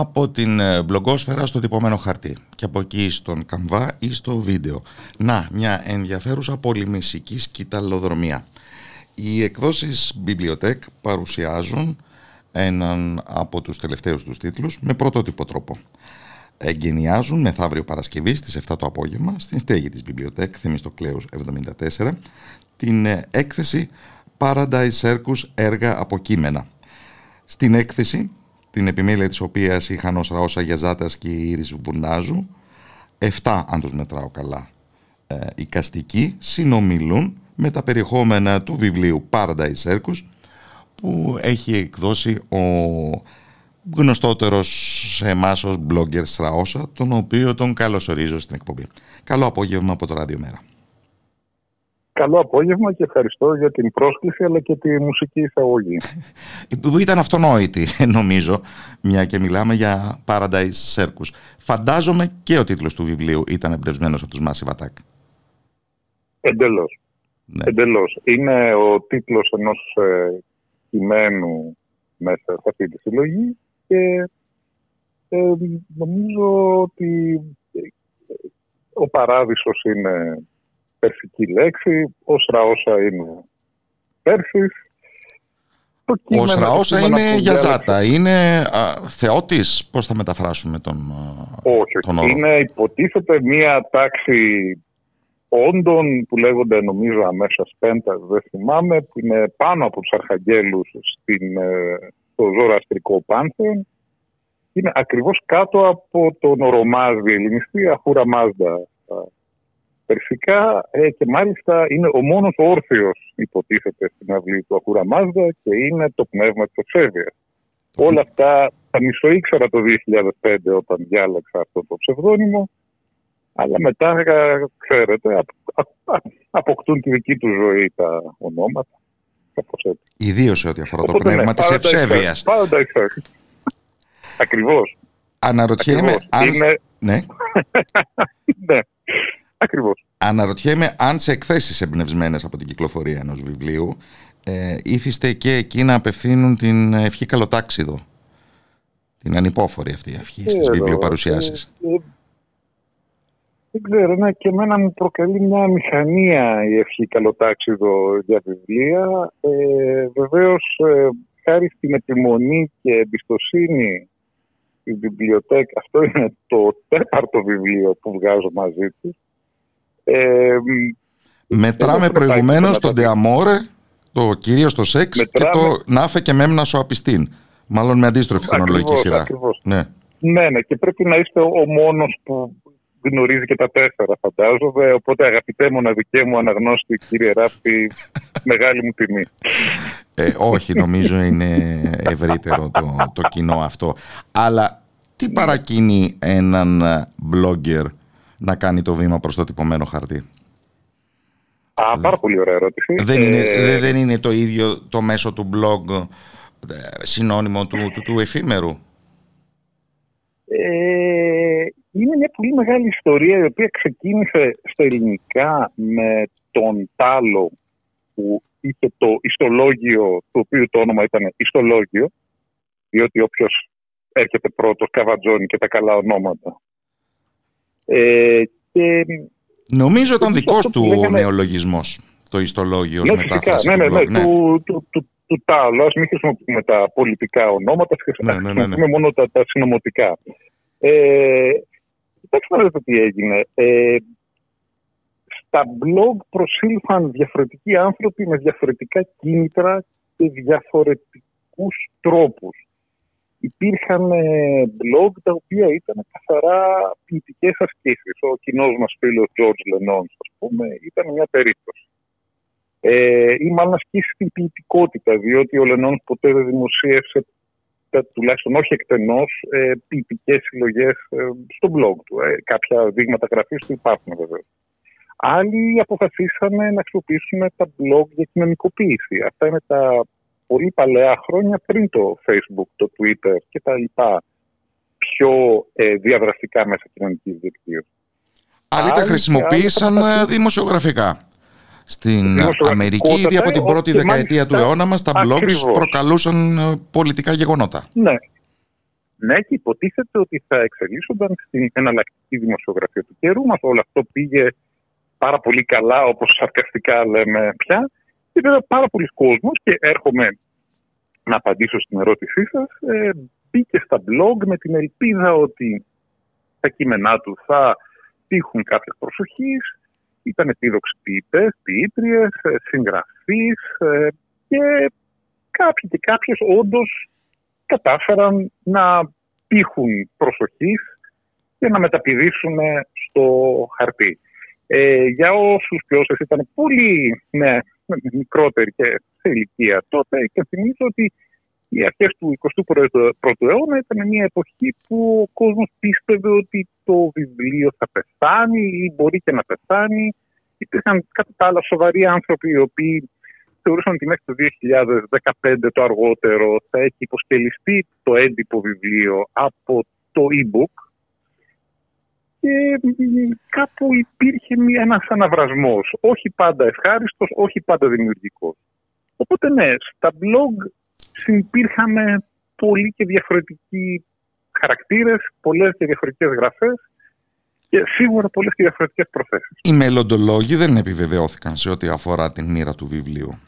από την ε, μπλογκόσφαιρα στο τυπωμένο χαρτί και από στον καμβά ή στο βίντεο. Να, μια ενδιαφέρουσα πολυμησική σκηταλοδρομία. Οι εκδόσεις Bibliotech παρουσιάζουν έναν από τους τελευταίους τους τίτλους με πρωτότυπο τρόπο. Εγκαινιάζουν μεθαύριο Παρασκευή στις 7 το απόγευμα στην στέγη της Bibliotech Θεμιστοκλέους 74 την ε, έκθεση Paradise Circus έργα από κείμενα. Στην έκθεση, την επιμέλεια της οποίας είχαν ως Ραώσα Γιαζάτας και η Ήρης Βουνάζου, 7 αν τους μετράω καλά, ε, οι καστικοί συνομιλούν με τα περιεχόμενα του βιβλίου Paradise Circus που έχει εκδώσει ο γνωστότερος σε εμάς ως blogger Στραώσα, τον οποίο τον καλωσορίζω στην εκπομπή. Καλό απόγευμα από το Ράδιο Μέρα. Καλό απόγευμα και ευχαριστώ για την πρόσκληση αλλά και τη μουσική εισαγωγή. Που ήταν αυτονόητη νομίζω, μια και μιλάμε για Paradise Circus. Φαντάζομαι και ο τίτλος του βιβλίου ήταν εμπνευσμένος από τους Massive Attack. Εντελώς. Ναι. Εντελώς. Είναι ο τίτλος ενός ε, κειμένου μέσα σε αυτή τη συλλογή και ε, νομίζω ότι ε, ο παράδεισος είναι περσική λέξη, ο Σραώσα είναι Πέρσης. Ο Σραώσα είναι για ζάτα, είναι α, θεότης, πώς θα μεταφράσουμε τον, όχι, τον όρο; Είναι υποτίθεται μία τάξη όντων που λέγονται νομίζω αμέσα πέντα, δεν θυμάμαι, που είναι πάνω από τους αρχαγγέλους στην, ε, στο ζωραστρικό πάνθεον. Είναι ακριβώς κάτω από τον ορομάζ διελληνιστή Αχούρα Μάζδα περσικά ε, και μάλιστα είναι ο μόνος όρθιος υποτίθεται στην αυλή του Αχούρα Μάζδα και είναι το πνεύμα της Ευσέβειας. Όλα αυτά τα μισοήξερα το 2005 όταν διάλεξα αυτό το ψευδόνυμο αλλά μετά, ε, ξέρετε, αποκτούν τη δική τους ζωή τα ονόματα. Ιδίως σε ό,τι αφορά το πνεύμα ναι, της ευσέβειας. Πάντα Ακριβώς. Αναρωτιέμαι αν. Είναι... Ναι. ναι. Ακριβώς. Αναρωτιέμαι αν σε εκθέσεις εμπνευσμένες από την κυκλοφορία ενός βιβλίου ε, ήθιστε και εκεί να απευθύνουν την ευχή καλοτάξιδο. Την ανυπόφορη αυτή ευχή στις βιβλιοπαρουσιάσεις. Ε, ε, δεν ξέρω, ναι, και εμένα μου προκαλεί μια μηχανία η ευχή καλοτάξιδο για βιβλία. Ε, Βεβαίως, ε, χάρη στην επιμονή και εμπιστοσύνη τη βιβλιοτέκα, αυτό είναι το τέταρτο βιβλίο που βγάζω μαζί του. Ε, Μετράμε προηγουμένως τον Ντεαμόρε, το κυρίω το σεξ Μετράμε... και το Νάφε και Μέμνα σου απιστίν. Μάλλον με αντίστροφη χρονολογική σειρά. Ναι. ναι, ναι, και πρέπει να είστε ο μόνος που γνωρίζει και τα τέσσερα, φαντάζομαι. Οπότε, αγαπητέ μοναδικέ μου αναγνώστη, κύριε Ράφτη, μεγάλη μου τιμή. Ε, όχι, νομίζω είναι ευρύτερο το, το κοινό αυτό. Αλλά τι παρακινεί έναν blogger να κάνει το βήμα προς το τυπωμένο χαρτί. Α, πάρα πολύ ωραία ερώτηση. Δεν είναι, ε, δεν είναι το ίδιο το μέσο του blog ε, συνώνυμο του, του, του εφήμερου; Ε, είναι μια πολύ μεγάλη ιστορία η οποία ξεκίνησε στα ελληνικά με τον Τάλο που είχε το ιστολόγιο, το οποίο το όνομα ήταν ιστολόγιο, διότι όποιος έρχεται πρώτος καβατζώνει και τα καλά ονόματα. Ε, και Νομίζω ήταν δικός του λέγαμε... νεολογισμός το ιστολόγιος ναι, μετάφραση. Ναι, ναι, ναι, ναι, του, του, του, του Τάλο. Α μην χρησιμοποιούμε τα πολιτικά ονόματα, ναι, ναι, ναι, ναι. χρησιμοποιούμε μόνο τα, τα συνωμοτικά. Ε, Κοιτάξτε να δείτε τι έγινε. Ε, στα blog προσήλθαν διαφορετικοί άνθρωποι με διαφορετικά κίνητρα και διαφορετικούς τρόπους. Υπήρχαν ε, blog τα οποία ήταν καθαρά ποιητικές ασκήσεις. Ο κοινός μας φίλος George Lennon, ας πούμε, ήταν μια περίπτωση. Ε, ή μάλλον ασκήσει στην ποιητικότητα, διότι ο Λενόν ποτέ δεν δημοσίευσε τουλάχιστον όχι εκτενώς, ε, ποιητικές συλλογές ε, στο blog του. Ε, κάποια δείγματα γραφής του υπάρχουν βέβαια. Άλλοι αποφασίσανε να χρησιμοποιήσουν τα blog για κοινωνικοποίηση. Αυτά είναι τα πολύ παλαιά χρόνια πριν το Facebook, το Twitter και τα λοιπά πιο ε, διαδραστικά μέσα κοινωνικής δικτύωσης. Άλλοι τα χρησιμοποίησαν ε, δημοσιογραφικά. Στην Αμερική, ήδη από την πρώτη δεκαετία του αιώνα μας, τα blogs προκαλούσαν ε, πολιτικά γεγονότα. Ναι. ναι, και υποτίθεται ότι θα εξελίσσονταν στην εναλλακτική δημοσιογραφία του καιρού μας. Όλο αυτό πήγε πάρα πολύ καλά, όπως σαρκαστικά λέμε πια. Και βέβαια πάρα πολλοί κόσμος και έρχομαι να απαντήσω στην ερώτησή σας, ε, μπήκε στα blog με την ελπίδα ότι τα κείμενά του θα τύχουν κάποια προσοχής. Ήταν επίδοξοι ποιητές, ποιήτριες, ε, συγγραφείς ε, και κάποιοι και κάποιες όντως κατάφεραν να τύχουν προσοχής και να μεταπηδήσουν στο χαρτί. Ε, για όσους και όσες ήταν πολύ ναι, μικρότεροι και σε ηλικία τότε και θυμίζω ότι οι αρχές του 21ου αιώνα ήταν μια εποχή που ο κόσμος πίστευε ότι το βιβλίο θα πεθάνει ή μπορεί και να πεθάνει. Υπήρχαν κατά τα άλλα σοβαροί άνθρωποι οι οποίοι θεωρούσαν ότι μέχρι το 2015 το αργότερο θα έχει υποστελιστεί το έντυπο βιβλίο από το e-book και κάπου υπήρχε μια, ένας αναβρασμός, όχι πάντα ευχάριστος, όχι πάντα δημιουργικός. Οπότε ναι, στα blog υπήρχαν πολλοί και διαφορετικοί χαρακτήρες, πολλές και διαφορετικές γραφές και σίγουρα πολλές και διαφορετικές προθέσεις. Οι μελλοντολόγοι δεν επιβεβαιώθηκαν σε ό,τι αφορά την μοίρα του βιβλίου.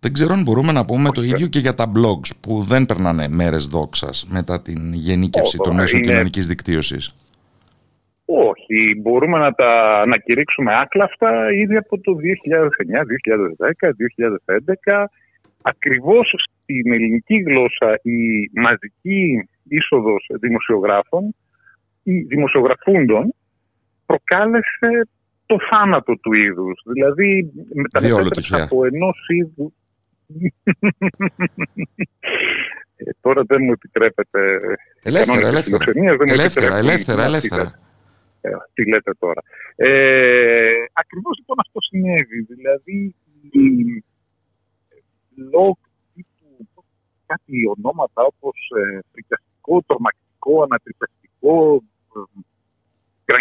Δεν ξέρω αν μπορούμε να πούμε το ίδιο και για τα blogs που δεν περνάνε μέρες δόξας μετά την γενίκευση των μέσων είναι... κοινωνικής δικτύωσης. Όχι, μπορούμε να τα ανακηρύξουμε άκλαφτα ήδη από το 2009, 2010, 2011. Ακριβώς στην ελληνική γλώσσα η μαζική είσοδος δημοσιογράφων ή δημοσιογραφούντων προκάλεσε το θάνατο του είδους. Δηλαδή μεταφέρεται από ενός είδου. ε, τώρα δεν μου επιτρέπετε ελεύθερα, ελεύθερα. ελεύθερα, ελεύθερα, ελεύθερα. Ε, τι λέτε τώρα. Ε, ακριβώς λοιπόν αυτό συνέβη. Δηλαδή, λόγω του κάτι ονόματα όπως ε, φρικιαστικό, τρομακτικό, ανατριπευτικό, ε,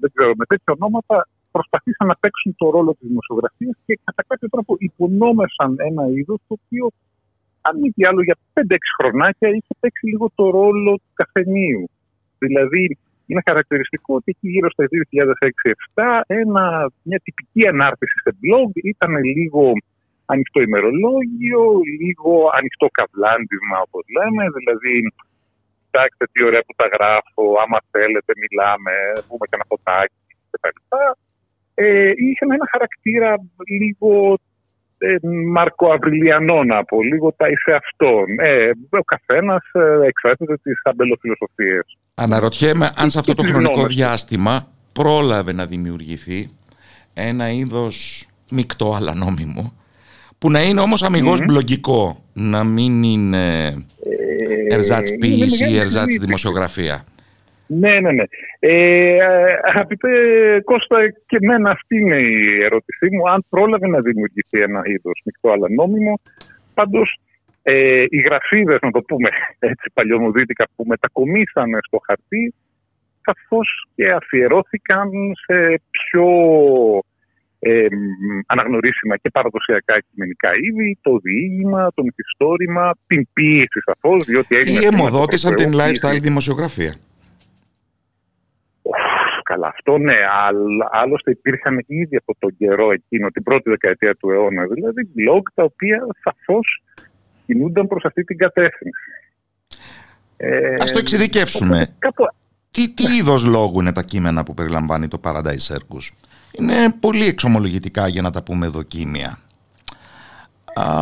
δεν ξέρω, με τέτοια ονόματα προσπαθήσαν να παίξουν το ρόλο της δημοσιογραφίας και κατά κάποιο τρόπο υπονόμεσαν ένα είδος το οποίο αν μη τι άλλο για 5-6 χρονάκια είχε παίξει λίγο το ρόλο του καφενείου. Δηλαδή είναι χαρακτηριστικό ότι εκεί γύρω στα 2006-2007 μια τυπική ανάρτηση σε blog ήταν λίγο ανοιχτό ημερολόγιο, λίγο ανοιχτό καβλάντισμα όπως λέμε, δηλαδή κοιτάξτε τι ωραία που τα γράφω, άμα θέλετε μιλάμε, πούμε και ένα φωτάκι κτλ. Ε, είχε ένα χαρακτήρα λίγο ε, Μαρκο να πω, λίγο τα είσαι αυτόν. Ε, ο καθένα ε, εκφράζεται τι αμπελοφιλοσοφίε. Αναρωτιέμαι αν σε αυτό το χρονικό διάστημα πρόλαβε να δημιουργηθεί ένα είδος μεικτό αλλά νόμιμο που να είναι όμως αμυγός μπλογικό, να μην είναι ε, ερζάτς ποιήση ή ερζάτς δημοσιογραφία. Ναι, ναι, ναι. Ε, αγαπητέ Κώστα, και εμένα αυτή είναι η ερώτησή μου. Αν πρόλαβε να δημιουργηθεί ένα είδος μεικτό αλλά νόμιμο, πάντως ε, οι γραφίδες, να το πούμε έτσι παλιωμοδίτικα, που μετακομίσανε στο χαρτί, καθώς και αφιερώθηκαν σε πιο ε, αναγνωρίσιμα και παραδοσιακά κειμενικά είδη, το διήγημα, το μυθιστόρημα, την ποίηση σαφώς. Ή εμοδότησαν την lifestyle δημοσιογραφία. Καλά, αυτό ναι, αλλά άλλωστε υπήρχαν ήδη από τον καιρό εκείνο, την πρώτη δεκαετία του αιώνα, δηλαδή blog τα οποία σαφώς κινούνταν προς αυτή την κατεύθυνση. Ε, Ας το εξειδικεύσουμε. Κάπου... Τι, τι είδος λόγου είναι τα κείμενα που περιλαμβάνει το Paradise Circus; Είναι πολύ εξομολογητικά για να τα πούμε δοκίμια.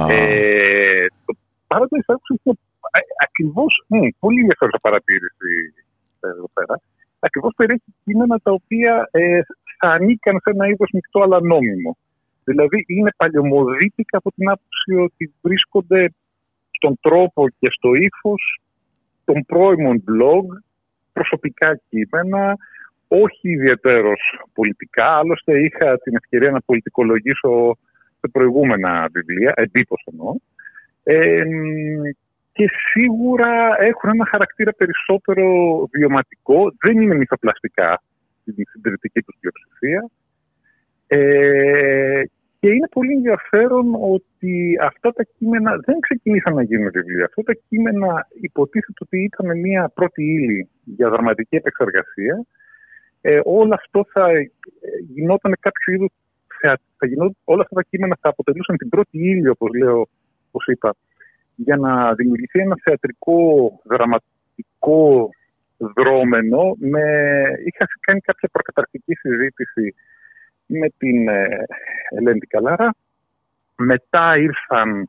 Ε, το Paradise Circus είναι ε, ακριβώς, ναι, πολύ ενδιαφέρουσα παρατήρηση εδώ πέρα ακριβώς περιέχει κείμενα τα οποία ε, θα ανήκαν σε ένα είδος μεικτό αλλά νόμιμο. Δηλαδή είναι παλαιομοδίτικα από την άποψη ότι βρίσκονται στον τρόπο και στο ύφος των πρώιμων blog, προσωπικά κείμενα, όχι ιδιαίτερος πολιτικά. Άλλωστε είχα την ευκαιρία να πολιτικολογήσω σε προηγούμενα βιβλία, εντύπωση εννοώ. Ε, και σίγουρα έχουν ένα χαρακτήρα περισσότερο βιωματικό. Δεν είναι μυθοπλαστικά στην συντηρητική τους πλειοψηφία. Ε, και είναι πολύ ενδιαφέρον ότι αυτά τα κείμενα δεν ξεκινήσαν να γίνουν βιβλία. Αυτά τα κείμενα υποτίθεται ότι ήταν μια πρώτη ύλη για δραματική επεξεργασία. Ε, όλο αυτό θα ε, γινόταν κάποιο είδους. Θα, θα γινόταν, όλα αυτά τα κείμενα θα αποτελούσαν την πρώτη ύλη, όπως λέω, όπως είπα, για να δημιουργηθεί ένα θεατρικό δραματικό δρόμενο. Με... Είχα κάνει κάποια προκαταρκτική συζήτηση με την ε, Ελένη Καλάρα. Μετά ήρθαν,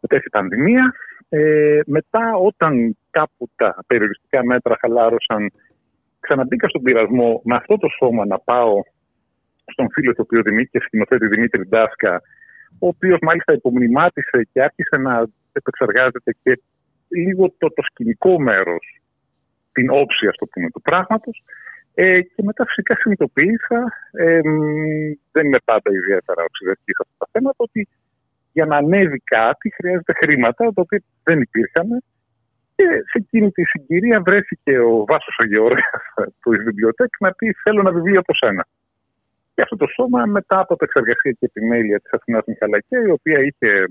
μετά η πανδημία. Ε, μετά όταν κάπου τα περιοριστικά μέτρα χαλάρωσαν, ξαναμπήκα στον πειρασμό με αυτό το σώμα να πάω στον φίλο του οποίου Δημήτρη και σκηνοθέτη Δημήτρη Ντάσκα, ο οποίος μάλιστα υπομνημάτισε και άρχισε να επεξεργάζεται και λίγο το, το σκηνικό μέρος, την όψη, ας το πούμε, του πράγματος. Ε, και μετά φυσικά συνειδητοποίησα, ε, δεν είναι πάντα ιδιαίτερα οξυδευτική σε αυτά τα θέματα, ότι για να ανέβει κάτι χρειάζεται χρήματα, τα οποία δεν υπήρχαν. Και σε εκείνη τη συγκυρία βρέθηκε ο Βάσος ο Γεώργας του Βιβλιοτέκ να πει θέλω ένα βιβλίο από σένα. Και αυτό το σώμα μετά από τα εξεργασία και επιμέλεια της Αθηνάς Μιχαλακέ, η οποία είχε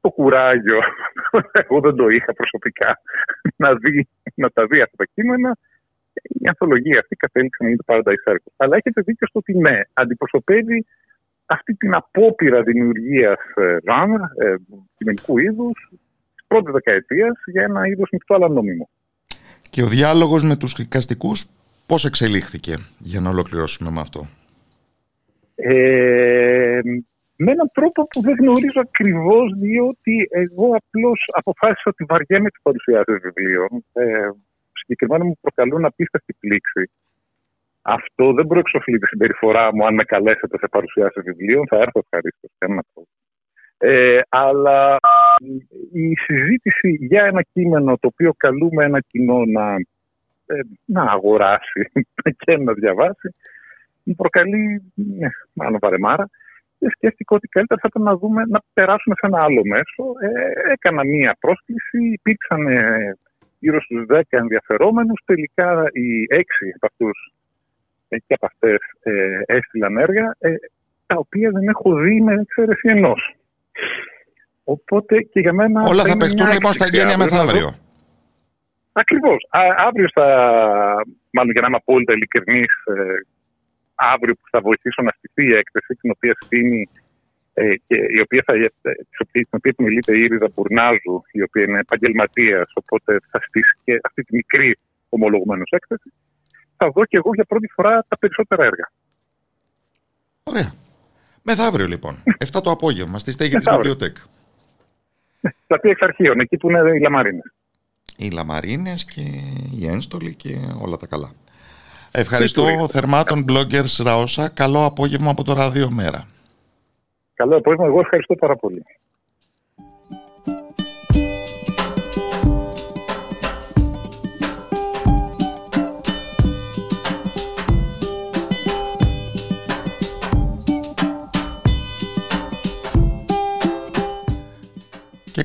το κουράγιο, εγώ δεν το είχα προσωπικά, να, δει, να τα δει αυτά τα κείμενα, η ανθολογία αυτή κατέληξε να είναι το Paradise Circle. Αλλά έχετε δίκιο στο ότι ναι, αντιπροσωπεύει αυτή την απόπειρα δημιουργίας ζάνρ, ε, κοινωνικού είδους, της πρώτης δεκαετίας για ένα είδος μεικτό αλλά νόμιμο. Και ο διάλογος με τους δικαστικού πώς εξελίχθηκε, για να ολοκληρώσουμε με αυτό; Ε, με έναν τρόπο που δεν γνωρίζω ακριβώς, διότι εγώ απλώς αποφάσισα ότι βαριέμαι τι παρουσιάσει βιβλίων. Ε, συγκεκριμένα μου προκαλούν απίστευτη πλήξη. Αυτό δεν προεξοφλεί τη συμπεριφορά μου αν με καλέσετε σε παρουσιάσει βιβλίων. Θα έρθω ευχαρίστω. Ε, αλλά η συζήτηση για ένα κείμενο το οποίο καλούμε ένα κοινό να, ε, να αγοράσει και να διαβάσει μου προκαλεί ναι, μάλλον βαρεμάρα και σκέφτηκα ότι καλύτερα θα ήταν να δούμε να περάσουμε σε ένα άλλο μέσο. Ε, έκανα μία πρόσκληση, υπήρξαν ε, γύρω στους 10 ενδιαφερόμενους. Τελικά οι 6 από αυτούς και από αυτές ε, έστειλαν έργα, ε, τα οποία δεν έχω δει με εξαίρεση ενός. Οπότε και για μένα. Όλα θα, θα παιχτούν λοιπόν στα εγγένεια μεθαύριο. Ακριβώς. Αύριο θα. Μάλλον για να είμαι απόλυτα ειλικρινής, ε, αύριο που θα βοηθήσω να στηθεί η έκθεση, την οποία στείνει ε, και η οποία θα, την οποία επιμελείται η Ήρυδα Μπουρνάζου, η οποία είναι επαγγελματίας, οπότε θα στήσει και αυτή τη μικρή ομολογουμένως έκθεση, θα δω και εγώ για πρώτη φορά τα περισσότερα έργα. Ωραία. Μεθαύριο λοιπόν, 7 το απόγευμα, στη στέγη της Βιβλιοτέκ. Στα πει εξ αρχείων, εκεί που είναι οι Λαμαρίνες. Οι Λαμαρίνες και οι ένστολοι και όλα τα καλά. Ευχαριστώ θερμά τον blogger Ραόσα. Καλό απόγευμα από το Ράδιο Μέρα. Καλό απόγευμα. Εγώ ευχαριστώ πάρα πολύ.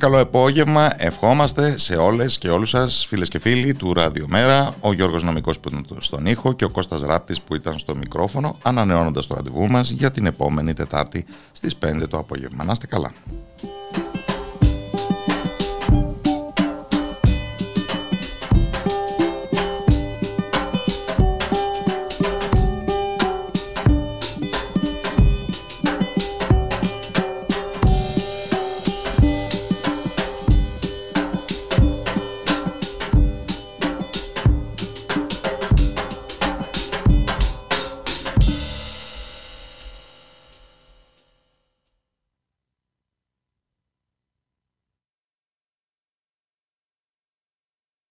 Καλό απόγευμα ευχόμαστε σε όλες και όλους σας φίλες και φίλοι του Ραδιομέρα, ο Γιώργος Νομικός που ήταν στον ήχο και ο Κώστας Ράπτης που ήταν στο μικρόφωνο, ανανεώνοντας το ραντεβού μας για την επόμενη Τετάρτη στις 5 το απόγευμα. Να είστε καλά.